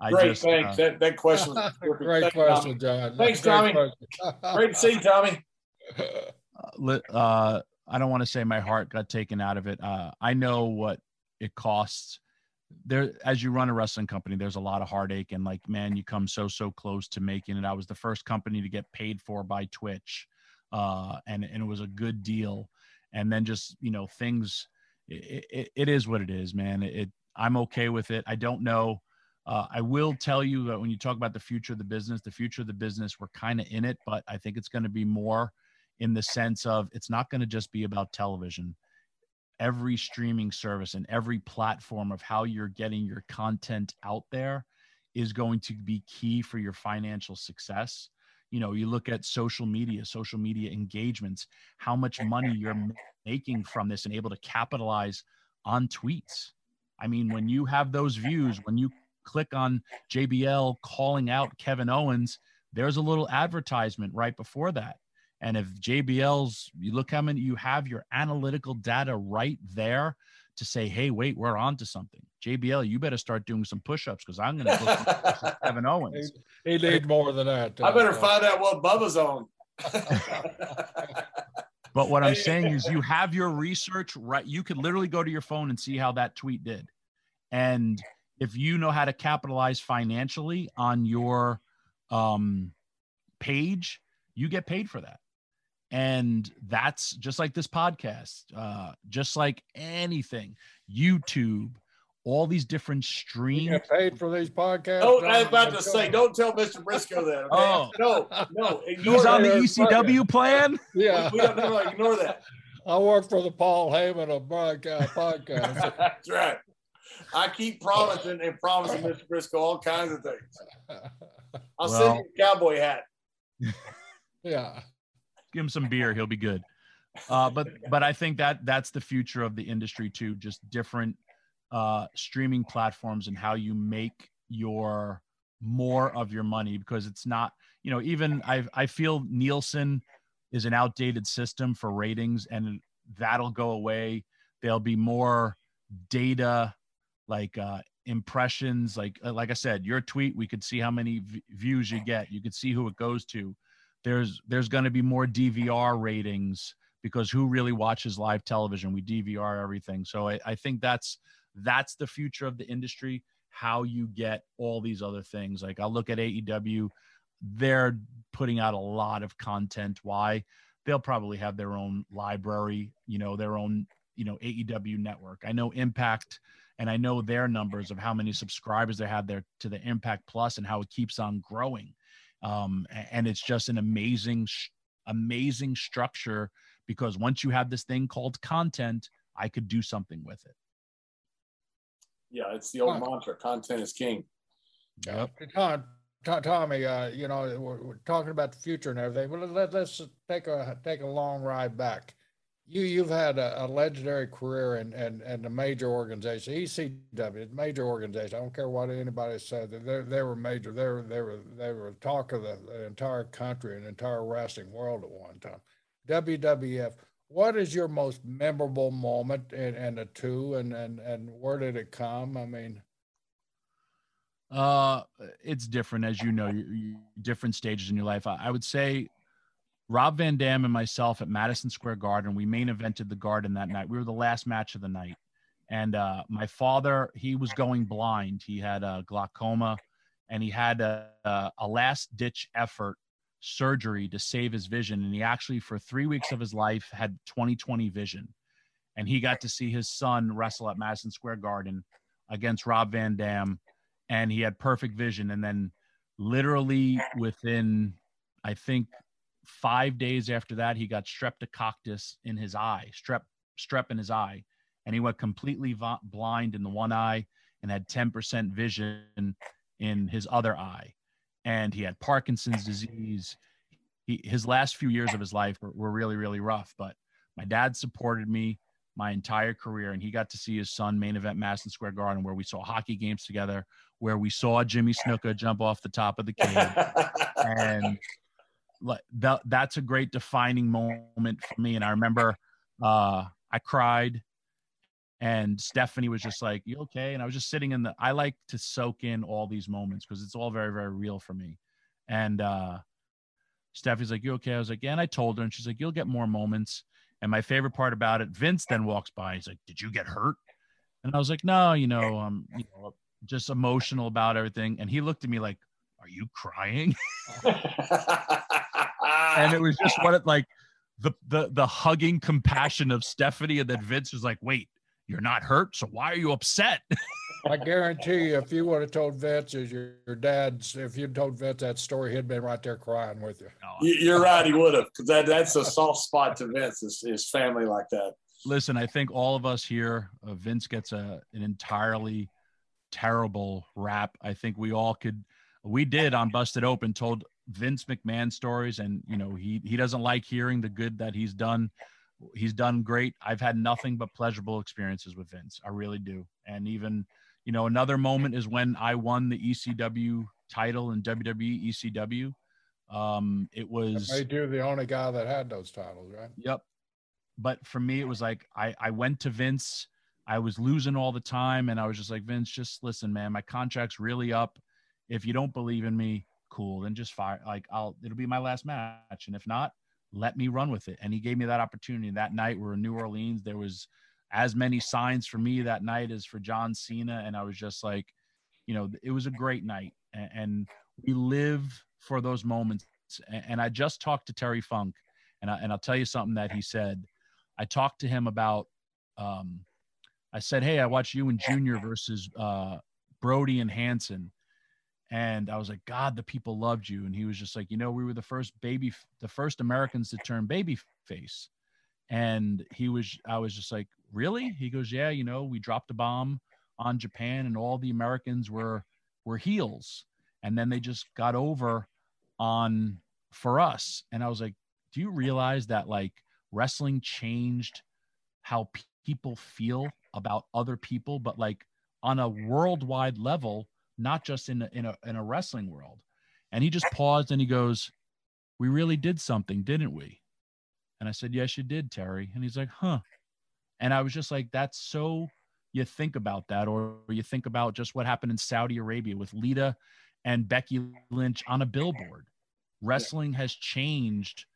I Great, just, thanks. Uh, that, that question was Great thanks, question, John. Thanks, Tommy. Great to see you, Tommy. Uh, I don't want to say my heart got taken out of it. Uh, I know what it costs. There, as you run a wrestling company, there's a lot of heartache, and like, man, you come so so close to making it. I was the first company to get paid for by Twitch, uh, and and it was a good deal. And then just you know things, it, it, it is what it is, man. It I'm okay with it. I don't know. Uh, I will tell you that when you talk about the future of the business, the future of the business, we're kind of in it, but I think it's going to be more in the sense of it's not going to just be about television. Every streaming service and every platform of how you're getting your content out there is going to be key for your financial success. You know, you look at social media, social media engagements, how much money you're making from this and able to capitalize on tweets I mean, when you have those views, when you click on JBL calling out Kevin Owens, there's a little advertisement right before that. And if JBL's, you look how many you have your analytical data right there to say, hey, wait, we're on to something. JBL, you better start doing some push-ups because I'm going to Kevin Owens. He, he need more than that. I better uh, find out what Bubba's on. But what I'm saying is you have your research right. You could literally go to your phone and see how that tweet did. And if you know how to capitalize financially on your um, page, you get paid for that. And that's just like this podcast, uh, just like anything, YouTube, all these different streams. You get paid for these podcasts. Oh, I was about to say, don't tell Mr. Brisco that. Okay? Oh, no, no. He's on the ECW plan. Yeah, we, we don't ignore that. I work for the Paul Heyman of podcast. That's right. I keep promising and promising Mr. Brisco all kinds of things. I'll well, send you a cowboy hat. Yeah. Give him some beer, he'll be good. Uh, but but I think that that's the future of the industry too. Just different uh, streaming platforms and how you make your more of your money because it's not you know even I I feel Nielsen is an outdated system for ratings and that'll go away. There'll be more data like uh, impressions. Like uh, like I said your tweet we could see how many v- views you get. You could see who it goes to. There's there's going to be more DVR ratings because who really watches live television? We DVR everything. So I, I think that's that's the future of the industry how you get all these other things like I'll look at AEW they're putting out a lot of content why they'll probably have their own library you know their own you know AEW network I know Impact and I know their numbers of how many subscribers they have there to the Impact Plus and how it keeps on growing. Um, and it's just an amazing, amazing structure because once you have this thing called content, I could do something with it. Yeah, it's the old mantra: content is king. Yep. Tom, Tommy, uh, you know, we're, we're, talking about the future and everything. But let, us take a take a long ride back you you've had a, a legendary career in, in, in a major organization, ECW, major organization. I don't care what anybody said. They they were major. They were they were they were talk of the, the entire country and entire wrestling world at one time. WWF. What is your most memorable moment in, in the two, and and and where did it come? I mean. Uh, it's different, as you know, you, you, different stages in your life. I, I would say Rob Van Dam and myself at Madison Square Garden. We main evented the Garden that night. We were the last match of the night. And uh, my father, he was going blind. He had a glaucoma and he had a, a, a last ditch effort surgery to save his vision. And he actually, for three weeks of his life, had 20/20 vision. And he got to see his son wrestle at Madison Square Garden against Rob Van Dam. And he had perfect vision. And then, literally within, I think, five days after that, he got streptococcus in his eye, strep strep in his eye, and he went completely blind in the one eye and had 10% vision in his other eye. And he had Parkinson's disease. He, his last few years of his life were, were really, really rough. But my dad supported me my entire career, and he got to see his son main event Madison Square Garden, where we saw hockey games together, where we saw Jimmy Snuka jump off the top of the cage, and that that's a great defining moment for me and i remember uh i cried and stephanie was just like you okay? And i was just sitting in the i like to soak in all these moments because it's all very very real for me. And uh stephanie's like you okay? I was like yeah. And i told her and she's like you'll get more moments. And my favorite part about it vince then walks by he's like did you get hurt? And i was like no you know i'm you know just emotional about everything. And he looked at me like are you crying? And it was just what it like the the the hugging compassion of Stephanie, and then Vince was like, "Wait, you're not hurt, so why are you upset?" I guarantee you, if you would have told Vince, as your, your dad's, if you'd told Vince that story, he'd been right there crying with you. You're right, he would have, because that, that's a soft spot to Vince, his, his family like that. Listen, I think all of us here, uh, Vince gets a an entirely terrible rap. I think we all could, we did on Busted Open, told Vince McMahon stories, and you know he he doesn't like hearing the good that he's done. He's done great. I've had nothing but pleasurable experiences with Vince. I really do. And even you know another moment is when I won the ECW title in WWE ECW. Um, it was made do the only guy that had those titles, right? Yep. But for me, it was like I I went to Vince. I was losing all the time, and I was just like, Vince, just listen, man. My contract's really up. If you don't believe in me, cool, then just fire. Like I'll, it'll be my last match, and if not, let me run with it. And he gave me that opportunity. That night we're in New Orleans. There was as many signs for me that night as for John Cena, and I was just like, you know, it was a great night, and, and we live for those moments. And I just talked to Terry Funk, and I, and I'll tell you something that he said. I talked to him about. Um, I said, "Hey, I watched you and Junior versus uh, Brody and Hansen." And I was like, God, the people loved you. And he was just like, you know, we were the first baby, the first Americans to turn baby face. And he was, I was just like, really? He goes, yeah, you know, we dropped a bomb on Japan and all the Americans were were heels. And then they just got over on for us. And I was like, do you realize that like wrestling changed how people feel about other people, but like on a worldwide level, not just in a, in a in a wrestling world. And he just paused and he goes, "We really did something, didn't we?" And I said, "Yes, you did, Terry." And he's like, "Huh." And I was just like, "That's so." You think about that, or you think about just what happened in Saudi Arabia with Lita and Becky Lynch on a billboard. Wrestling has changed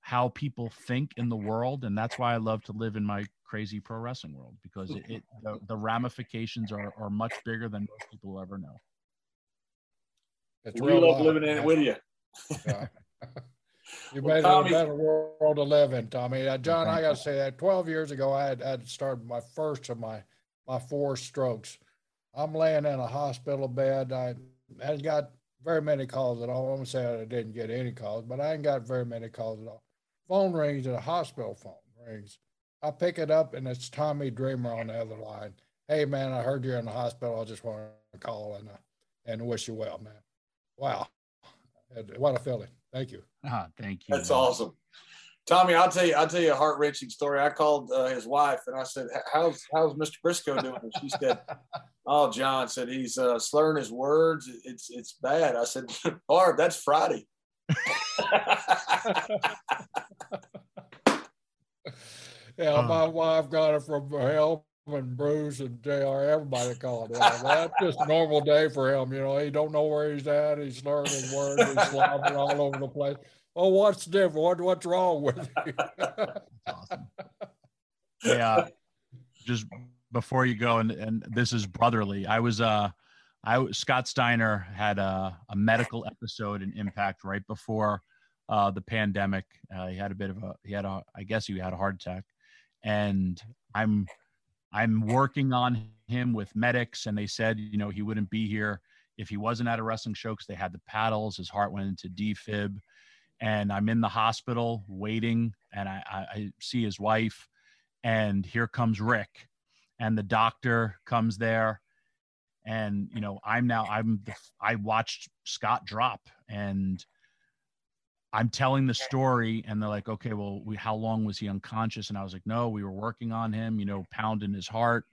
how people think in the world, and that's why I love to live in my crazy pro wrestling world because it, it the, the, ramifications are, are much bigger than most people will ever know. It's we love living in it with you. Yeah. you well, made Tommy, it a better world to live in, Tommy. Uh, John, I got to say that 12 years ago, I had, I had started my first of my my four strokes. I'm laying in a hospital bed. I hadn't got very many calls at all. I won't say I didn't get any calls, but I ain't got very many calls at all. Phone rings and a hospital phone rings. I pick it up and it's Tommy Dreamer on the other line. Hey man, I heard you're in the hospital. I just want to call and uh, and wish you well, man. Wow, what a feeling. Thank you. Ah, thank you. That's man. awesome. Tommy, I'll tell you, I'll tell you a heart wrenching story. I called uh, his wife and I said, "How's how's Mr. Brisco doing?" And she said, "Oh, John said he's uh, slurring his words. It's it's bad." I said, "Barb, that's Friday." Yeah, my wife got it from him and Bruce and JR. Everybody called it. That's just a normal day for him. You know, he don't know where he's at. He's learning words. He's slobbering all over the place. Oh, what's different? What, what's wrong with you? awesome. Yeah, just before you go, and and this is brotherly. I was uh, I Scott Steiner had a, a medical episode in Impact right before uh, the pandemic. Uh, he had a bit of a he had a I guess he had a heart attack, and I'm I'm working on him with medics, and they said you know he wouldn't be here if he wasn't at a wrestling show because they had the paddles. His heart went into defib, and I'm in the hospital waiting, and I, I, I see his wife, and here comes Rick, and the doctor comes there, and you know I'm now I'm I watched Scott drop and I'm telling the story, and they're like, okay, well, we, how long was he unconscious? And I was like, no, we were working on him, you know, pounding his heart.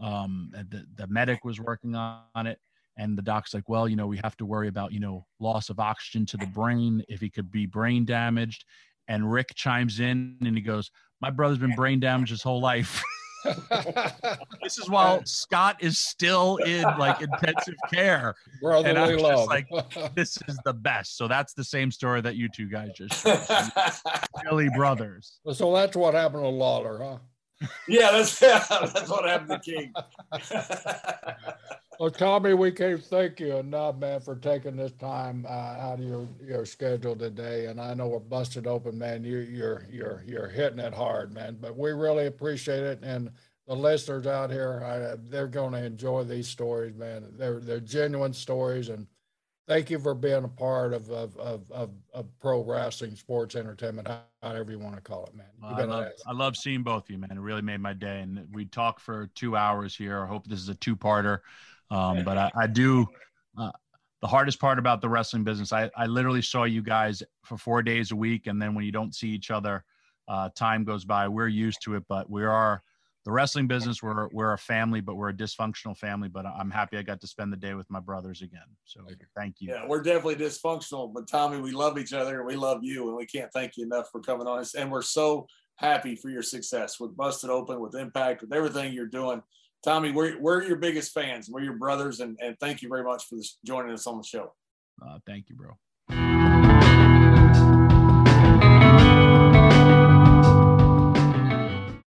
Um, the, the medic was working on it. And the doc's like, well, you know, we have to worry about, you know, loss of oxygen to the brain if he could be brain damaged. And Rick chimes in and he goes, my brother's been brain damaged his whole life. this is while Scott is still in like intensive care. Brotherly and I'm love. like, this is the best. So that's the same story that you two guys just Billy brothers. So that's what happened to Lawler, huh? Yeah, that's that's what happened to King. well, Tommy, we can't thank you enough, man, for taking this time uh, out of your, your schedule today. And I know we're busted open, man. You, you're you're you're hitting it hard, man. But we really appreciate it, and the listeners out here, I, they're going to enjoy these stories, man. They're they're genuine stories, and thank you for being a part of of of, of, of pro wrestling, sports entertainment, however you want to call it, man. I love, I love seeing both of you, man. It really made my day, and we talked for two hours here. I hope this is a two-parter, um, but I, I do. Uh, the hardest part about the wrestling business, I, I literally saw you guys for four days a week, and then when you don't see each other, uh, time goes by. We're used to it, but we are the wrestling business we're we're a family but we're a dysfunctional family but i'm happy i got to spend the day with my brothers again. So thank you. yeah we're definitely dysfunctional but tommy we love each other and we love you and we can't thank you enough for coming on us and we're so happy for your success with busted open with impact with everything you're doing. Tommy we're, we're your biggest fans. We're your brothers and, and thank you very much for this, joining us on the show. Uh, thank you bro